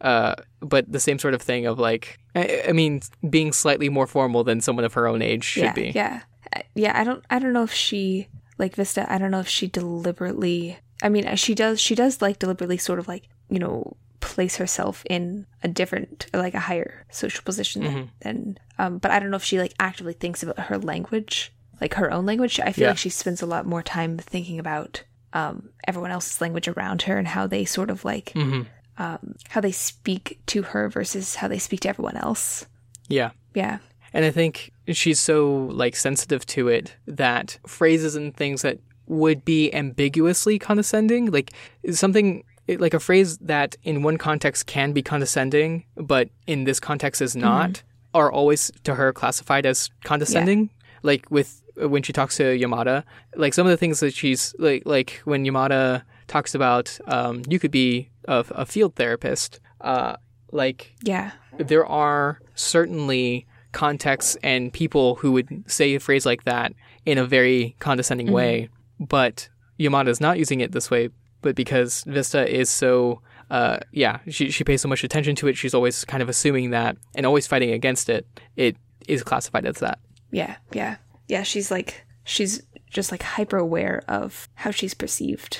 Uh, but the same sort of thing of like I, I mean being slightly more formal than someone of her own age should
yeah,
be.
Yeah. Uh, Yeah, I don't I don't know if she like Vista, I don't know if she deliberately I mean, she does she does like deliberately sort of like, you know, place herself in a different like a higher social position than, than um but I don't know if she like actively thinks about her language, like her own language. I feel
Yeah.
like she spends a lot more time thinking about um everyone else's language around her and how they sort of like
Mhm.
Um how they speak to her versus how they speak to everyone else.
Yeah.
Yeah.
And I think she's so like sensitive to it that phrases and things that would be ambiguously condescending, like something like a phrase that in one context can be condescending, but in this context is not, are always to her classified as condescending. Like with when she talks to Yamada, like some of the things that she's like, like when Yamada talks about, um, you could be a, a field therapist, uh, like
Yeah.
there are certainly contexts and people who would say a phrase like that in a very condescending way, but Yamada is not using it this way. But because Vista is so, uh, yeah, she she pays so much attention to it, she's always kind of assuming that and always fighting against it. It is classified as that.
Yeah, yeah, yeah. She's like she's just like hyper aware of how she's perceived,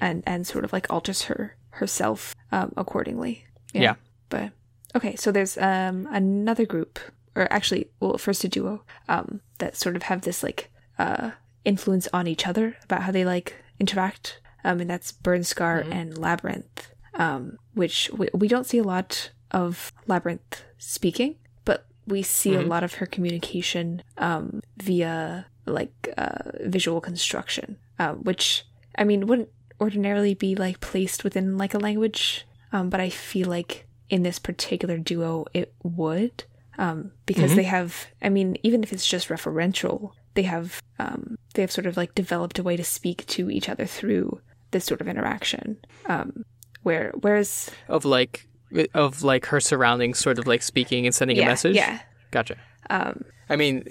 and and sort of like alters her herself um, accordingly.
Yeah.
But okay, so there's um another group, or actually, well, first a duo, um, that sort of have this like uh influence on each other about how they like interact. Um, and that's Burn Scar and Labyrinth. Um, which we, we don't see a lot of Labyrinth speaking, but we see a lot of her communication um, via like uh, visual construction, uh, which I mean wouldn't ordinarily be like placed within like a language, um, but I feel like in this particular duo it would, um, because they have. I mean, even if it's just referential, they have um, they have sort of like developed a way to speak to each other through this sort of interaction. Um, where whereas
Of like of like her surroundings, sort of like speaking and sending
yeah
a message.
yeah
Gotcha.
um,
I mean,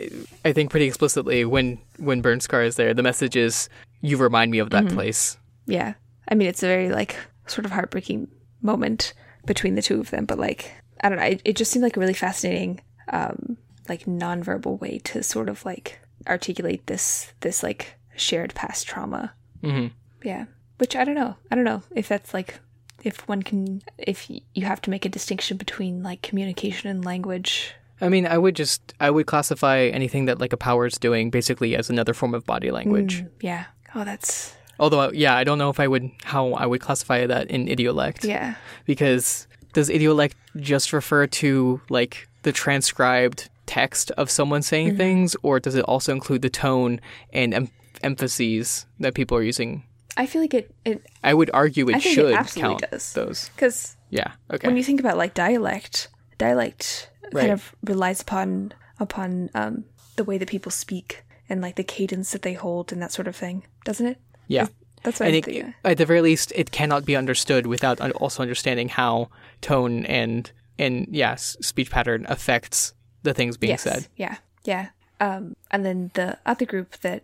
I think pretty explicitly when when Burn Scar is there, the message is "You remind me of that place."
Yeah. I mean, it's a very, like, sort of heartbreaking moment between the two of them, but, like, I don't know. It, it just seemed like a really fascinating, um, like, nonverbal way to sort of, like, articulate this, this, like, shared past trauma.
hmm
Yeah. Which I don't know. I don't know if that's, like, if one can, if you have to make a distinction between, like, communication and language.
I mean, I would just I would classify anything that like a power is doing basically as another form of body language.
Mm, yeah. Oh, that's,
Although, yeah, I don't know if I would how I would classify that in idiolect
yeah.
because does idiolect just refer to like the transcribed text of someone saying
Mm-hmm.
things, or does it also include the tone and em- emphases that people are using?
I feel like it, it,
I would argue it
I think it
should
absolutely
count
does.
those.
because
Yeah. Okay.
when you think about like dialect, dialect
Right.
kind of relies upon upon um, the way that people speak and like the cadence that they hold and that sort of thing, doesn't it?
Yeah.
That's what
and
I
it, at the very least, it cannot be understood without also understanding how tone and and yes, speech pattern affects the things being
yes.
said.
Yeah. Yeah. Um, and then the other group that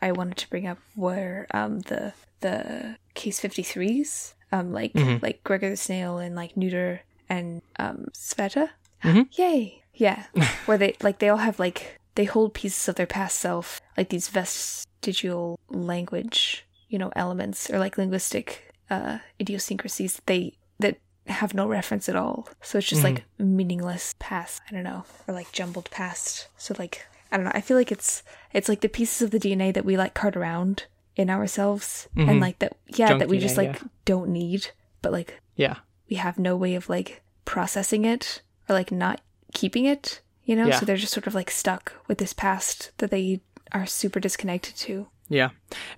I wanted to bring up were um, the the case fifty threes, um, like
Mm-hmm.
like Gregor the Snail and like Newter and um, Sveta.
Mhm.
Yay! Yeah, where they like they all have like they hold pieces of their past self, like these vestigial language, you know, elements or like linguistic uh, idiosyncrasies that they that have no reference at all. So it's just like meaningless past. I don't know, or like jumbled past. So like I don't know. I feel like it's it's like the pieces of the DNA that we like cart around in ourselves, and like that yeah
Junk
that we just
DNA,
like don't need, but like
Yeah.
we have no way of like processing it or like not keeping it, you know?
Yeah.
So they're just sort of like stuck with this past that they are super disconnected to.
Yeah.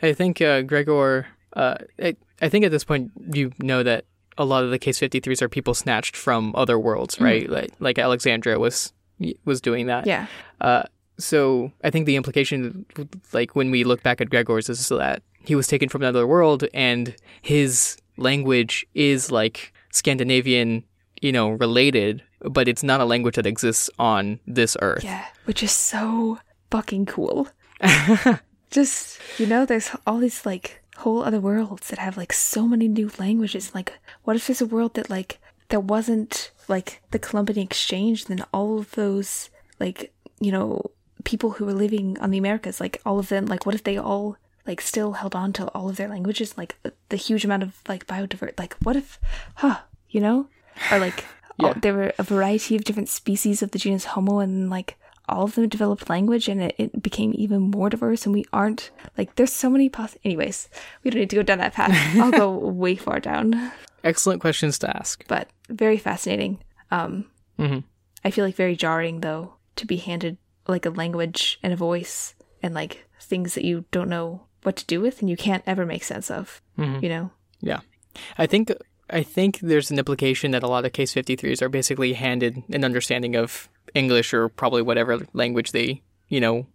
I think uh, Gregor. Uh, I, I think at this point you know that a lot of the case 53s are people snatched from other worlds, right? Like like Alexandria was was doing that.
Yeah.
Uh, so I think the implication, like when we look back at Gregor's, is that he was taken from another world, and his language is like Scandinavian, you know, related, but it's not a language that exists on this earth.
Yeah. Which is so fucking cool. Just, you know, there's all these like whole other worlds that have like so many new languages. Like, what if there's a world that like there wasn't like the Columbian Exchange, then all of those like, you know, people who were living on the Americas, like all of them, like what if they all like still held on to all of their languages, like the, the huge amount of like biodiversity, like what if, huh, you know, or like all, there were a variety of different species of the genus Homo, and like all of them developed language, and it, it became even more diverse. And we aren't like there's so many poss. Anyways, we don't need to go down that path. I'll go way far down,
Excellent questions to ask.
but very fascinating. Um,
Mhm.
I feel like very jarring though to be handed like a language and a voice and like things that you don't know what to do with and you can't ever make sense of. You know?
Yeah, I think I think there's an implication that a lot of case 53s are basically handed an understanding of English or probably whatever language they, you know,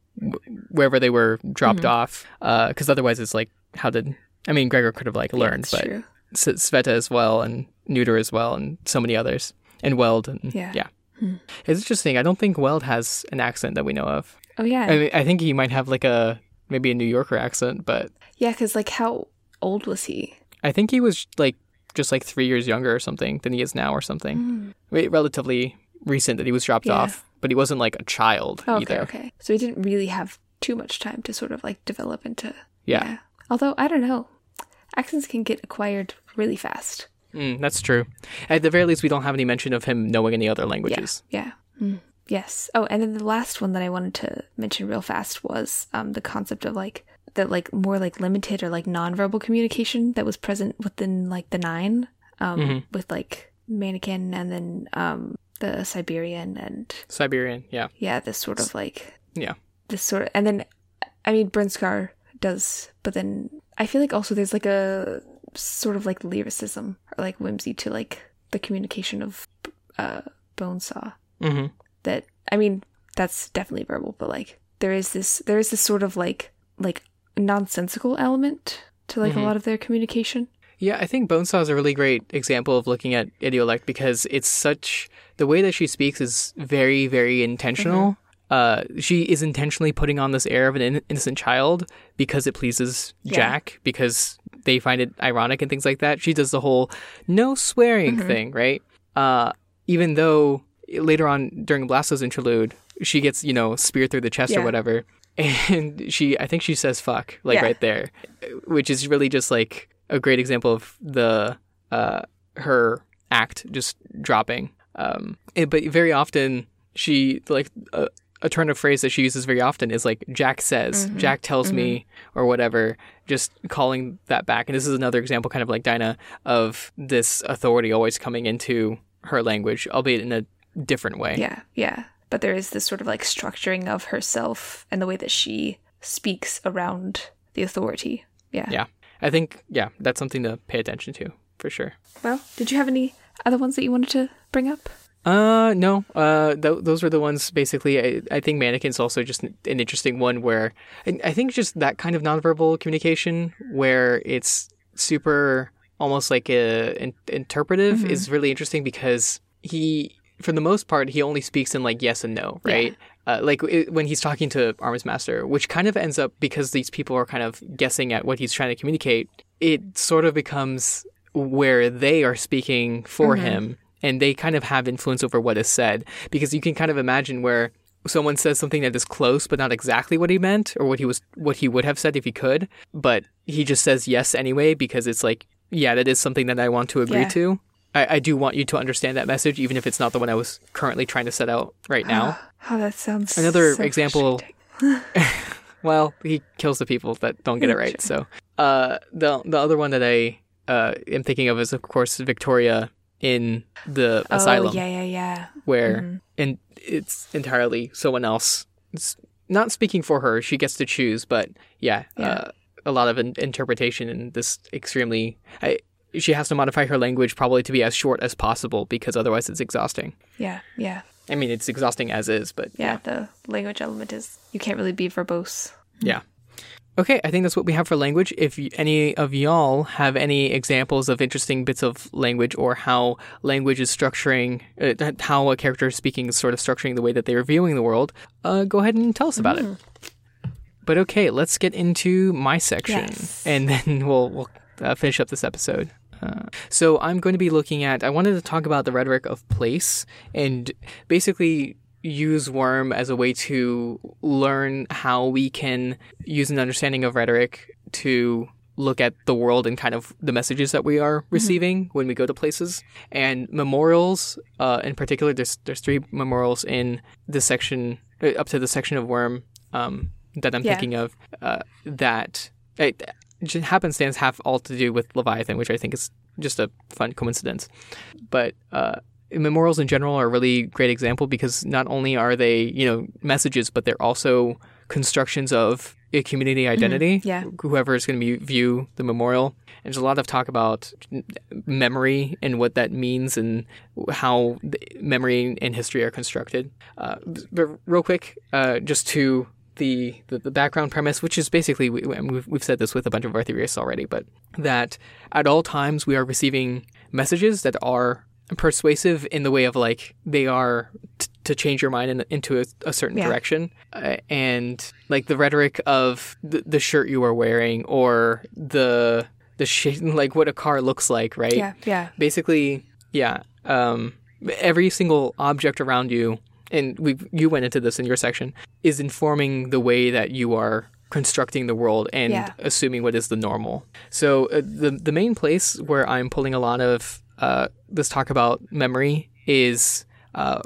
wherever they were dropped mm-hmm. off. Uh, because otherwise, it's like, how did I mean, Gregor could have like learned,
It's
but
true.
Sveta as well, and Newter as well, and so many others, and Weld, and
Yeah.
yeah. Hmm. It's interesting. I don't think Weld has an accent that we know of.
Oh yeah.
I mean, I think he might have like a maybe a New Yorker accent, but
yeah, cuz like how old was he?
I think he was like just like three years younger or something than he is now or something. Wait, relatively recent that he was dropped
Mm. Yeah.
off, but he wasn't like a child
Okay,
either.
okay. So he didn't really have too much time to sort of like develop into
Yeah.
Although I don't know. Accents can get acquired really fast.
Mm, that's true. At the very least, we don't have any mention of him knowing any other languages.
Yeah. Mm. Yes. Oh, and then the last one that I wanted to mention real fast was um, the concept of like that like more like limited or like nonverbal communication that was present within like the nine um, with like mannequin and then um, the Siberian and
Siberian, yeah,
yeah this sort of like
yeah,
this sort of and then I mean Burnscar does but then I feel like also there's like a sort of like lyricism or like whimsy to like the communication of uh Bonesaw.
Hmm
that I mean that's definitely verbal but like there is this there is this sort of like like nonsensical element to like a lot of their communication
yeah. I think Bonesaw is a really great example of looking at idiolect because it's such the way that she speaks is very, very intentional.
Mm-hmm.
Uh, she is intentionally putting on this air of an in- innocent child because it pleases
Yeah.
Jack because they find it ironic and things like that. She does the whole no swearing
Mm-hmm.
thing, right? Uh, even though later on during Blasto's interlude, she gets you know speared through the chest or whatever, and she I think she says fuck like
Yeah.
right there, which is really just like a great example of the uh her act just dropping. Um, and- but very often she like a, a turn of phrase that she uses very often is like Jack says, Jack tells me, or whatever. Just calling that back, and this is another example, kind of like Dinah, of this authority always coming into her language, albeit in a different way.
yeah yeah but there is this sort of like structuring of herself and the way that she speaks around the authority yeah
Yeah. I think yeah, that's something to pay attention to for sure.
well did you have any other ones that you wanted to bring up
Uh, no. Uh, th- those were the ones basically. I, I think mannequin's also just an, interesting one where I, I think just that kind of nonverbal communication where it's super almost like a, in, interpretive is really interesting because he, for the most part, he only speaks in like yes and no, right? Uh, like it, when he's talking to Armsmaster, which kind of ends up because these people are kind of guessing at what he's trying to communicate. It sort of becomes where they are speaking for him and they kind of have influence over what is said because you can kind of imagine where someone says something that is close but not exactly what he meant or what he was what he would have said if he could but he just says yes anyway because it's like yeah that is something that i want to agree
Yeah.
to I, I do want you to understand that message even if it's not the one i was currently trying to set out right now
oh that sounds
Another
so
example- well he kills the people that don't get it right so uh the the other one that i uh am thinking of is of course victoria in the asylum
oh yeah yeah yeah
where and it's entirely someone else. It's not speaking for her; she gets to choose. But yeah,
Yeah.
Uh, a lot of in- interpretation in this extremely. I, she has to modify her language probably to be as short as possible because otherwise it's exhausting.
yeah yeah
I mean, it's exhausting as is, but
Yeah, the language element is you can't really be verbose.
Yeah. Okay, I think that's what we have for language. If any of y'all have any examples of interesting bits of language or how language is structuring, uh, how a character is speaking is sort of structuring the way that they're viewing the world, uh, go ahead and tell us about it. But okay, let's get into my section,
Yes.
and then we'll we'll uh, finish up this episode. Uh, so I'm going to be looking at. I wanted to talk about the rhetoric of place and basically use Worm as a way to learn how we can use an understanding of rhetoric to look at the world and kind of the messages that we are receiving when we go to places. And memorials, uh, in particular, there's there's three memorials in this section uh, up to the section of Worm um, that I'm
Yeah.
thinking of uh, that just happenstance have all to do with Leviathan, which I think is just a fun coincidence. But uh, memorials in general are a really great example because not only are they you know messages, but they're also constructions of a community identity.
Yeah.
Whoever is going to be, view the memorial. And there's a lot of talk about memory and what that means and how memory and history are constructed. Uh, but real quick, uh, just to the, the the background premise, which is basically we, we've we've said this with a bunch of our theorists already, but that at all times we are receiving messages that are persuasive in the way of like they are t- to change your mind in, into a, a certain
Yeah.
direction, uh, and like the rhetoric of the, the shirt you are wearing or the the shape like what a car looks like, right?
Yeah, yeah.
basically, yeah. Um, every single object around you, and we you went into this in your section, is informing the way that you are constructing the world and
Yeah.
assuming what is the normal. So uh, the the main place where I'm pulling a lot of uh, this talk about memory is. Uh,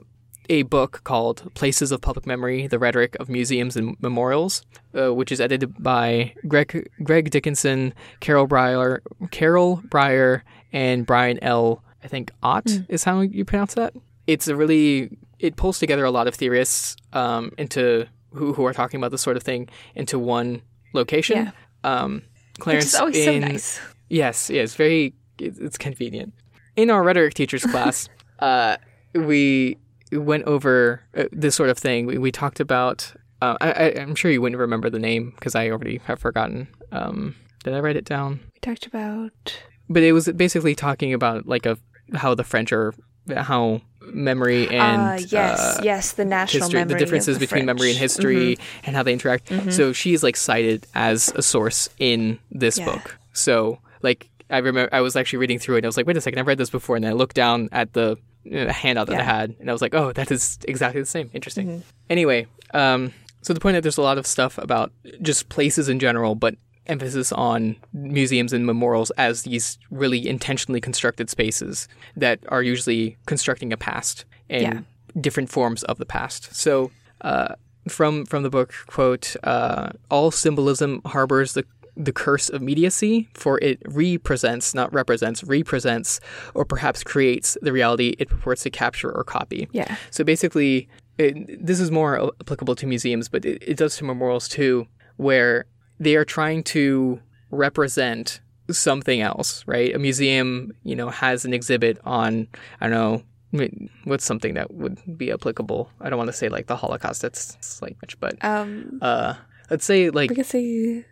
a book called Places of Public Memory: The Rhetoric of Museums and Memorials, uh, which is edited by Greg Greg Dickinson, Carol Breyer, Carol Breyer, and Brian L. I think Ott is how you pronounce that. It's a really it pulls together a lot of theorists um, into who who are talking about this sort of thing into one location.
Yeah.
Um,
Which
Clarence
is always so nice.
Yes, yeah, it's very it's it's convenient. In our rhetoric teachers class, uh, we went over uh, this sort of thing. We, we talked about. Uh, I, I, I'm sure you wouldn't remember the name because I already have forgotten. Um, did I write it down?
We talked about
But it was basically talking about like a how the French are how memory and
uh, yes,
uh,
yes, the national
history,
memory
the differences
the
between memory and history
Mm-hmm.
and how they interact. So she is like cited as a source in this
Yeah.
book. So like I remember I was actually reading through it and I was like, wait a second, I've read this before, and then I looked down at the uh, handout that I
Yeah. Mm-hmm.
had, and I was like, oh, that is exactly the same. Interesting. Anyway, um, so the point that there's a lot of stuff about just places in general, but emphasis on museums and memorials as these really intentionally constructed spaces that are usually constructing a past and
Yeah.
different forms of the past. So, uh, from from the book, quote: uh, "All symbolism harbors the the curse of mediacy, for it represents, not represents, represents, or perhaps creates the reality it purports to capture or copy."
Yeah.
So basically, it, this is more applicable to museums, but it, it does to memorials too, where they are trying to represent something else, right? A museum, you know, has an exhibit on, I don't know, I mean, what's something that would be applicable? I don't want to say like the Holocaust. That's that's like much, but
Um,
uh, let's say like
we could say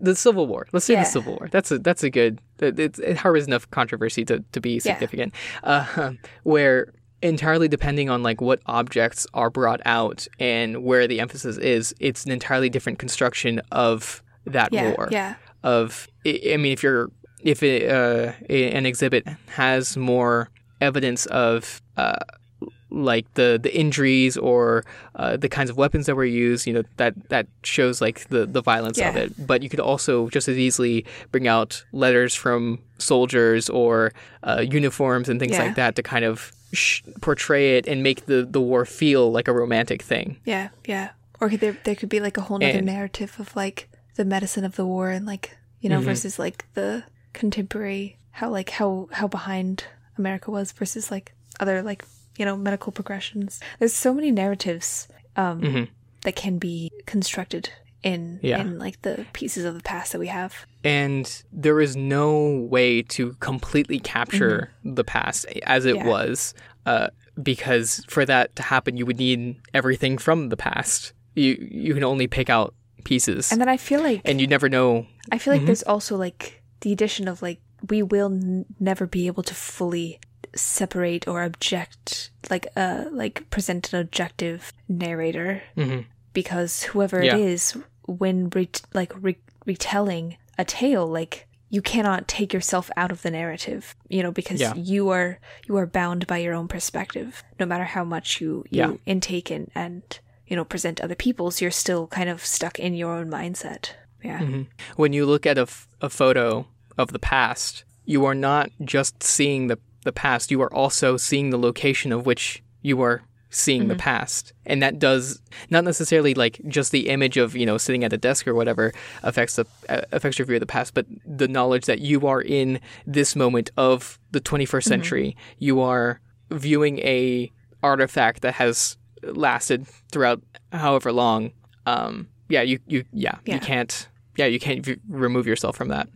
the Civil War. Let's say
Yeah.
the Civil War. That's a that's a good. It, it, it harbors enough controversy to, to be significant. Uh, where entirely depending on like what objects are brought out and where the emphasis is, it's an entirely different construction of that
yeah,
war.
yeah,
Of I mean, if you're if it, uh, an exhibit has more evidence of uh, like the the injuries or uh, the kinds of weapons that were used, you know, that that shows like the the violence of it. But you could also just as easily bring out letters from soldiers or uh, uniforms and things
Yeah.
like that to kind of sh- portray it and make the the war feel like a romantic thing.
yeah, yeah. Or could there there could be like a whole other narrative of like the medicine of the war and like you know versus like the contemporary how like how how behind America was versus like other like you know medical progressions. There's so many narratives um,
Mhm.
that can be constructed in
Yeah.
in like the pieces of the past that we have.
and there is no way to completely capture the past as it
Mm-hmm. Yeah.
was. Uh, because for that to happen, you would need everything from the past. You you can only pick out pieces,
And then I feel like
and you never know.
I feel like there's also like the addition of like we will n- never be able to fully separate or object like uh like present an objective narrator
Mhm.
because whoever
Yeah.
it is when re- like re- retelling a tale like you cannot take yourself out of the narrative you know because
Yeah.
you are you are bound by your own perspective no matter how much you you
Yeah.
intake and and you know present other people's you're still kind of stuck in your own mindset yeah
Mm-hmm. When you look at a, f- a photo of the past, you are not just seeing the the past. You are also seeing the location of which you are seeing the past, and that does not necessarily like just the image of you know sitting at a desk or whatever affects the uh, affects your view of the past, but the knowledge that you are in this moment of the 21st century. You are viewing a artifact that has lasted throughout however long. Um, yeah, you you yeah,
Yeah.
you can't yeah you can't v- remove yourself from that.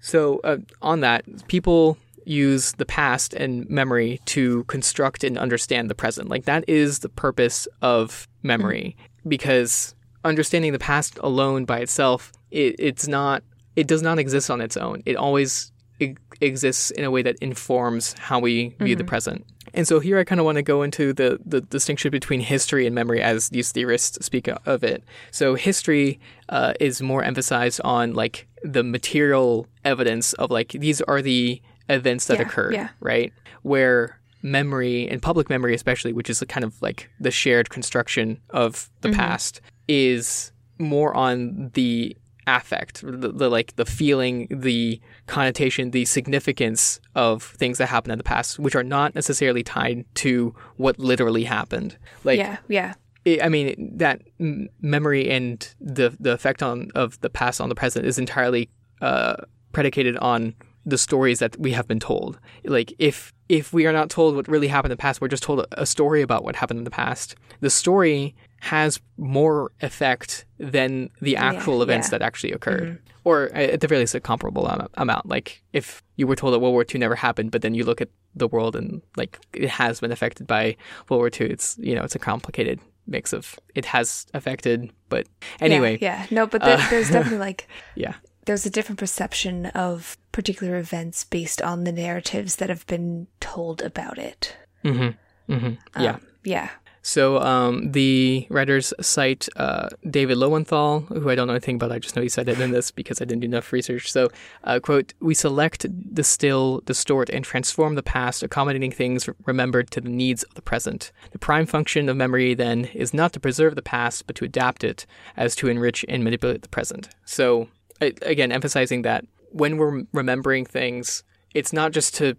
So uh, on that, people use the past and memory to construct and understand the present. Like that is the purpose of memory because understanding the past alone by itself, it, it's not it does not exist on its own. It always e- exists in a way that informs how we view the present. And so here I kind of want to go into the, the distinction between history and memory as these theorists speak of it. So history uh, is more emphasized on like the material evidence of like these are the events that
Yeah,
occurred,
yeah.
right? Where memory and public memory especially, which is kind of like the shared construction of the past, is more on the affect, the, the like the feeling, the connotation, the significance of things that happened in the past, which are not necessarily tied to what literally happened. Like,
yeah yeah
it, I mean, that m- memory and the the effect on of the past on the present is entirely uh, predicated on the stories that we have been told. Like, if if we are not told what really happened in the past, we're just told a, a story about what happened in the past. The story has more effect than the actual events
yeah.
that actually occurred. Or at the very least, a comparable amount. Like if you were told that World War II never happened, but then you look at the world and like it has been affected by World War II. It's you know it's a complicated mix of it has affected, but anyway,
yeah, yeah. no but there,
uh,
there's definitely like
yeah,
there's a different perception of particular events based on the narratives that have been told about it
hmm hmm yeah.
Um, yeah
So um, the writers cite uh, David Lowenthal, who I don't know anything about. I just know he said it in this because I didn't do enough research. So, uh, quote, we select, distill, distort, and transform the past, accommodating things remembered to the needs of the present. The prime function of memory, then, is not to preserve the past, but to adapt it as to enrich and manipulate the present. So, again, emphasizing that when we're remembering things, it's not just to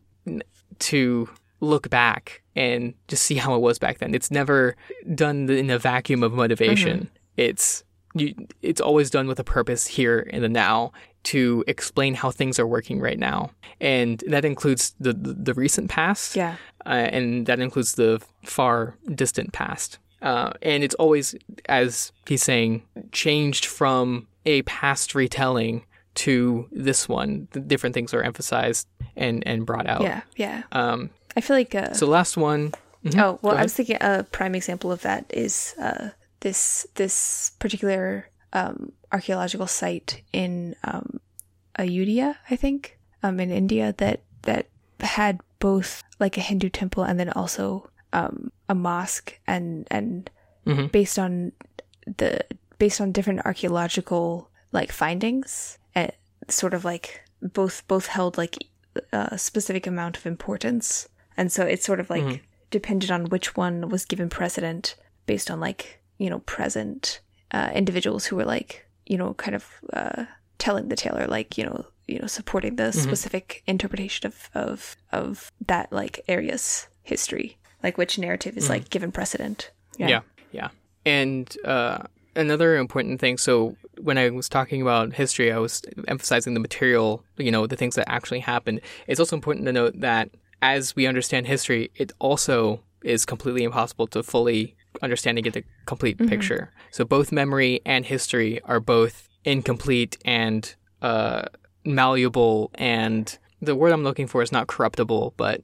to look back and just see how it was back then. It's never done in a vacuum of motivation. It's you, it's always done with a purpose here in the now to explain how things are working right now, and that includes the the, the recent past,
yeah
uh, and that includes the far distant past. Uh, and it's always, as he's saying, changed from a past retelling to this one. The different things are emphasized and and brought out.
yeah yeah
Um,
i feel like uh,
so last one. Mhm.
Oh well, I was thinking a prime example of that is uh, this this particular um, archaeological site in um, Ayodhya, I think, um, in India that that had both like a Hindu temple and then also um, a mosque, and and
Mhm.
based on the based on different archaeological like findings, uh, sort of like both both held like a specific amount of importance, and so it's sort of like depended on which one was given precedent based on like you know present uh, individuals who were like you know kind of uh, telling the tale or like you know you know supporting the specific interpretation of of of that like area's history like which narrative is like given precedent
Yeah, yeah. And uh, another important thing. So when I was talking about history, I was emphasizing the material. You know, the things that actually happened. It's also important to note that as we understand history, it also is completely impossible to fully understand and get the complete picture. So both memory and history are both incomplete and uh, malleable. And the word I'm looking for is not corruptible, but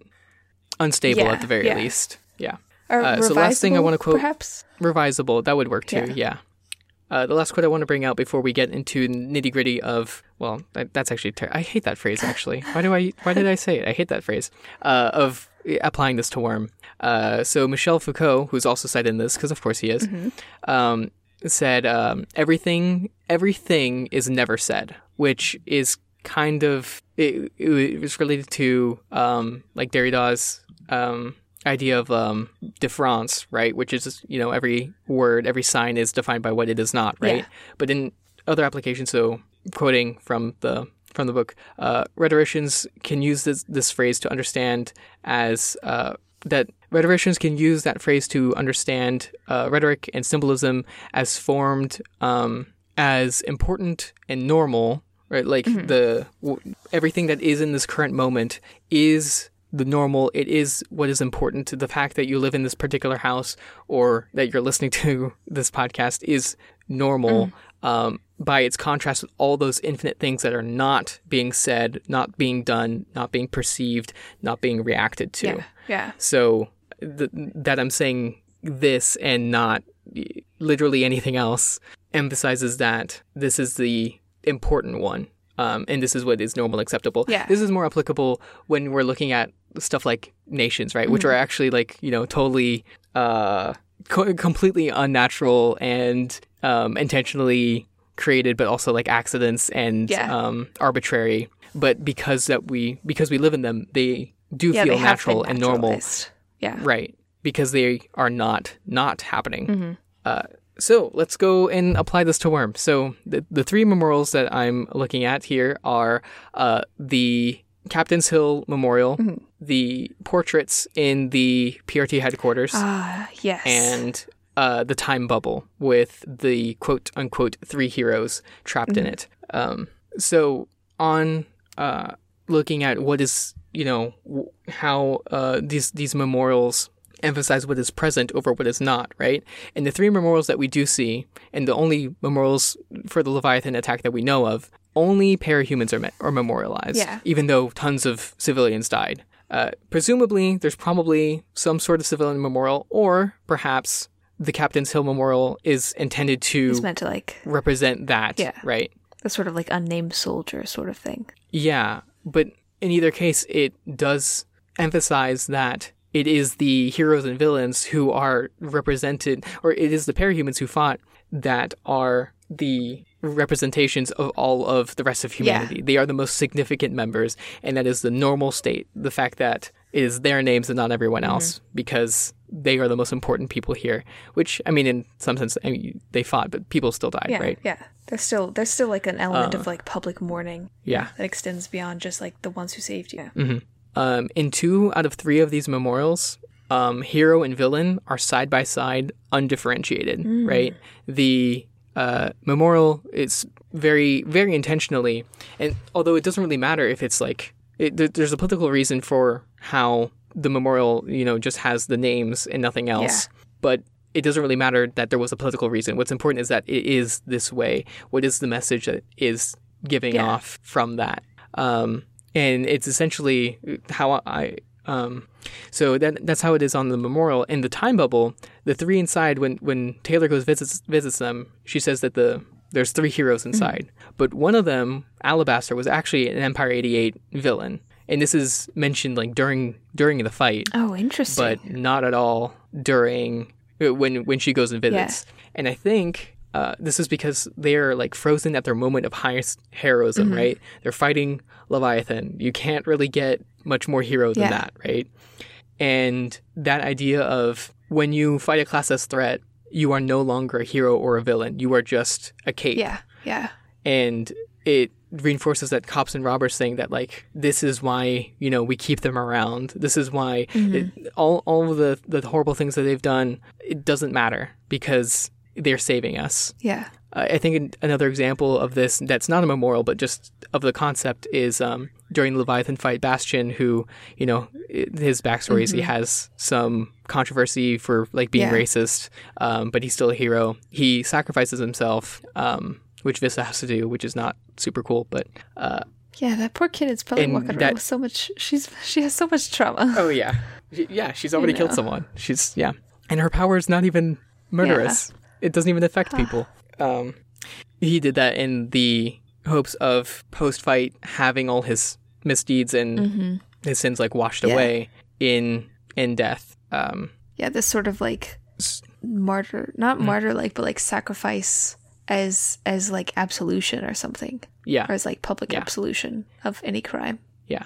unstable
Yeah,
at the very
yeah.
least. Yeah. Uh, so last thing I wanna quote-
perhaps.
revisable that would work too
Yeah.
yeah, Uh, the last quote i want to bring out before we get into nitty gritty of well that, that's actually ter- i hate that phrase actually. Why do i why did i say it? I hate that phrase. Uh, of applying this to worm. Uh, so michel foucault who's also cited in this because of course he is um, said um, everything everything is never said which is kind of it, it was related to um, like derrida's um, idea of um, difference, right? Which is, you know, every word, every sign is defined by what it is not, right?
Yeah.
But in other applications, so quoting from the from the book, uh, rhetoricians can use this this phrase to understand as uh, that rhetoricians can use that phrase to understand uh, rhetoric and symbolism as formed um, as important and normal, right? Like the w- everything that is in this current moment is the normal. It is what is important. The fact that you live in this particular house or that you're listening to this podcast is normal. Um, by its contrast with all those infinite things that are not being said, not being done, not being perceived, not being reacted to.
Yeah. Yeah.
So th- that I'm saying this and not literally anything else emphasizes that this is the important one. Um, and this is what is normal acceptable.
Yeah.
This is more applicable when we're looking at stuff like nations, right?
Mm-hmm.
Which are actually like, you know, totally, uh, co- completely unnatural and, um, intentionally created, but also like accidents and,
Yeah.
um, arbitrary. But because that we, because we live in them, they do
Yeah.
feel
they
natural and normal.
Yeah.
Right. Because they are not not happening.
Mm-hmm.
Uh, so let's go and apply this to Worm. So the, the three memorials that I'm looking at here are uh, the Captain's Hill Memorial,
Mm-hmm.
the portraits in the PRT headquarters,
Ah, yes.
and uh, the time bubble with the quote unquote three heroes trapped in it. Um, so on uh, looking at what is you know w- how uh, these these memorials emphasize what is present over what is not, right? And the three memorials that we do see, and the only memorials for the Leviathan attack that we know of, only parahumans are, me- are memorialized,
Yeah.
even though tons of civilians died. Uh, presumably, there's probably some sort of civilian memorial, or perhaps the Captain's Hill Memorial is intended to
it's meant to like
represent that,
Yeah.
right?
the sort of like unnamed soldier sort of thing.
Yeah, but in either case, it does emphasize that it is the heroes and villains who are represented, or it is the parahumans who fought that are the representations of all of the rest of humanity. They are the most significant members, and that is the normal state. The fact that it is their names and not everyone else, because they are the most important people here. Which, I mean, in some sense, I mean, they fought, but people still died,
Yeah.
right?
Yeah. There's still there's still like an element of like public mourning
Yeah.
that extends beyond just like the ones who saved you.
Um, in two out of three of these memorials, um, hero and villain are side by side, undifferentiated. Right. The uh, memorial is very, very intentionally, and although it doesn't really matter if it's like it, there's a political reason for how the memorial, you know, just has the names and nothing else, but. It doesn't really matter that there was a political reason. What's important is that it is this way. What is the message that is giving
Yeah.
off from that? Um, and it's essentially how I um, so that that's how it is on the memorial. In the time bubble, the three inside when when Taylor goes visits visits them, she says that the there's three heroes inside, but one of them, Alabaster, was actually an Empire '88 villain, and this is mentioned like during during the fight,
Oh, interesting.
but not at all during uh, when when she goes and visits. And I think uh, this is because they're like frozen at their moment of highest heroism, right? They're fighting Leviathan. You can't really get much more hero than
Yeah.
that, right? And that idea of when you fight a class S threat, you are no longer a hero or a villain. You are just a cape
yeah. Yeah.
and it reinforces that cops and robbers thing that like this is why you know we keep them around this is why it, mm-hmm. all all of the the horrible things that they've done it doesn't matter because they're saving us
Yeah.
I think another example of this that's not a memorial, but just of the concept is um, during the Leviathan fight, Bastion, who you know his backstory is he has some controversy for like being
Mm-hmm. Yeah.
racist, um, but he's still a hero. He sacrifices himself, um, which Vista has to do, which is not super cool, but. Uh,
Yeah, that poor kid is probably walking
that-
around with so much. She's she has so much trauma.
Oh yeah, yeah. She's already killed
know.
someone. She's yeah, and her power is not even murderous. It doesn't even affect people. Um, he did that in the hopes of post-fight having all his misdeeds and his sins like washed
Mm-hmm. Yeah.
away in in death. Um,
Yeah, this sort of like martyr, not
Mm.
martyr like, but like sacrifice as as like absolution or something,
yeah,
or as like public
Yeah.
absolution of any crime.
Yeah.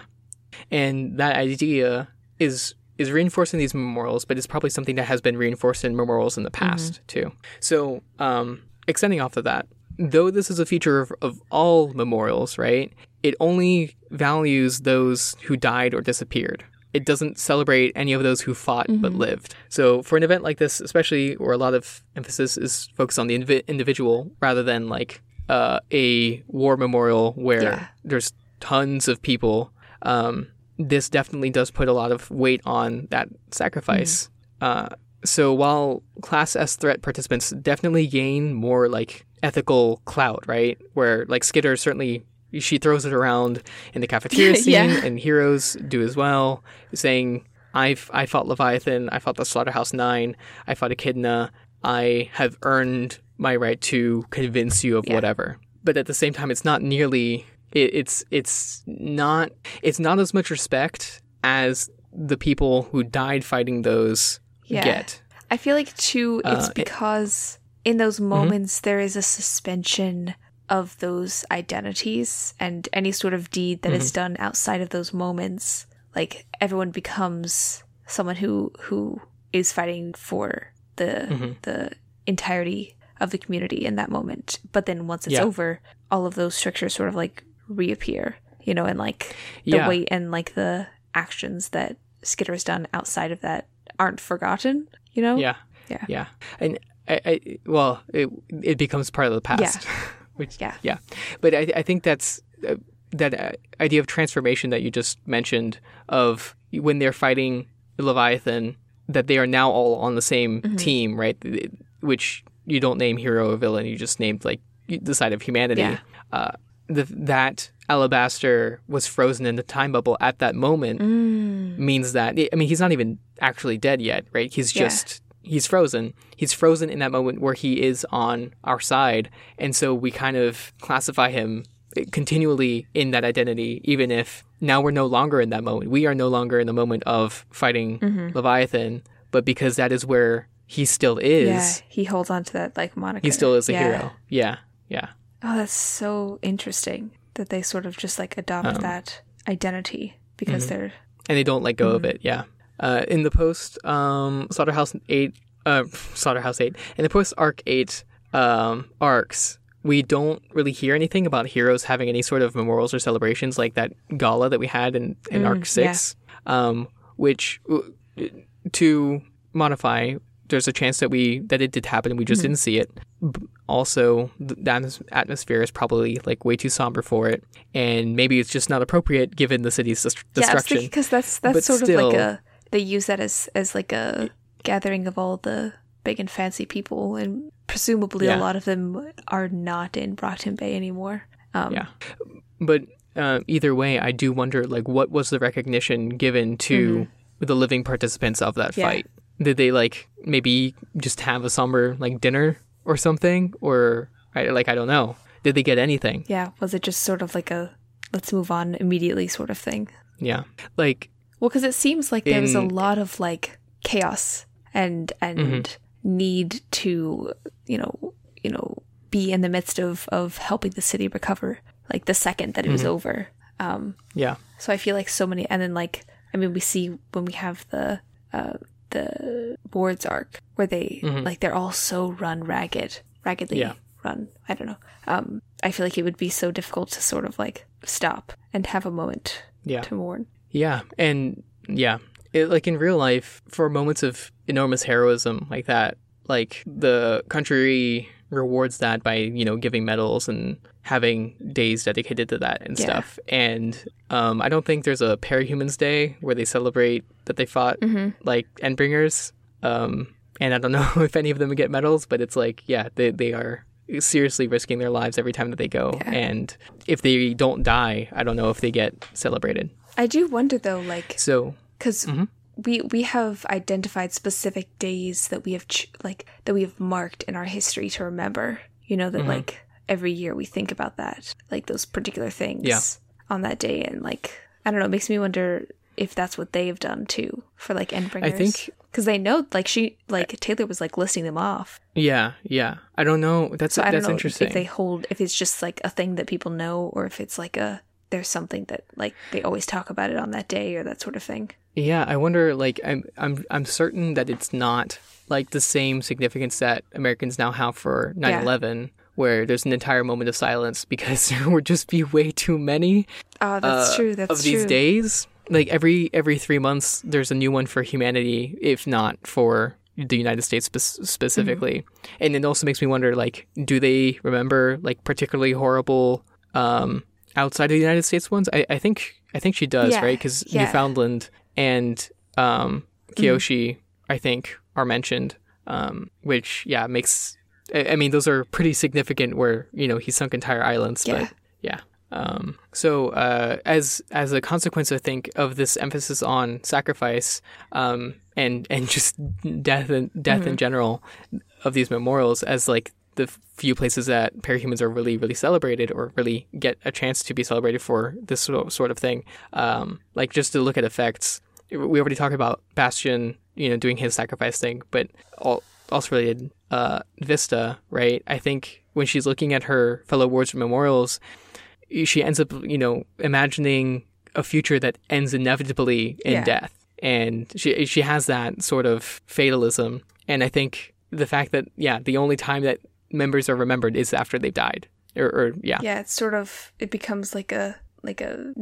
And that idea is is reinforcing these memorials, but it's probably something that has been reinforced in memorials in the past too. So, um, extending off of that, though this is a feature of, of all memorials, right? It only values those who died or disappeared. It doesn't celebrate any of those who fought but lived. So, for an event like this, especially where a lot of emphasis is focused on the invi- individual rather than like uh, a war memorial where
Yeah.
there's tons of people, um, this definitely does put a lot of weight on that sacrifice. Uh, so while Class S threat participants definitely gain more like ethical clout, right? Where like Skitter certainly she throws it around in the cafeteria scene,
Yeah.
and heroes do as well, saying, "I've I fought Leviathan, I fought the Slaughterhouse Nine, I fought Echidna, I have earned my right to convince you of
Yeah.
whatever." But at the same time, it's not nearly. It, it's it's not it's not as much respect as the people who died fighting those
Yeah.
get.
I feel like too, it's
Uh, it- Mm-hmm.
because in those moments there is a suspension of those identities and any sort of deed that
Mm-hmm.
is done outside of those moments. Like everyone becomes someone who who is fighting for the
Mm-hmm.
the entirety of the community in that moment. But then once it's
Yeah.
over, all of those strictures sort of like reappear, you know, and like the
Yeah.
weight and like the actions that Skitter has done outside of that aren't forgotten, you know?
Yeah,
Yeah.
yeah. And I, I well, it it becomes part of the past. Which
Yeah.
yeah. But I I think that's uh, that uh, idea of transformation that you just mentioned of when they're fighting Leviathan that they are now all on the same
Mm-hmm.
team, right? Which you don't name hero or villain, you just named like the side of humanity.
Yeah.
Uh, the, that alabaster was frozen in the time bubble at that moment
Mm.
means that I mean he's not even actually dead yet, right? He's
Yeah.
just he's frozen. He's frozen in that moment where he is on our side, and so we kind of classify him continually in that identity, even if now we're no longer in that moment. We are no longer in the moment of fighting
Mm-hmm.
Leviathan, but because that is where he still is,
Yeah, he holds on to that like moniker.
he still is a
Yeah.
hero. Yeah, yeah.
Oh, that's so interesting that they sort of just like adopt
Um,
that identity because
mm-hmm.
they're
and they don't let go
Mm-hmm.
of it. Yeah. Uh, in the post um, Slaughterhouse eight, uh, Slaughterhouse eight, in the post Arc eight um, arcs, we don't really hear anything about heroes having any sort of memorials or celebrations like that gala that we had in, in
Mm,
Arc six, um, which to modify. There's a chance that we that it did happen and we just
Mm-hmm.
didn't see it. Also, the atmosphere is probably like way too somber for it, and maybe it's just not appropriate given the city's dest- destruction.
because that's that's
But
sort
still-
of like a they use that as as like a gathering of all the big and fancy people, and presumably
Yeah.
a lot of them are not in Brockton Bay anymore. Um,
Yeah. But uh, either way, I do wonder, like, what was the recognition given to the living participants of that
Mm-hmm. Yeah.
fight? Did they like maybe just have a somber like dinner or something, or I, like I don't know? Did they get anything?
yeah. Was it just sort of like a let's move on immediately sort of thing?
Yeah, like
Well, because it seems like there was a lot of like chaos and and
Mm-hmm.
need to you know you know be in the midst of of helping the city recover like the second that it was
Mm-hmm.
over. Um,
yeah,
so I feel like so many, and then like I mean, we see when we have the uh, the Wards arc where they like they're all so run ragged, raggedly
Mm-hmm. Yeah.
run. I don't know. Um, I feel like it would be so difficult to sort of like stop and have a moment
yeah.
to mourn.
Yeah, and yeah, it, like in real life, for moments of enormous heroism like that, like the country rewards that by you know giving medals and having days dedicated to that and
Yeah.
stuff. And um, I don't think there's a Parahumans Day where they celebrate that they fought like Endbringers. Um, and I don't know if any of them get medals, but it's like yeah, they they are seriously risking their lives every time that they go.
Yeah.
And if they don't die, I don't know if they get celebrated.
I do wonder though, like,
So
because
Mm-hmm.
We we have identified specific days that we have ch- like that we have marked in our history to remember. You know that
Mm-hmm.
like every year we think about that, like those particular things
Yeah.
on that day, and like I don't know, it makes me wonder if that's what they've done too for like Endbringers.
I think-
because they know, like she, like Taylor was like listing them off.
yeah, yeah. I don't know. That's
So I don't
that's
know
interesting.
if they hold, if it's just like a thing that people know, or if it's like a there's something that like they always talk about it on that day or that sort of thing.
Yeah, I wonder. Like, I'm, I'm, I'm certain that it's not like the same significance that Americans now have for 9/11, where there's an entire moment of silence because there would just be way too many
Oh, that's
uh,
true. That's
of these days. Like every every three months, there's a new one for humanity, if not for the United States spe- specifically.
Mm-hmm.
And it also makes me wonder, like, do they remember like particularly horrible um, outside of the United States ones? I, I think I think she does,
Yeah,
right? Because
yeah.
Newfoundland and um,
Mm-hmm.
Kyushu, I think, are mentioned. Um, which yeah makes. I I mean, those are pretty significant. Where you know he sunk entire islands,
Yeah.
but yeah. Um, so uh, as as a consequence, I think of this emphasis on sacrifice um, and and just death and death in general of these memorials as like the few places that parahumans are really really celebrated or really get a chance to be celebrated for this sort sort of thing. Um, like just to look at effects, we already talked about Bastion, you know, doing his sacrifice thing, but all, also related uh, Vista, right? I think when she's looking at her fellow wards memorials, she ends up, you know, imagining a future that ends inevitably in
Yeah.
death, and she she has that sort of fatalism. And I think the fact that yeah, the only time that members are remembered is after they've died, or, or yeah,
yeah it's sort of it becomes like a like a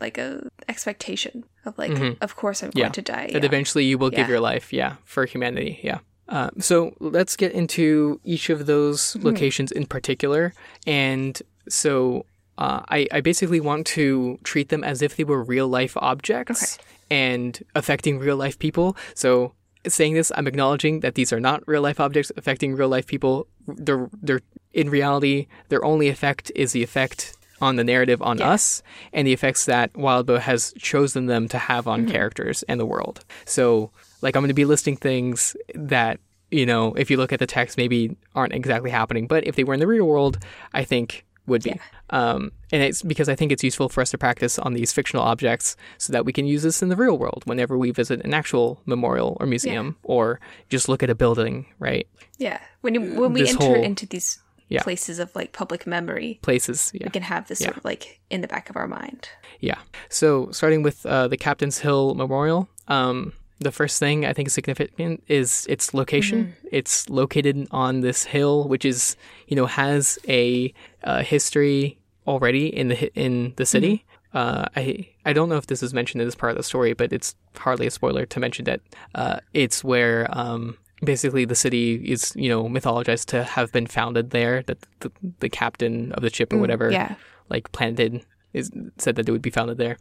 like a expectation of like of course i'm
Mm-hmm. Yeah.
going to die
that
yeah.
eventually you will give your life, yeah, for humanity, yeah. Uh, so let's get into each of those
Mm-hmm.
locations in particular, and so uh, I, I basically want to treat them as if they were real life objects and affecting real life people. So saying this, I'm acknowledging that these are not real life objects affecting real life people. They're they're in reality, their only effect is the effect on the narrative on us and the effects that Wildbow has chosen them to have on characters and the world. So, like, I'm going to be listing things that, you know, if you look at the text, maybe aren't exactly happening, but if they were in the real world, I think would be. Um, and it's because I think it's useful for us to practice on these fictional objects so that we can use this in the real world whenever we visit an actual memorial or museum or just look at a building, right?
yeah when you, when we
this
enter
whole-
into these
Yeah.
places of like public memory
Places. Yeah.
we can have this sort of like in the back of our mind
Yeah. So starting with uh, the Captain's Hill Memorial, um, the first thing I think is significant is its location. It's located on this hill, which is you know has a uh, history already in the in the city. Uh, I I don't know if this is mentioned in this part of the story, but it's hardly a spoiler to mention that uh, it's where um, basically the city is you know mythologized to have been founded there. That the, the captain of the ship or whatever
yeah
like planted is said that it would be founded there.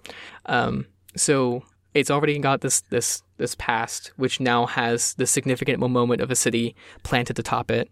Um, so it's already got this this this past, which now has the significant moment of a city planted atop it.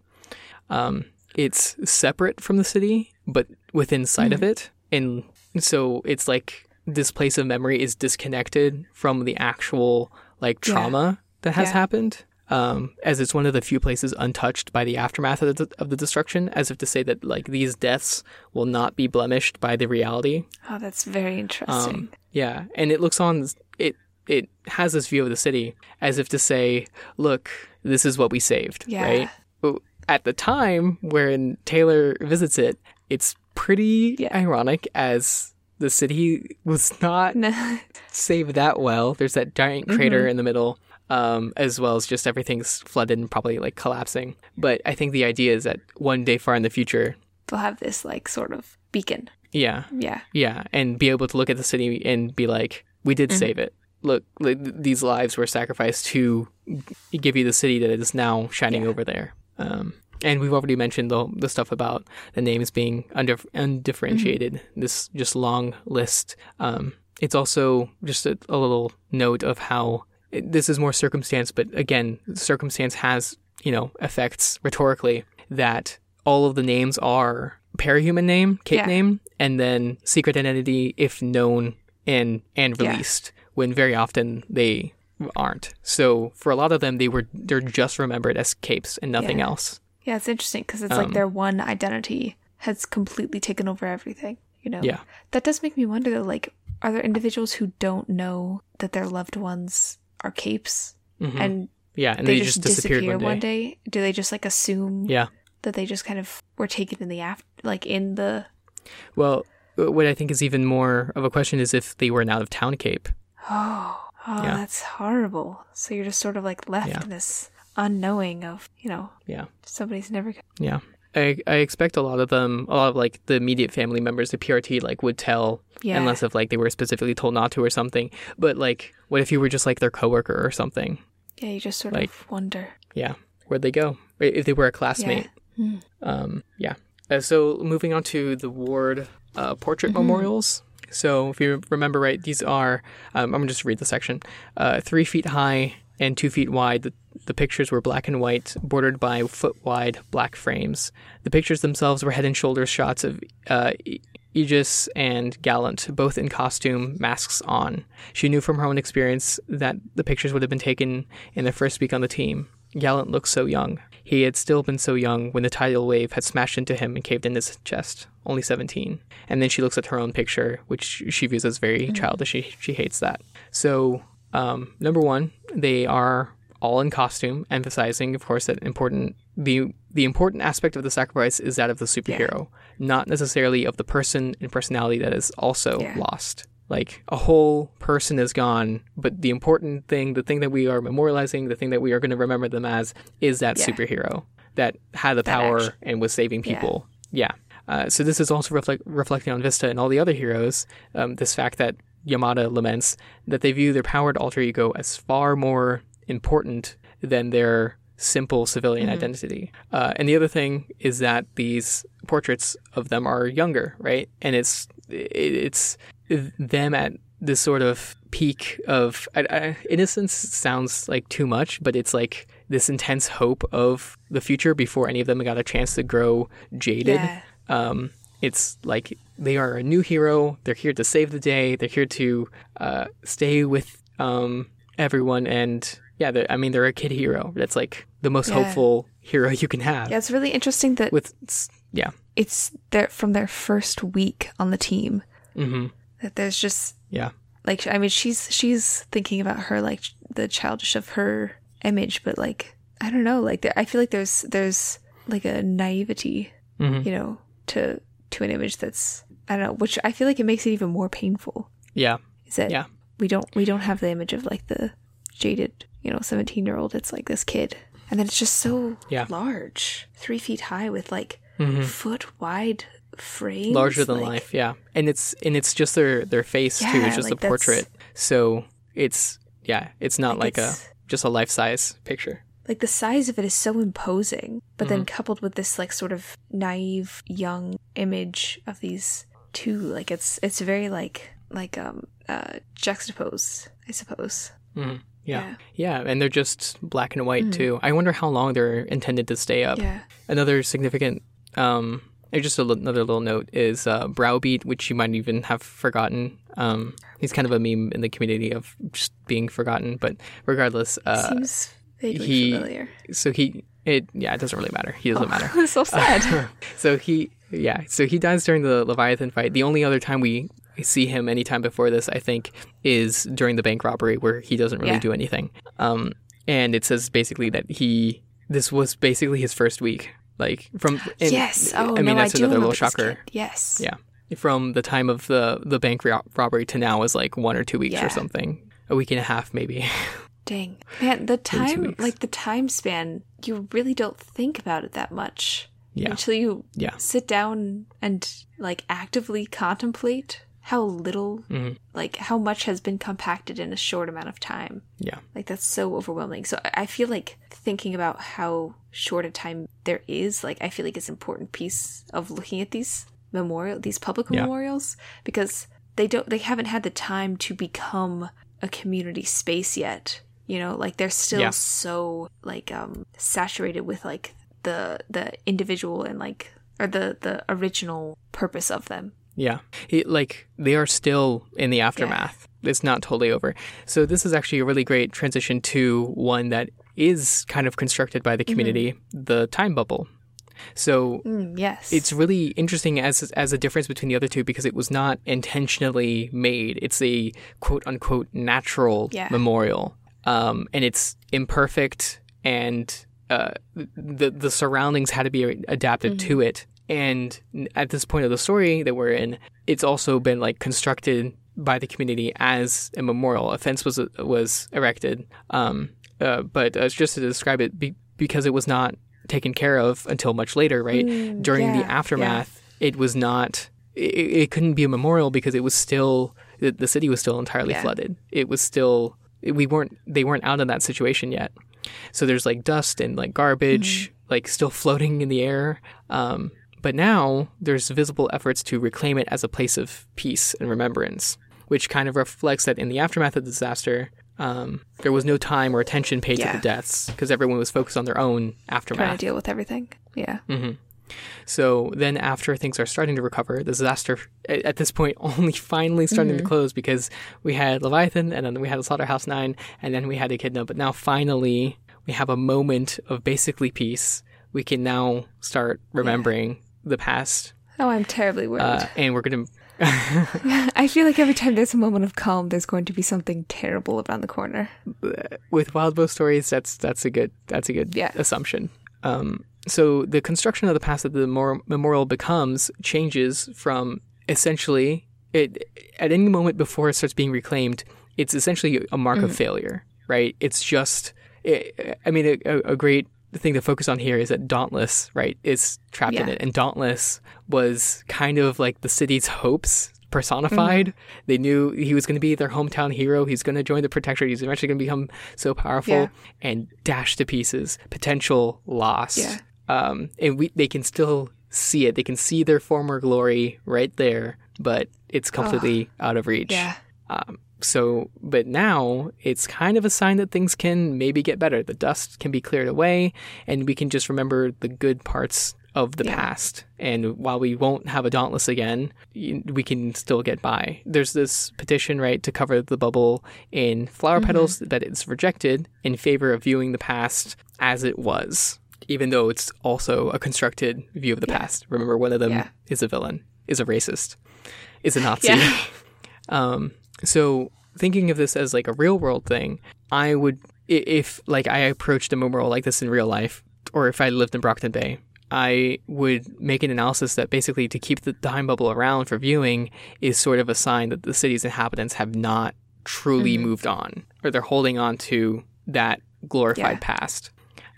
Um, it's separate from the city, but within sight of it, and so it's like this place of memory is disconnected from the actual like
Yeah.
trauma that has
Yeah.
happened. Um, as it's one of the few places untouched by the aftermath of the, of the destruction, as if to say that like these deaths will not be blemished by the reality.
oh that's very interesting
Um, yeah, and it looks on it. It has this view of the city as if to say, "Look, this is what we saved."
Yeah.
Right. But at the time when Taylor visits it, it's pretty
Yeah.
ironic as the city was not saved that well. There's that giant
Mm-hmm.
crater in the middle, um, as well as just everything's flooded and probably like collapsing. But I think the idea is that one day far in the future,
they'll have this like sort of beacon
yeah,
yeah
yeah, and be able to look at the city and be like, we did save it. Look, like, these lives were sacrificed to give you the city that is now shining
Yeah.
over there. Um, and we've already mentioned the, the stuff about the names being under, undifferentiated. This just long list. Um, it's also just a, a little note of how this is more circumstance, but again, circumstance has you know effects rhetorically that all of the names are parahuman name, cape
Yeah.
name, and then secret identity if known and and
Yeah.
released. When very often they aren't. So for a lot of them, they were they're just remembered as capes and nothing
Yeah.
else.
Yeah, it's interesting because it's
Um,
like their one identity has completely taken over everything. You know.
Yeah.
That does make me wonder though. Like, are there individuals who don't know that their loved ones are capes
Mhm.
and
yeah, and
they,
they,
just,
disappeared
disappear
one day.
Do they just like assume
Yeah.
that they just kind of were taken in the after, like in the?
Well, what I think is even more of a question is if they were an out of town cape.
Oh, oh,
Yeah.
that's horrible. So you're just sort of like left
Yeah.
in this unknowing of you know
Yeah.
somebody's never.
Yeah. I, I expect a lot of them, a lot of like the immediate family members, the PRT, like would tell,
Yeah.
unless if like they were specifically told not to or something. But like, what if you were just like their coworker or something?
Yeah, you just sort
like-
of wonder.
Yeah, where'd they go? If they were a classmate.
Hmm.
Um, yeah. Uh, so moving on to the ward uh, portrait memorials. So if you remember right, these are um, I'm gonna just read the section. Uh, three feet high and two feet wide. The, the pictures were black and white, bordered by foot wide black frames. The pictures themselves were head and shoulders shots of uh, Aegis and Gallant, both in costume, masks on. She knew from her own experience that the pictures would have been taken in their first week on the team. Gallant looked so young. He had still been so young when the tidal wave had smashed into him and caved in his chest, only 17. And then she looks at her own picture, which she views as very childish. She, she hates that. So, um, number one, they are all in costume, emphasizing, of course, that important the the important aspect of the sacrifice is that of the superhero, not necessarily of the person and personality that is also
Yeah.
lost. Like a whole person is gone, but the important thing, the thing that we are memorializing, the thing that we are going to remember them as, is that
Yeah.
superhero that had the power
action.
and was saving people. Yeah. Uh, so this is also reflect, reflecting on Vista and all the other heroes. Um, this fact that Yamada laments that they view their powered alter ego as far more important than their simple civilian identity. Uh, and the other thing is that these portraits of them are younger, right? And it's it, it's them at this sort of peak of I, I, innocence sounds like too much, but it's like this intense hope of the future before any of them got a chance to grow jaded.
Yeah.
Um, it's like they are a new hero. They're here to save the day. They're here to uh, stay with um, everyone. And yeah, I mean, they're a kid hero. That's like the most
Yeah.
hopeful hero you can have.
Yeah, it's really interesting that
With yeah,
it's their from their first week on the team
hmm
that there's just
yeah,
like I mean she's she's thinking about her like the childish of her image, but like I don't know, like there, I feel like there's there's like a naivety,
hmm
you know, to to an image that's I don't know, which I feel like it makes it even more painful.
yeah,
Is that
Yeah.
we don't we don't have the image of like the jaded, you know, seventeen year old. It's like this kid, and then it's just so
Yeah.
large, three feet high with like
hmm
foot wide frames,
larger than
like-
life. Yeah, and it's and it's just their their face too. It's just
like
a portrait. So it's yeah, it's not
Like,
like,
it's-
a just a life size picture.
Like the size of it is so imposing but
Mm-hmm.
then coupled with this like sort of naive young image of these two like it's it's very like like um uh juxtaposed i suppose
hmm Yeah.
Yeah.
yeah, and they're just black and white too. I wonder how long they're intended to stay up.
yeah
Another significant, um, just a another little note is uh, Browbeat, which you might even have forgotten. Um, he's kind of a meme in the community of just being forgotten, but regardless, uh,
seems vaguely
he-
familiar.
So he it yeah, it doesn't really matter. He doesn't matter.
so sad.
So he yeah so he dies during the leviathan fight. The only other time we see him anytime before this i think is during the bank robbery where he doesn't really
Yeah.
do anything. Um and it says basically that he this was basically his first week like from and-
yes. Oh
i mean
no,
that's
I
another little shocker.
yes.
Yeah. From the time of the the bank ro- robbery to now is like one or two weeks
Yeah.
or something. A week and a half maybe
dang. Man the time like the time span you really don't think about it that much
yeah.
until you
yeah.
sit down and like actively contemplate how little
Mhm.
like how much has been compacted in a short amount of time.
Yeah.
Like that's so overwhelming. So i I feel like thinking about how short a time there is like i feel like it's an important piece of looking at these memorial these public
Yeah.
memorials because they don't they haven't had the time to become a community space yet you know like they're still
Yeah.
so like um saturated with like the the individual and like or the the original purpose of them.
Yeah. It, like they are still in the aftermath. It's not totally over. So this is actually a really great transition to one that is kind of constructed by the community, the time bubble. So
Mm, yes.
it's really interesting as as a difference between the other two because it was not intentionally made. It's a quote unquote natural
Yeah.
memorial, um, and it's imperfect, and uh, the the surroundings had to be adapted to it. And at this point of the story that we're in, it's also been like constructed by the community as a memorial. A fence was was erected, um, uh, but uh, just to describe it, be, because it was not taken care of until much later, right? During the
yeah, yeah.
aftermath, it was not. It, it couldn't be a memorial because it was still the, the city was still entirely
Yeah.
flooded. It was still we weren't they weren't out of that situation yet. So there's like dust and like garbage like still floating in the air. Um, but now there's visible efforts to reclaim it as a place of peace and remembrance, which kind of reflects that in the aftermath of the disaster, um, there was no time or attention paid
Yeah.
to the deaths because everyone was focused on their own
trying
aftermath.
to deal with everything. Yeah.
So then, after things are starting to recover, the disaster at this point only finally starting to close because we had Leviathan, and then we had Slaughterhouse Nine, and then we had Echidna. But now, finally, we have a moment of basically peace. We can now start remembering the past,
Oh, I'm terribly worried.
uh, and we're gonna.
I feel like every time there's a moment of calm, there's going to be something terrible around the corner.
with Wildbow stories, that's that's a good that's a good
Yeah.
assumption. Um, so the construction of the past that the mor- memorial becomes changes from essentially it at any moment before it starts being reclaimed, it's essentially a mark of mm-hmm. failure, right? It's just, i I mean, a, a great thing to focus on here is that Dauntless, right, is trapped in it, and Dauntless was kind of like the city's hopes personified. Mm-hmm. They knew he was going to be their hometown hero. He's going to join the Protectorate. He's eventually going to become so powerful
Yeah.
and dashed to pieces. Potential lost.
Yeah.
Um, and we they can still see it. They can see their former glory right there, but it's completely out of reach.
Yeah.
Um, so, but now it's kind of a sign that things can maybe get better. The dust can be cleared away, and we can just remember the good parts of the
Yeah.
past. And while we won't have a Dauntless again, we can still get by. There's this petition, right, to cover the bubble in flower
Mm-hmm.
petals that it's rejected in favor of viewing the past as it was, even though it's also a constructed view of the past. Remember, one of them
Yeah.
is a villain, is a racist, is a Nazi.
Yeah.
Um, so thinking of this as like a real world thing, I would if like I approached a memorial like this in real life, or if I lived in Brockton Bay, I would make an analysis that basically to keep the time bubble around for viewing is sort of a sign that the city's inhabitants have not truly moved on, or they're holding on to that glorified
Yeah.
past,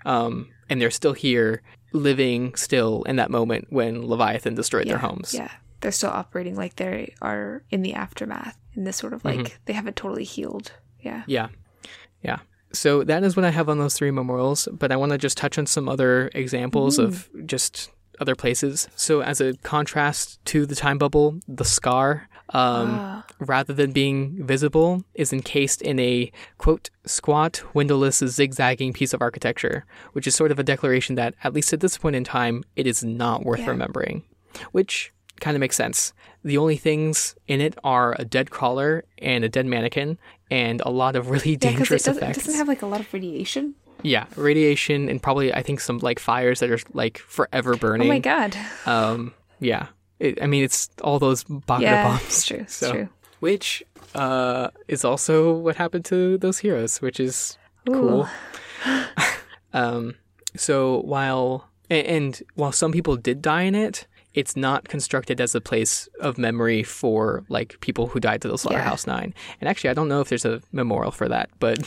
um, and they're still here, living still in that moment when Leviathan destroyed their homes.
Yeah. They're still operating like they are in the aftermath. In this sort of like
Mm-hmm.
they haven't totally healed. Yeah.
Yeah. Yeah. So that is what I have on those three memorials, but I want to just touch on some other examples of just other places. So as a contrast to the time bubble, the scar, um,
Ah.
rather than being visible, is encased in a quote squat, windowless, zigzagging piece of architecture, which is sort of a declaration that, at least at this point in time, it is not worth
Yeah.
remembering. Which kind of makes sense. The only things in it are a dead crawler and a dead mannequin, and a lot of really
Yeah, because it
dangerous
doesn't, it
effects.
doesn't have like a lot of radiation.
yeah, radiation and probably I think some like fires that are like forever burning.
Oh my god.
Um, yeah. It, I mean, it's all those Bogner
Yeah,
bombs.
it's true. It's
So-
true.
Which uh, is also what happened to those heroes, which is cool. um, so while a- and while some people did die in it, it's not constructed as a place of memory for like people who died to the Slaughterhouse Nine. And actually, I don't know if there's a memorial for that, but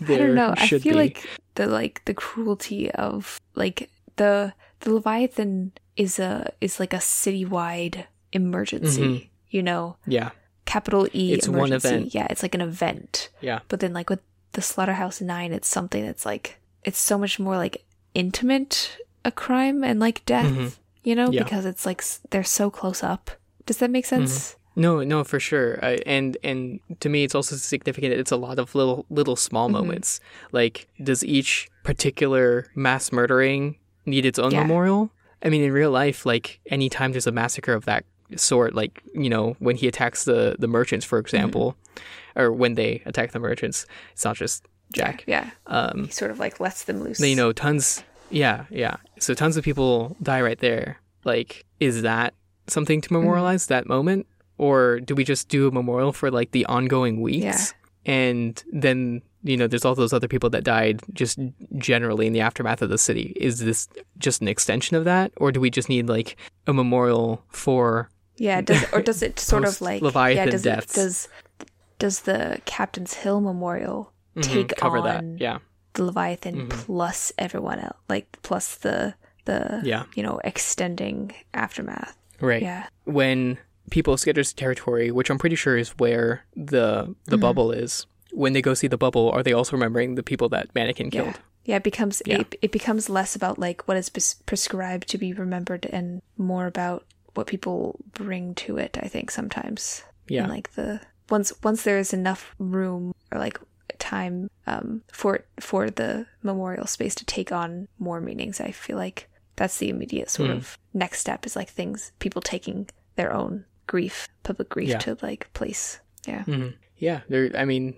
there
I don't know. I feel
be.
like the like the cruelty of like the the Leviathan is a is like a citywide emergency. You know,
yeah,
capital E
Mm-hmm. It's one
emergency.
event.
Yeah, it's like an event.
yeah,
But then like with the Slaughterhouse Nine, it's something that's like it's so much more like intimate a crime and like death. You know,
Mm-hmm. Yeah.
because it's like they're so close up. Does that make sense?
No, no, for sure. Uh, and and to me, it's also significant. It's a lot of little little small
Mm-hmm.
moments. Like, does each particular mass murdering need its own
Yeah.
memorial. I mean, in real life, like anytime there's a massacre of that sort, like you know when he attacks the the merchants, for example, or when they attack the merchants, it's not just Jack.
Yeah.
Um,
He sort of like lets them loose.
you know, tons. Yeah, yeah. So tons of people die right there. Like, is that something
Mm-hmm.
to memorialize that moment, or do we just do a memorial for like the ongoing weeks? And then you know, there's all those other people that died just generally in the aftermath of the city. Is this just an extension of that, or do we just need like a memorial for?
Yeah, does or does it sort of like
Leviathan
yeah, does
deaths.
It, does does the Captain's Hill Memorial
Mhm,
take
cover
on
that? Yeah,
the Leviathan
Mhm.
plus everyone else, like plus the the
yeah,
you know extending aftermath?
right.
Yeah,
when people escape this territory, which I'm pretty sure is where the the
Mhm.
bubble is, when they go see the bubble, are they also remembering the people that Mannequin
yeah,
killed?
yeah. It becomes
Yeah.
It, it becomes less about like what is pres- prescribed to be remembered and more about what people bring to it. I think sometimes.
Yeah.
And like the once once there is enough room or like time um for for the memorial space to take on more meanings, I feel like that's the immediate sort
Hmm.
of next step is like things people taking their own grief, public grief
Yeah.
to like place. Yeah.
hmm Yeah, there. I mean,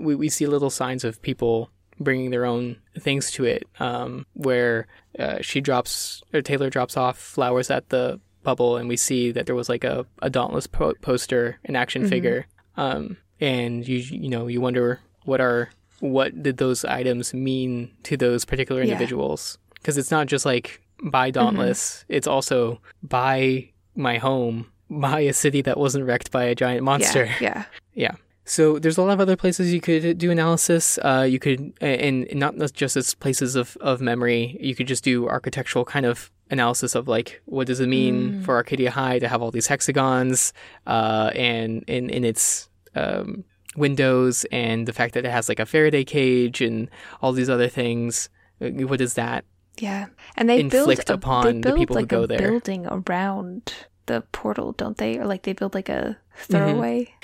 we we see little signs of people bringing their own things to it. Um, where uh, she drops or Taylor drops off flowers at the bubble, and we see that there was like a a Dauntless po- poster, an action
Mhm.
figure. Um, and you you know you wonder what are what did those items mean to those particular individuals? Because it's not just like buy Dauntless; it's also buy my home, buy a city that wasn't wrecked by a giant monster.
Yeah. Yeah.
So there's a lot of other places you could do analysis. Uh, you could, and not just as places of, of memory. You could just do architectural kind of analysis of like what does it mean
Mm.
for Arcadia High to have all these hexagons, uh, and in in its um, windows, and the fact that it has like a Faraday cage and all these other things. Uh, What is that?
Yeah. And they
Inflict
build a,
upon
they
the
build
people who go
a
there.
building around the portal, don't they? Or like they build like a
Mm-hmm.
throwaway.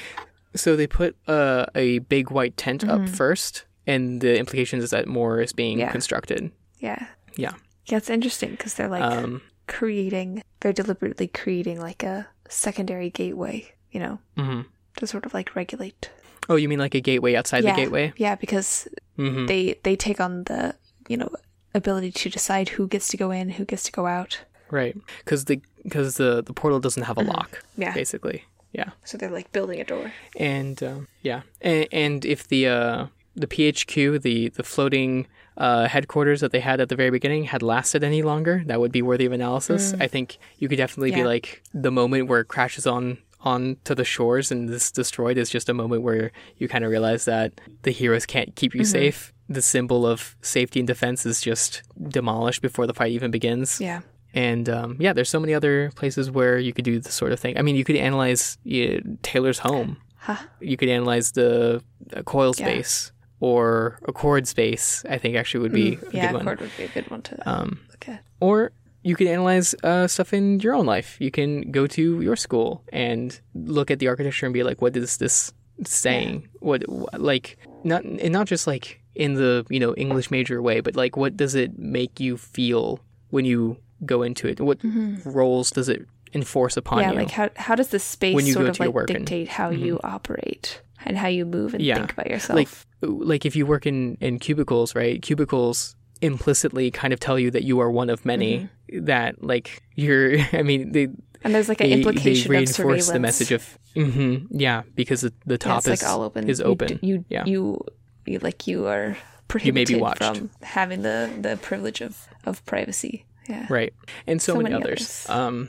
So they put uh, a big white tent up
Mhm.
first, and the implication is that more is being
Yeah.
constructed.
Yeah.
Yeah.
Yeah, it's interesting because they're like
um,
creating, very deliberately creating like a secondary gateway, you know,
mhm.
to sort of like regulate.
Oh, you mean like a gateway outside
yeah.
the gateway?
Yeah, because
hmm
they they take on the you know ability to decide who gets to go in, who gets to go out.
Right, because the because the the portal doesn't have a
Mhm.
lock,
Yeah.
basically. Yeah,
So they're like building a door.
and um, yeah, and, and if the uh, the PHQ, the the floating uh, headquarters that they had at the very beginning, had lasted any longer, that would be worthy of analysis. I think you could definitely be
Mm.
Like the moment where it crashes on on to the shores and this destroyed is just a moment where you kind of realize that the heroes can't keep you
Mm-hmm.
safe. The symbol of safety and defense is just demolished before the fight even begins.
Yeah.
And um, yeah, there's so many other places where you could do this sort of thing. I mean, you could analyze uh, Taylor's home.
Huh.
You could analyze the uh, coil
Yeah.
space or Accord space. I think actually would be a
yeah,
good one.
cord would be a good one to
Um,
look at.
or you could analyze uh, stuff in your own life. You can go to your school and look at the architecture and be like, what is this saying? What wh- like not and not just like in the you know English major way, but like what does it make you feel when you go into it? What roles does it enforce upon
Mm-hmm. yeah,
you?
like how how does the space
when you
sort
go
of
to
like
work and- Mm-hmm.
dictate how you operate and how you move and
Yeah.
think about yourself?
like like if you work in in cubicles right cubicles implicitly kind of tell you that you are one of many
Mm-hmm.
that like you're i mean they
and there's like an
they,
implication
they
of
reinforce
surveillance.
the message of hmm yeah because the, the
yeah,
top
it's
is
like all open.
is
You
open
d- You
yeah
you, you like you are
may
prohibited
be watched.
from having the the privilege of of privacy. Yeah.
right. And so,
So
many,
many
others.
others.
um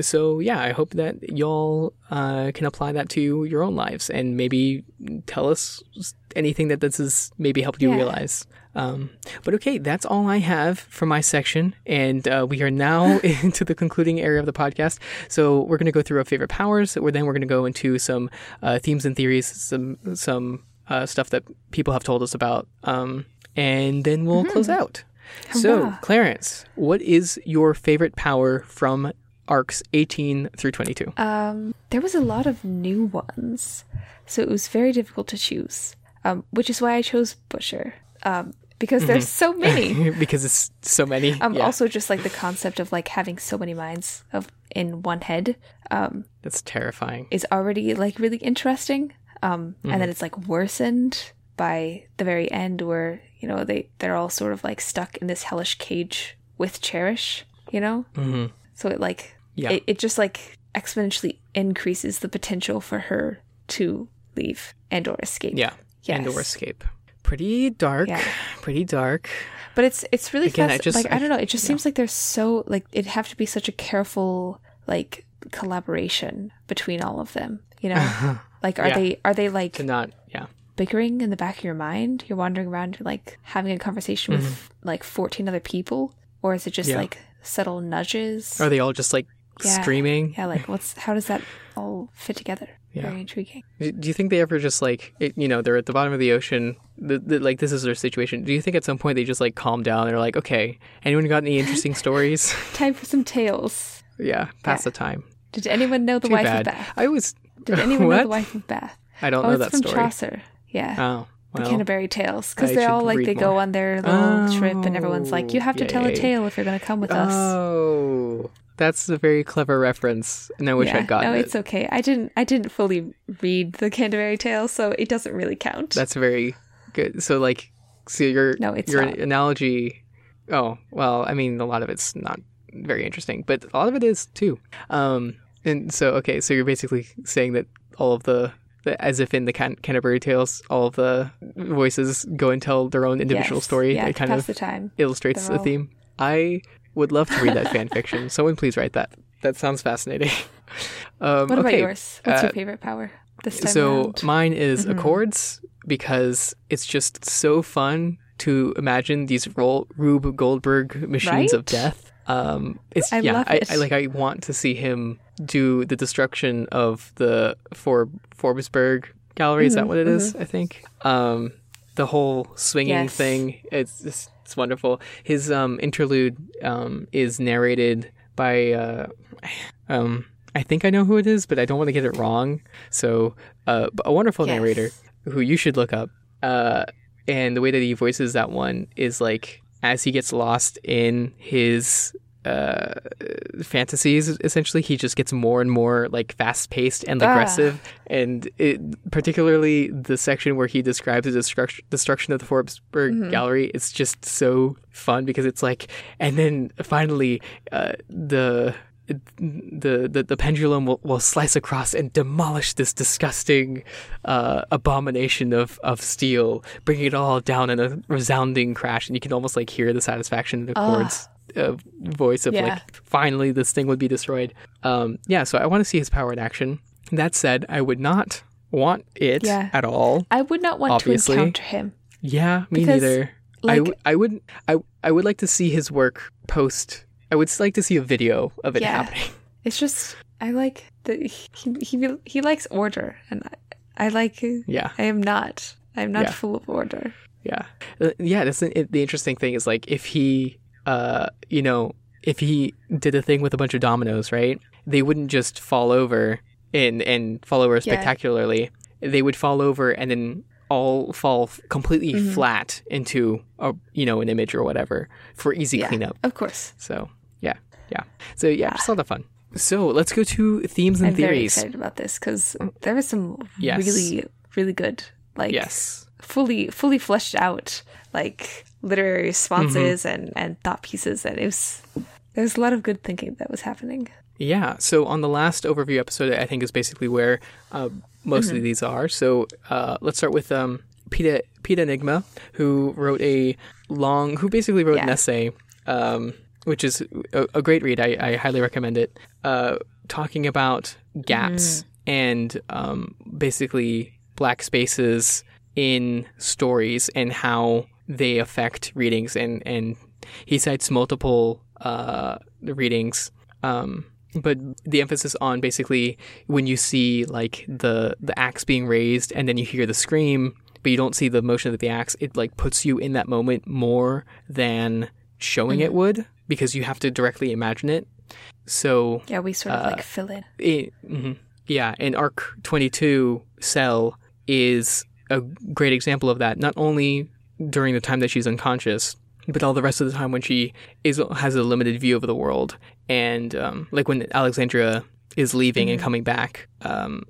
so yeah i hope that y'all uh, can apply that to your own lives and maybe tell us anything that this has maybe helped you
Yeah.
realize. Um, but okay that's all i have for my section. And uh, we are now into the concluding area of the podcast. So we're going to go through our favorite powers. Where then we're going to go into some uh, themes and theories some some uh, stuff that people have told us about. Um, and then we'll close out so clarence what is your favorite power from arcs 18 through 22
Um, there was a lot of new ones, so it was very difficult to choose. Um, which is why I chose Butcher. Um, because there's so many.
because it's so many.
Um,
yeah,
Also, just like the concept of like having so many minds of in one head um,
that's terrifying.
is already like really interesting. Um,
Mm-hmm.
And then it's like worsened by the very end, where you know they they're all sort of like stuck in this hellish cage with Cherish. You know,
hmm
so it like
Yeah.
it, it just like exponentially increases the potential for her to leave and or escape.
Yeah,
Yes.
and or escape. Pretty dark.
Yeah.
Pretty dark.
But it's it's really
Again, I
fast.
just-
like I,
I-
don't know. It just seems like there's so like it'd have to be such a careful like collaboration between all of them. You know, like are
Yeah.
they are they like
To not.
Bickering in the back of your mind? You're wandering around, you're like having a conversation with like 14 other people, or is it just
Mm-hmm. Yeah.
like subtle nudges?
Are they all just like
Yeah.
screaming?
yeah, like what's how does that all fit together?
Yeah.
Very intriguing.
Do you think they ever just like it, you know they're at the bottom of the ocean? The, the, like this is their situation. Do you think at some point they just like calm down? And they're like, okay, anyone got any interesting stories?
Time for some tales.
yeah, pass
Yeah.
the time.
Did anyone know the
Too
wife
bad.
of Bath?
I was.
Did anyone know the wife of Bath?
I don't
Oh,
know that
from
story.
Chaucer. Yeah.
Oh,
the Canterbury Tales because they're all like they go on their little trip and everyone's like, "You have to
Oh,
tell a tale if you're going to come with us."
Oh, that's a very clever reference, and I wish
yeah,
I'd gotten
no,
it.
No, it's okay. I didn't. I didn't fully read the Canterbury Tales, so it doesn't really count.
That's very good. So, like, so your
No, it's
your
not.
analogy. Oh well, I mean, a lot of it's not very interesting, but a lot of it is too. Um, and so okay, so you're basically saying that all of the as if in the Can- Canterbury Tales, all the voices go and tell their own individual
Yes.
story.
Yeah,
it kind of
the time.
illustrates
They're
the
all-
theme. I would love to read that fan fiction. Someone please write that. That sounds fascinating. Um,
What about
okay,
yours? What's
uh,
your favorite power this time
so
around? Mm-hmm.
mine is Accords because it's just so fun to imagine these Rube Goldberg machines of death. Um, it's
I
yeah, I. I like. I want to see him do the destruction of the For Forbesberg gallery. Is that
Mm-hmm,
what it is? I think. Um, the whole swinging
Yes.
thing. It's just, it's wonderful. His um interlude um is narrated by uh um I think I know who it is, but I don't want to get it wrong. So uh a wonderful
Yes.
narrator who you should look up. Uh and the way that he voices that one is like as he gets lost in his uh fantasies essentially he just gets more and more like fast paced and
Ah.
aggressive and it particularly the section where he describes the destruction destruction of the Forbesberg
Mm-hmm.
gallery it's just so fun because it's like and then finally uh the the, the the pendulum will, will slice across and demolish this disgusting uh, abomination of, of steel, bringing it all down in a resounding crash, and you can almost like hear the satisfaction in Accord's uh, voice of
Yeah.
like finally this thing would be destroyed. Um, yeah, so I want to see his power in action. That said, I would not want it
Yeah.
at all.
I would not want
obviously.
to encounter him.
Yeah, me
Because,
neither. I,
like-
w- I would I I would like to see his work post. I would like to see a video of it
Yeah.
happening.
It's just I like that he he he likes order, and I, I like.
Yeah.
I am not. I am not
Yeah.
full of order.
Yeah, Uh, yeah. That's the, the interesting thing is like if he, uh, you know, if he did a thing with a bunch of dominoes, right? They wouldn't just fall over and and fall over spectacularly. They would fall over and then all fall f- completely
Mm-hmm.
flat into a you know an image or whatever for easy
Yeah,
cleanup.
of course.
So yeah, yeah. So yeah, just all the fun. So let's go to themes and theories.
I'm very excited about this because there was some
Yes.
really really good like
Yes.
fully fully fleshed out like literary responses
Mm-hmm.
and and thought pieces and it was there was a lot of good thinking that was happening.
Yeah. So on the last overview episode, I think is basically where uh, most
Mm-hmm.
of these are. So uh, let's start with um, Peta Peta Enigma, who wrote a long, who basically wrote an essay, um, which is a, a great read. I, I highly recommend it. Uh, talking about gaps
Mm-hmm.
and um, basically black spaces in stories and how they affect readings and and he cites multiple uh, readings um, but the emphasis on basically when you see like the the axe being raised and then you hear the scream but you don't see the motion of the axe it like puts you in that moment more than showing it would because you have to directly imagine it so
Yeah, we sort of
Uh,
like fill in.
it, mhm. yeah, and Arc 22 Cell is a great example of that. Not only during the time that she's unconscious, but all the rest of the time when she is has a limited view of the world, and um, like when Alexandria is leaving and coming back, um,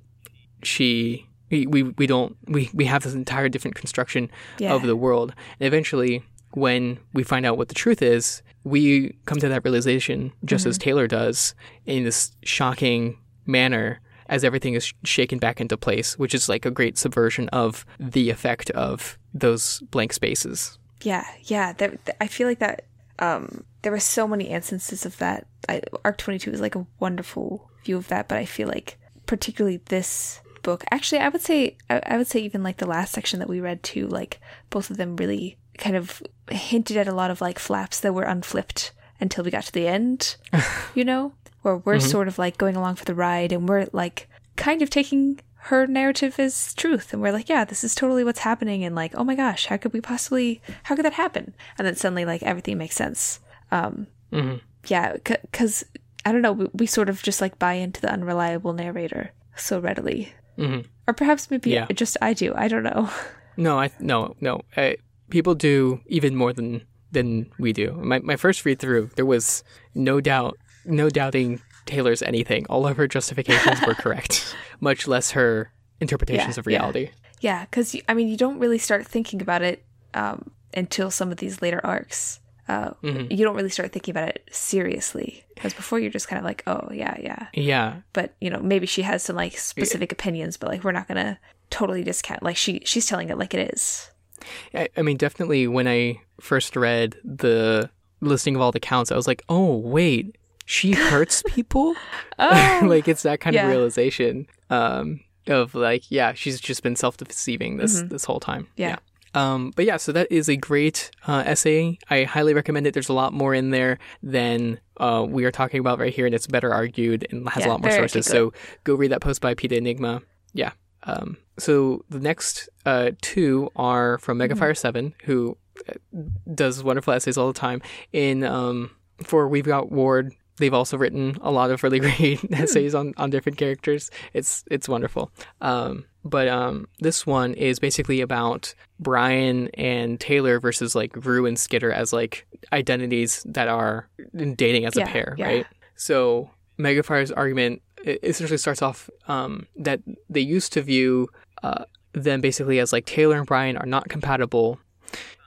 she we, we we don't we we have this entire different construction
Yeah.
of the world, and eventually when we find out what the truth is, we come to that realization just as Taylor does in this shocking manner as everything is sh- shaken back into place, which is like a great subversion of the effect of those blank spaces.
Yeah, yeah. I feel like that. Um, there were so many instances of that. I, Arc twenty two is like a wonderful view of that, but I feel like particularly this book. Actually, I would say I, I would say even like the last section that we read too. Like both of them really kind of hinted at a lot of like flaps that were unflipped until we got to the end. you know, where we're sort of like going along for the ride, and we're like kind of taking her narrative is truth and we're like yeah this is totally what's happening and like oh my gosh how could we possibly how could that happen and then suddenly like everything makes sense um
Mhm.
yeah because i don't know we, we sort of just like buy into the unreliable narrator so readily
hmm
or perhaps maybe
Yeah.
just i do i don't know
No, I no no. I, people do even more than than we do. My my first read through, there was no doubt, no doubting Taylor's anything. All of her justifications were correct, much less her interpretations
Yeah,
of
yeah.
reality.
yeah because i mean you don't really start thinking about it um until some of these later arcs uh
Mhm.
you don't really start thinking about it seriously because before you're just kind of like oh yeah yeah
Yeah,
but you know maybe she has some like specific opinions but like we're not gonna totally discount like she she's telling it like it is
I, I mean, definitely. When I first read the listing of all the counts, I was like, oh wait, she hurts people.
oh
like it's that kind
Yeah.
of realization um, of like, yeah, she's just been self-deceiving this
Mhm.
this whole time.
Yeah.
Um, but yeah, so that is a great uh, essay. I highly recommend it. There's a lot more in there than uh, we are talking about right here, and it's better argued and has a lot more sources. So go read that post by Peter Enigma. Yeah. Um, so the next uh, two are from
Mm-hmm.
Seven, who uh, does wonderful essays all the time. In um, for We've Got Worm, they've also written a lot of really great essays on, on different characters. It's it's wonderful. Um, but um, this one is basically about Brian and Taylor versus like Grue and Skitter as like identities that are dating as a pair,
yeah.
right? So Megafire's argument essentially starts off um, that they used to view uh, them basically as like Taylor and Brian are not compatible.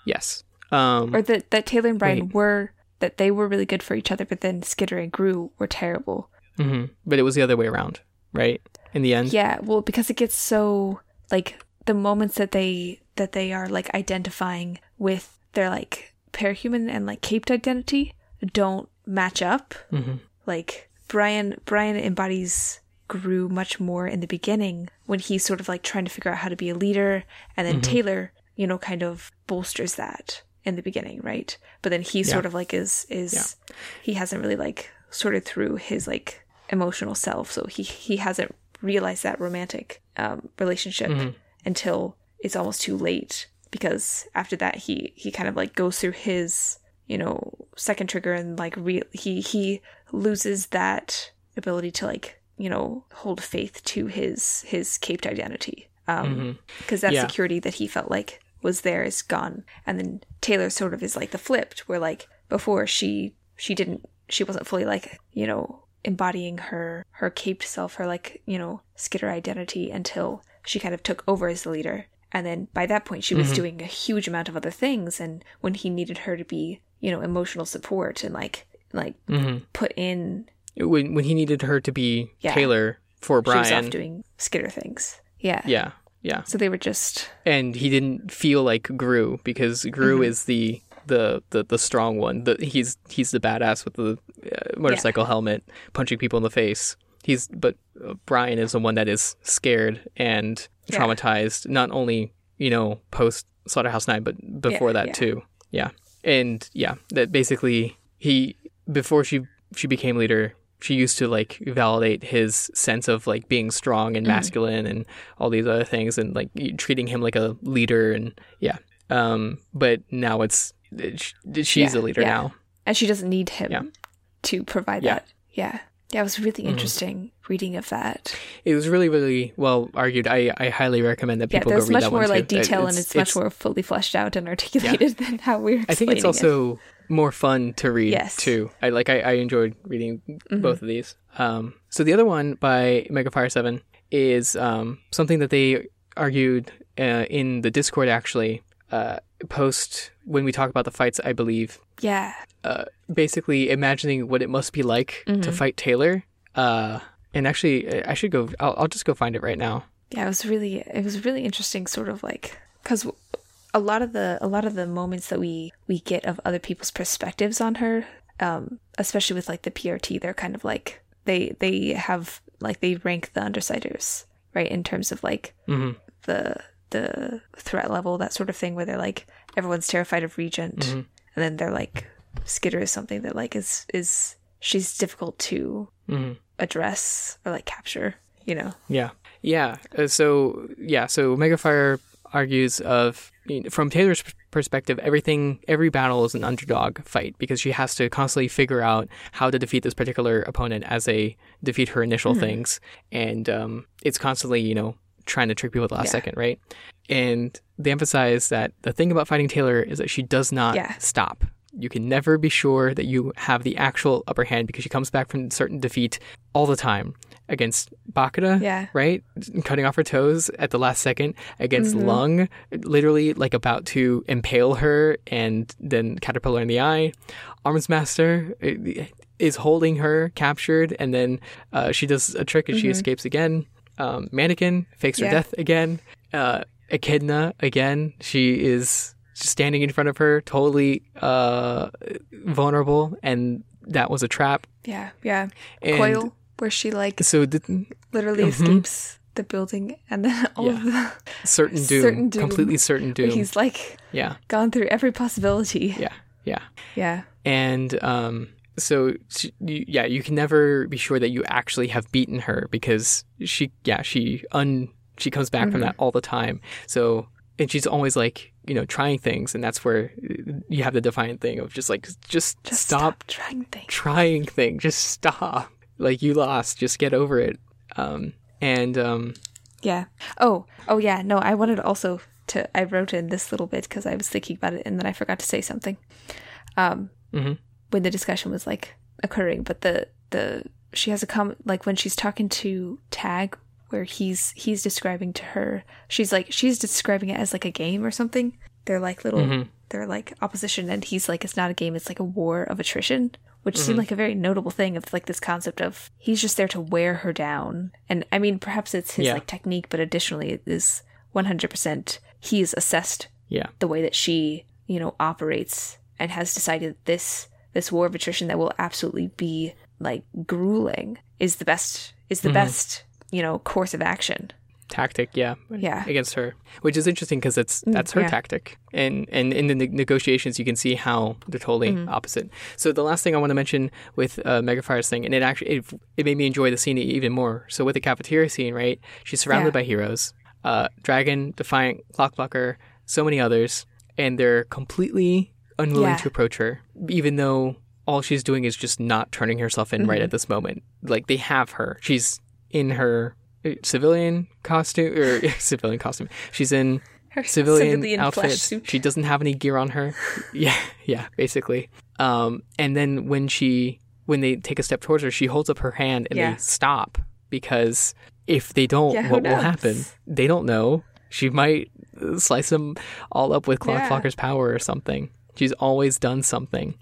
Yes. Um,
or that that taylor and brian
Wait.
were that they were really good for each other but then skitter and Grue were terrible
mhm. But it was the other way around, right? In the end.
yeah well because it gets so like the moments that they that they are like identifying with their like parahuman and like caped identity don't match up
Mhm.
like brian brian embodies Grue much more in the beginning when he's sort of like trying to figure out how to be a leader and then taylor you know kind of bolsters that in the beginning right? But then he sort of like is is he hasn't really like sorted through his like emotional self. So he he hasn't realized that romantic um relationship until it's almost too late because after that he he kind of like goes through his you know second trigger and like re- he he loses that ability to like you know hold faith to his his caped identity um because that
Yeah.
security that he felt like was there is gone and then taylor sort of is like the flipped where like before she she didn't she wasn't fully like you know embodying her her caped self her like you know skitter identity until she kind of took over as the leader and then by that point she was doing a huge amount of other things and when he needed her to be you know emotional support and like like
Mhm.
put in
When when he needed her to be
Yeah.
Taylor for
she was
Brian.
off doing skitter things yeah
yeah. Yeah.
so they were just
and he didn't feel like Grue because Grue
Mm-hmm.
is the, the the the strong one. The, he's he's the badass with the uh, motorcycle helmet, punching people in the face. He's but uh, Brian is the one that is scared and
Yeah.
traumatized, not only you know post Slaughterhouse Nine, but before
Yeah,
that
yeah.
too. Yeah, and yeah, that basically he before she she became leader. She used to like validate his sense of like being strong and
Mm-hmm.
masculine and all these other things and like treating him like a leader and yeah. Um, but now it's sh- she's
Yeah,
a leader
yeah.
now.
and she doesn't need him
Yeah.
to provide
Yeah.
that yeah Yeah, it was really
Mm-hmm.
interesting reading of that.
It was really, really well argued. I, I highly recommend that
Yeah,
people go
there's
read
much
that
more like
too.
detail and
It's-
it's, much more fully fleshed out and articulated than how we were
I think it's
also it.
More fun to read
Yes. Mm-hmm.
too. I like I, I enjoyed reading both of these. Um, so the other one by Megafire Seven is um, something that they argued uh, in the Discord actually uh, post when we talk about the fights. I believe
Yeah.
uh, basically imagining what it must be like
Mm-hmm.
to fight Taylor. Uh, and actually, I should go. I'll, I'll just go find it right now.
yeah it was really it was really interesting sort of like because a lot of the a lot of the moments that we we get of other people's perspectives on her um especially with like the prt they're kind of like they they have like they rank the undersiders right in terms of like
hmm
the the threat level that sort of thing where they're like everyone's terrified of regent and then they're like skitter is something that like is is she's difficult to
hmm
address or like capture you know?
Yeah, yeah. Uh, so yeah, so Megafire argues of you know, from Taylor's perspective, everything, every battle is an underdog fight because she has to constantly figure out how to defeat this particular opponent as they defeat her initial things, and um, it's constantly you know trying to trick people at the last
Yeah.
second, right? And they emphasize that the thing about fighting Taylor is that she does not
Yeah.
stop. You can never be sure that you have the actual upper hand because she comes back from certain defeat all the time against Bakuda,
Yeah.
right? Cutting off her toes at the last second against
Mm-hmm.
Lung, literally like about to impale her and then caterpillar in the eye. Armsmaster uh, is holding her captured and then uh, she does a trick and she escapes again. Um, Mannequin fakes her
Mm-hmm. Yeah.
death again. Uh, Echidna again. She is standing in front of her, totally uh, vulnerable, and that was a trap.
yeah yeah
And
coil where she like
So the,
literally escapes the building and then all of the
certain doom,
Certain doom.
completely certain doom.
he's like
yeah,
gone through every possibility
yeah, yeah.
yeah
And um, so she, you, yeah, you can never be sure that you actually have beaten her because she, yeah, she un she comes back
Mm-hmm.
from that all the time. So and she's always like you know trying things, and that's where you have the defiant thing of just like just,
just
stop
stop, trying things
trying thing. Just stop. Like you lost. Just get over it. Um, and um,
yeah oh oh yeah no i wanted also to i wrote in this little bit because i was thinking about it and then i forgot to say something um
Mhm.
when the discussion was like occurring but the the she has a comment like when she's talking to Tagg where he's he's describing to her she's like she's describing it as like a game or something they're like little
Mhm.
they're like opposition and he's like it's not a game it's like a war of attrition which seemed like a very notable thing of like this concept of he's just there to wear her down and i mean perhaps it's his
Yeah.
like technique but additionally it is 100% he's assessed
yeah,
the way that she you know operates and has decided this this war of attrition that will absolutely be like grueling is the best is
Mm-hmm.
the best you know course of action
tactic. Yeah,
Yeah. Mm,
against her, which is interesting because it's that's her
yeah.
tactic, and and in the ne- negotiations you can see how they're totally
Mm-hmm.
opposite. So the last thing I want to mention with uh, Megafire's thing, and it actually it, it made me enjoy the scene even more. So with the cafeteria scene, right? She's surrounded
Yeah.
by heroes, uh, Dragon, Defiant, Clockblocker, so many others, and they're completely unwilling
Yeah.
to approach her, even though all she's doing is just not turning herself in
Mm-hmm.
right at this moment. Like they have her. She's in her civilian costume or civilian costume. She's in
Her
civilian,
civilian flesh
outfit. She doesn't have any gear on her. yeah, yeah, basically. Um, and then when she when they take a step towards her, she holds up her hand and
Yeah.
they stop because if they don't,
Yeah,
what will happen? They don't know. She might slice them all up with
Yeah.
Clockblocker's power or something. She's always done something,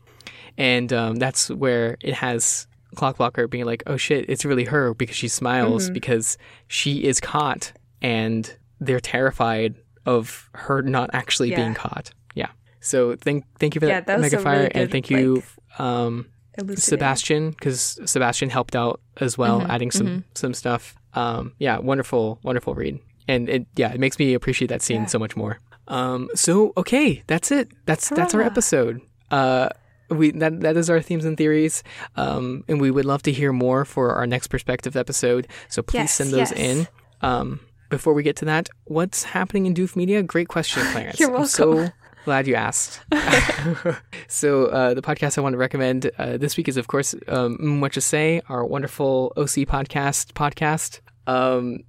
and um, that's where it has Clockblocker being like, "Oh shit, it's really her," because she smiles
Mm-hmm.
because she is caught, and they're terrified of her not actually
Yeah.
being caught. Yeah. So thank thank you for
Yeah,
that,
that was a
Megafire,
really
and thank you,
like,
um, Sebastian, because Sebastian helped out as well,
Mm-hmm,
adding some some stuff. Um, yeah, wonderful, wonderful read, and it yeah, it makes me appreciate that scene
Yeah.
so much more. Um, so okay, that's it. That's that's our episode. Uh, we that that is our themes and theories. Um, and we would love to hear more for our next perspective episode. So please
Yes,
send those
yes.
in. Um, before we get to that, what's happening in Doof Media? Great question, Clarence.
You're
I'm so Glad you asked. so, uh, the podcast I want to recommend uh, this week is, of course, um, What to Say, our wonderful OC podcast podcast. Um,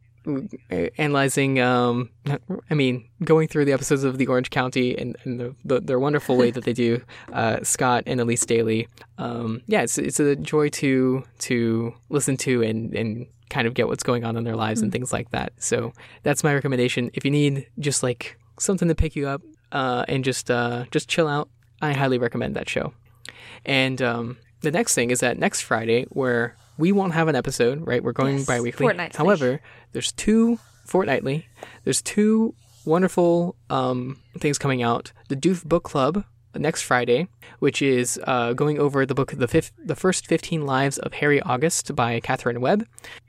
analyzing, um, I mean, going through the episodes of the Orange County and, and the, the, their wonderful way that they do, uh, Scott and Elise Daly. Um, yeah, it's it's a joy to to listen to and and kind of get what's going on in their lives mm. and things like that. So that's my recommendation. If you need just like something to pick you up uh, and just uh, just chill out, I highly recommend that show. And um, the next thing is that next Friday, where we won't have an episode, right? We're going yes, bi-weekly. However, there's two fortnightly. There's two wonderful um, things coming out. The Doof Book Club next Friday, which is uh, going over the book, the fifth, the first 15 lives of Harry August by Catherine Webb.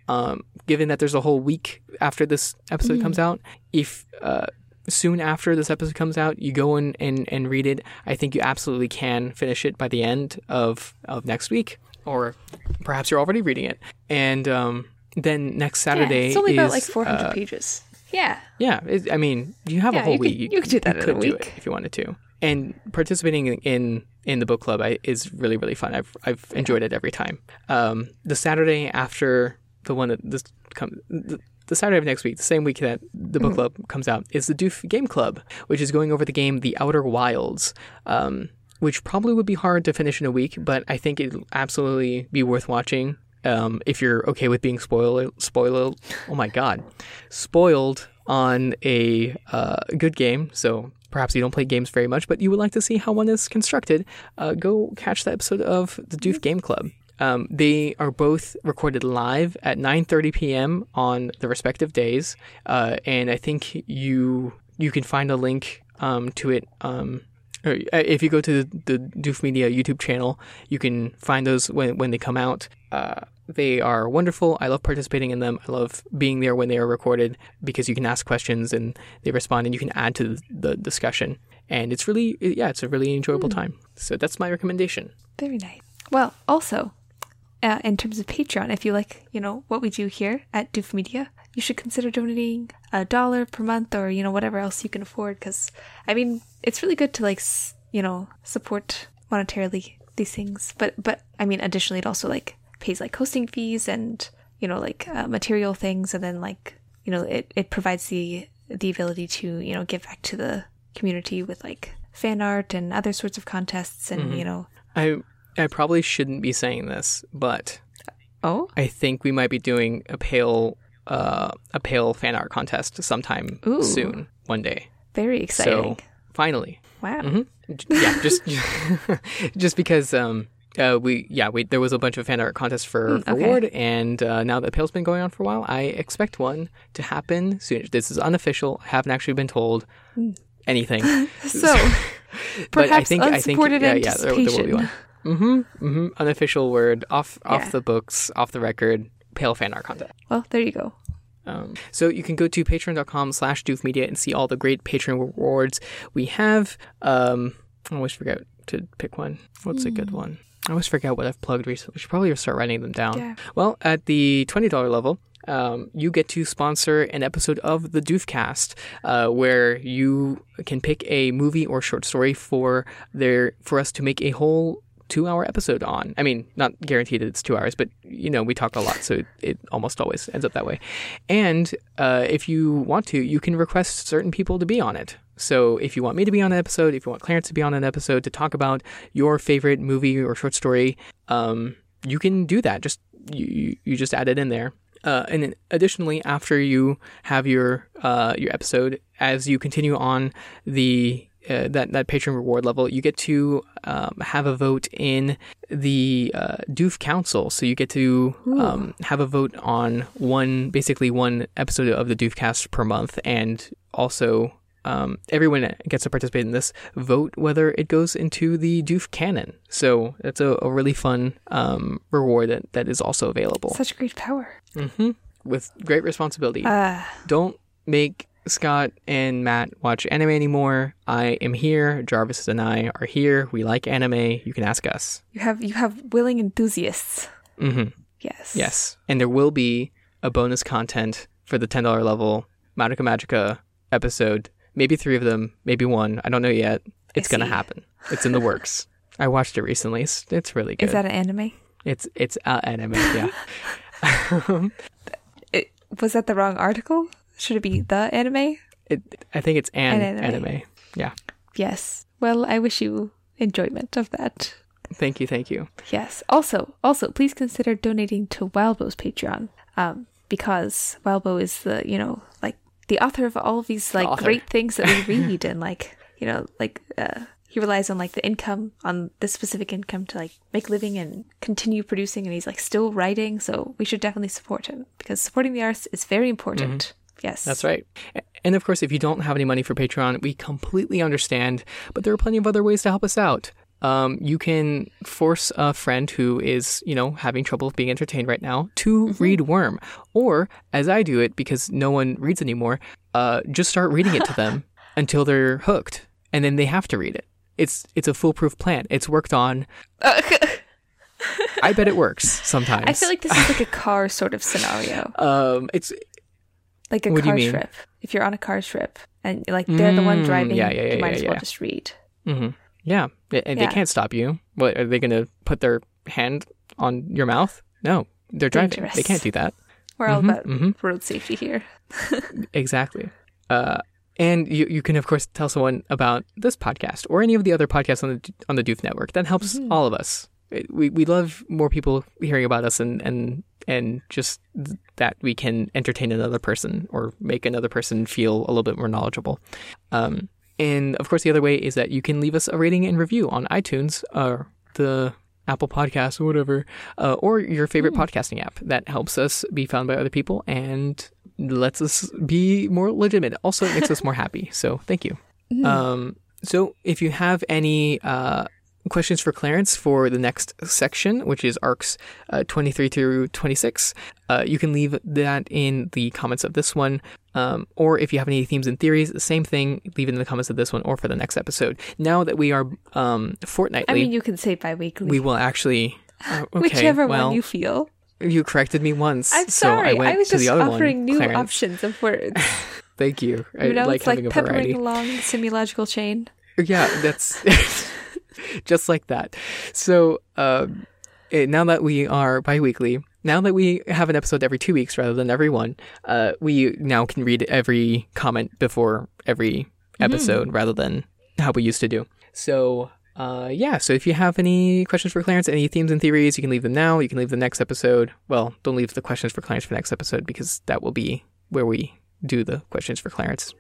Um, given that there's a whole week after this episode mm. comes out, if uh, soon after this episode comes out, you go in and, and read it, I think you absolutely can finish it by the end of, of next week or perhaps you're already reading it. And um, then next Saturday,
yeah, it's only
is,
about like 400 uh, pages. Yeah,
yeah. It, I mean, you have
yeah,
a whole
you
week.
Could, you could do that
you
in a week
if you wanted to. And participating in in the book club I, is really really fun. I've I've enjoyed it every time. Um, the Saturday after the one that this comes. The, the Saturday of next week, the same week that the book mm-hmm. club comes out, is the Doof Game Club, which is going over the game The Outer Wilds. Um, which probably would be hard to finish in a week, but I think it'd absolutely be worth watching um, if you're okay with being spoiled. Spoiler, oh my god, spoiled on a uh, good game. So perhaps you don't play games very much, but you would like to see how one is constructed. Uh, go catch the episode of the Doof Game Club. Um, they are both recorded live at 9:30 p.m. on the respective days, uh, and I think you you can find a link um, to it um, uh, if you go to the, the Doof Media YouTube channel, you can find those when, when they come out. Uh, they are wonderful. I love participating in them. I love being there when they are recorded because you can ask questions and they respond and you can add to the discussion. And it's really, yeah, it's a really enjoyable mm. time. So that's my recommendation.
Very nice. Well, also, uh, in terms of Patreon, if you like, you know, what we do here at Doof Media, you should consider donating a dollar per month or, you know, whatever else you can afford. Because, I mean, it's really good to, like, you know, support monetarily these things. But, but, I mean, additionally, it also, like, pays, like, hosting fees and, you know, like, uh, material things. And then, like, you know, it, it provides the, the ability to, you know, give back to the community with, like, fan art and other sorts of contests and, mm-hmm. you know.
I, I probably shouldn't be saying this, but
Oh,
I think we might be doing a pale uh, a pale fan art contest sometime
Ooh.
soon, one day.
Very exciting.
So finally,
wow.
Mm-hmm. Yeah, just just because um, uh, we yeah we there was a bunch of fan art contests for, mm, for okay. Ward, and uh, now that Pale's been going on for a while, I expect one to happen soon. This is unofficial. I haven't actually been told mm. anything.
so, but I think I think yeah, yeah there, there will be one.
Mm-hmm, mm-hmm. Unofficial word off off yeah. the books, off the record pale fan art content.
Well, there you go.
Um, so you can go to patreon.com slash doofmedia and see all the great Patreon rewards we have. Um, I always forget to pick one. What's mm. a good hmm. one? I always forget what I've plugged recently. We should probably start writing them down.
Yeah.
Well, at the $20 level, um, you get to sponsor an episode of the Doofcast, uh, where you can pick a movie or short story for their for us to make a whole two hour episode on. I mean, not guaranteed that it's two hours, but you know, we talk a lot, so it, it almost always ends up that way. And uh, if you want to, you can request certain people to be on it. So if you want me to be on an episode, if you want Clarence to be on an episode to talk about your favorite movie or short story, um, you can do that. Just you, you just add it in there. Uh, and additionally, after you have your uh, your episode, as you continue on the uh, that that patron reward level, you get to um, have a vote in the uh, Doof Council. So you get to um, have a vote on one, basically one episode of the Doofcast per month, and also um, everyone gets to participate in this vote whether it goes into the Doof canon. So that's a, a really fun um, reward that, that is also available.
Such great power.
Mm-hmm. With great responsibility.
Uh,
Don't make Scott and Matt watch anime anymore. I am here. Jarvis and I are here. We like anime. You can ask us.
You have you have willing enthusiasts.
Mm-hmm.
Yes.
Yes. And there will be a bonus content for the ten dollar level Madoka Magica episode. Maybe three of them. Maybe one. I don't know yet. It's gonna happen. It's in the works. I watched it recently. It's, it's really good.
Is that an anime?
it's it's uh, anime. Yeah.
It, was that the wrong article? Should it be the anime?
it, I think it's an,
An anime.
anime. Yeah.
Yes. Well, I wish you enjoyment of that.
Thank you. Thank you.
Yes. Also, also, please consider donating to Wildbow's Patreon, um, because Walbo is the you know like the author of all of these like
author.
great things that we read, and like you know like uh, he relies on like the income on this specific income to like make a living and continue producing, and he's like still writing. So we should definitely support him because supporting the arts is very important. Yes,
That's right. And of course, if you don't have any money for Patreon, we completely understand, but there are plenty of other ways to help us out. Um, you can force a friend who is, you know, having trouble being entertained right now to read Worm. Or, as I do it because no one reads anymore, uh, just start reading it to them until they're hooked. And then they have to read it. It's it's a foolproof plan. It's worked on. I bet it works sometimes.
I feel like this is like a car sort of scenario.
um, it's
like a
What
car trip. If you're on a car trip and like they're the one
Mm,
driving,
yeah, yeah,
you might
yeah,
as well
yeah.
just read.
hmm Yeah, They- and
Yeah.
they can't stop you. What are they going to put their hand on your mouth? No, they're driving.
Dangerous.
They can't do that.
We're all
Mhm,
about
mhm.
road safety here.
Exactly. Uh, and you you can of course tell someone about this podcast or any of the other podcasts on the on the Doof Network. That helps
Mm-hmm.
all of us. We we love more people hearing about us and and and just that we can entertain another person or make another person feel a little bit more knowledgeable. Um, and of course, the other way is that you can leave us a rating and review on iTunes or the Apple Podcasts or whatever, uh, or your favorite podcasting app. That helps us be found by other people and lets us be more legitimate. Also, it makes us more happy. So, thank you. Um, so, if you have any uh, questions for Clarence for the next section, which is arcs uh, 23 through 26, uh, you can leave that in the comments of this one. Um, or if you have any themes and theories, the same thing, leave it in the comments of this one or for the next episode. Now that we are um, fortnightly,
I mean, you can say bi-weekly.
we will actually. uh, okay,
Whichever
well,
one you feel.
you corrected me once.
I'm
so
sorry.
I went
was
to
just
the other
offering
one,
new
Clarence.
options of words.
Thank you. I
You know,
like
it's like peppering
variety.
along the semiological chain.
Yeah, that's just like that. So um, eh, now that we are bi-weekly, now that we have an episode every two weeks rather than every one, uh, we now can read every comment before every episode rather than how we used to do. So. Uh, yeah, so if you have any questions for Clarence, any themes and theories, you can leave them now. You can leave the next episode. Well, don't leave the questions for Clarence for next episode because that will be where we do the questions for Clarence.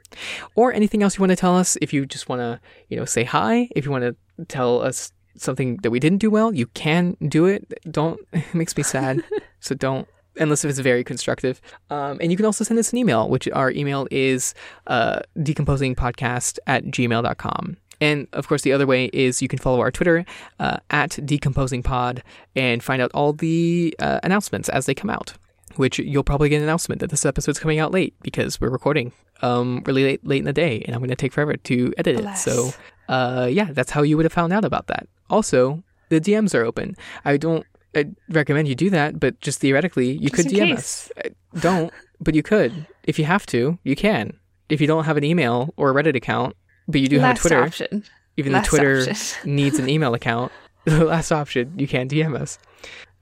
Or anything else you want to tell us. If you just want to, you know, say hi, if you want to tell us something that we didn't do well, you can do it. Don't, it makes me sad. so don't, unless if it's very constructive. Um, and you can also send us an email, which our email is uh, decomposingpodcast at gmail.com. And of course, the other way is you can follow our Twitter uh, at decomposingpod and find out all the uh, announcements as they come out. Which you'll probably get an announcement that this episode's coming out late because we're recording um, really late, late in the day, and I'm going to take forever to edit
Alas.
it. So, uh, yeah, that's how you would have found out about that. Also, the DMs are open. I don't I recommend you do that, but just theoretically, you
Just
could DM
case.
us. I Don't, but you could if you have to. You can if you don't have an email or a Reddit account, but you do have
Last
a Twitter.
option.
Even though
Last
Twitter
option.
needs an email account, the last option you can DM us.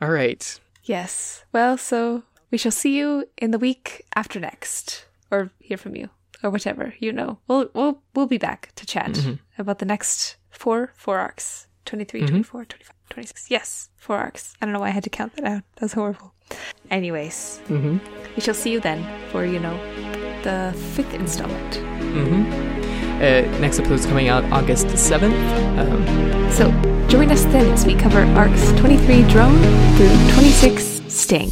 All right.
Yes. Well, so we shall see you in the week after next, or hear from you, or whatever, you know. We'll we'll we'll be back to chat
mm-hmm.
about the next four four arcs. 23, mm-hmm. 24, 25, 26. Yes, four arcs. I don't know why I had to count that out. That was horrible. Anyways,
mm-hmm.
we shall see you then for, you know, the fifth installment.
Mm-hmm. Uh, next episode's coming out August 7th. Um,
so join us then as we cover arcs 23 drone through 26 sting.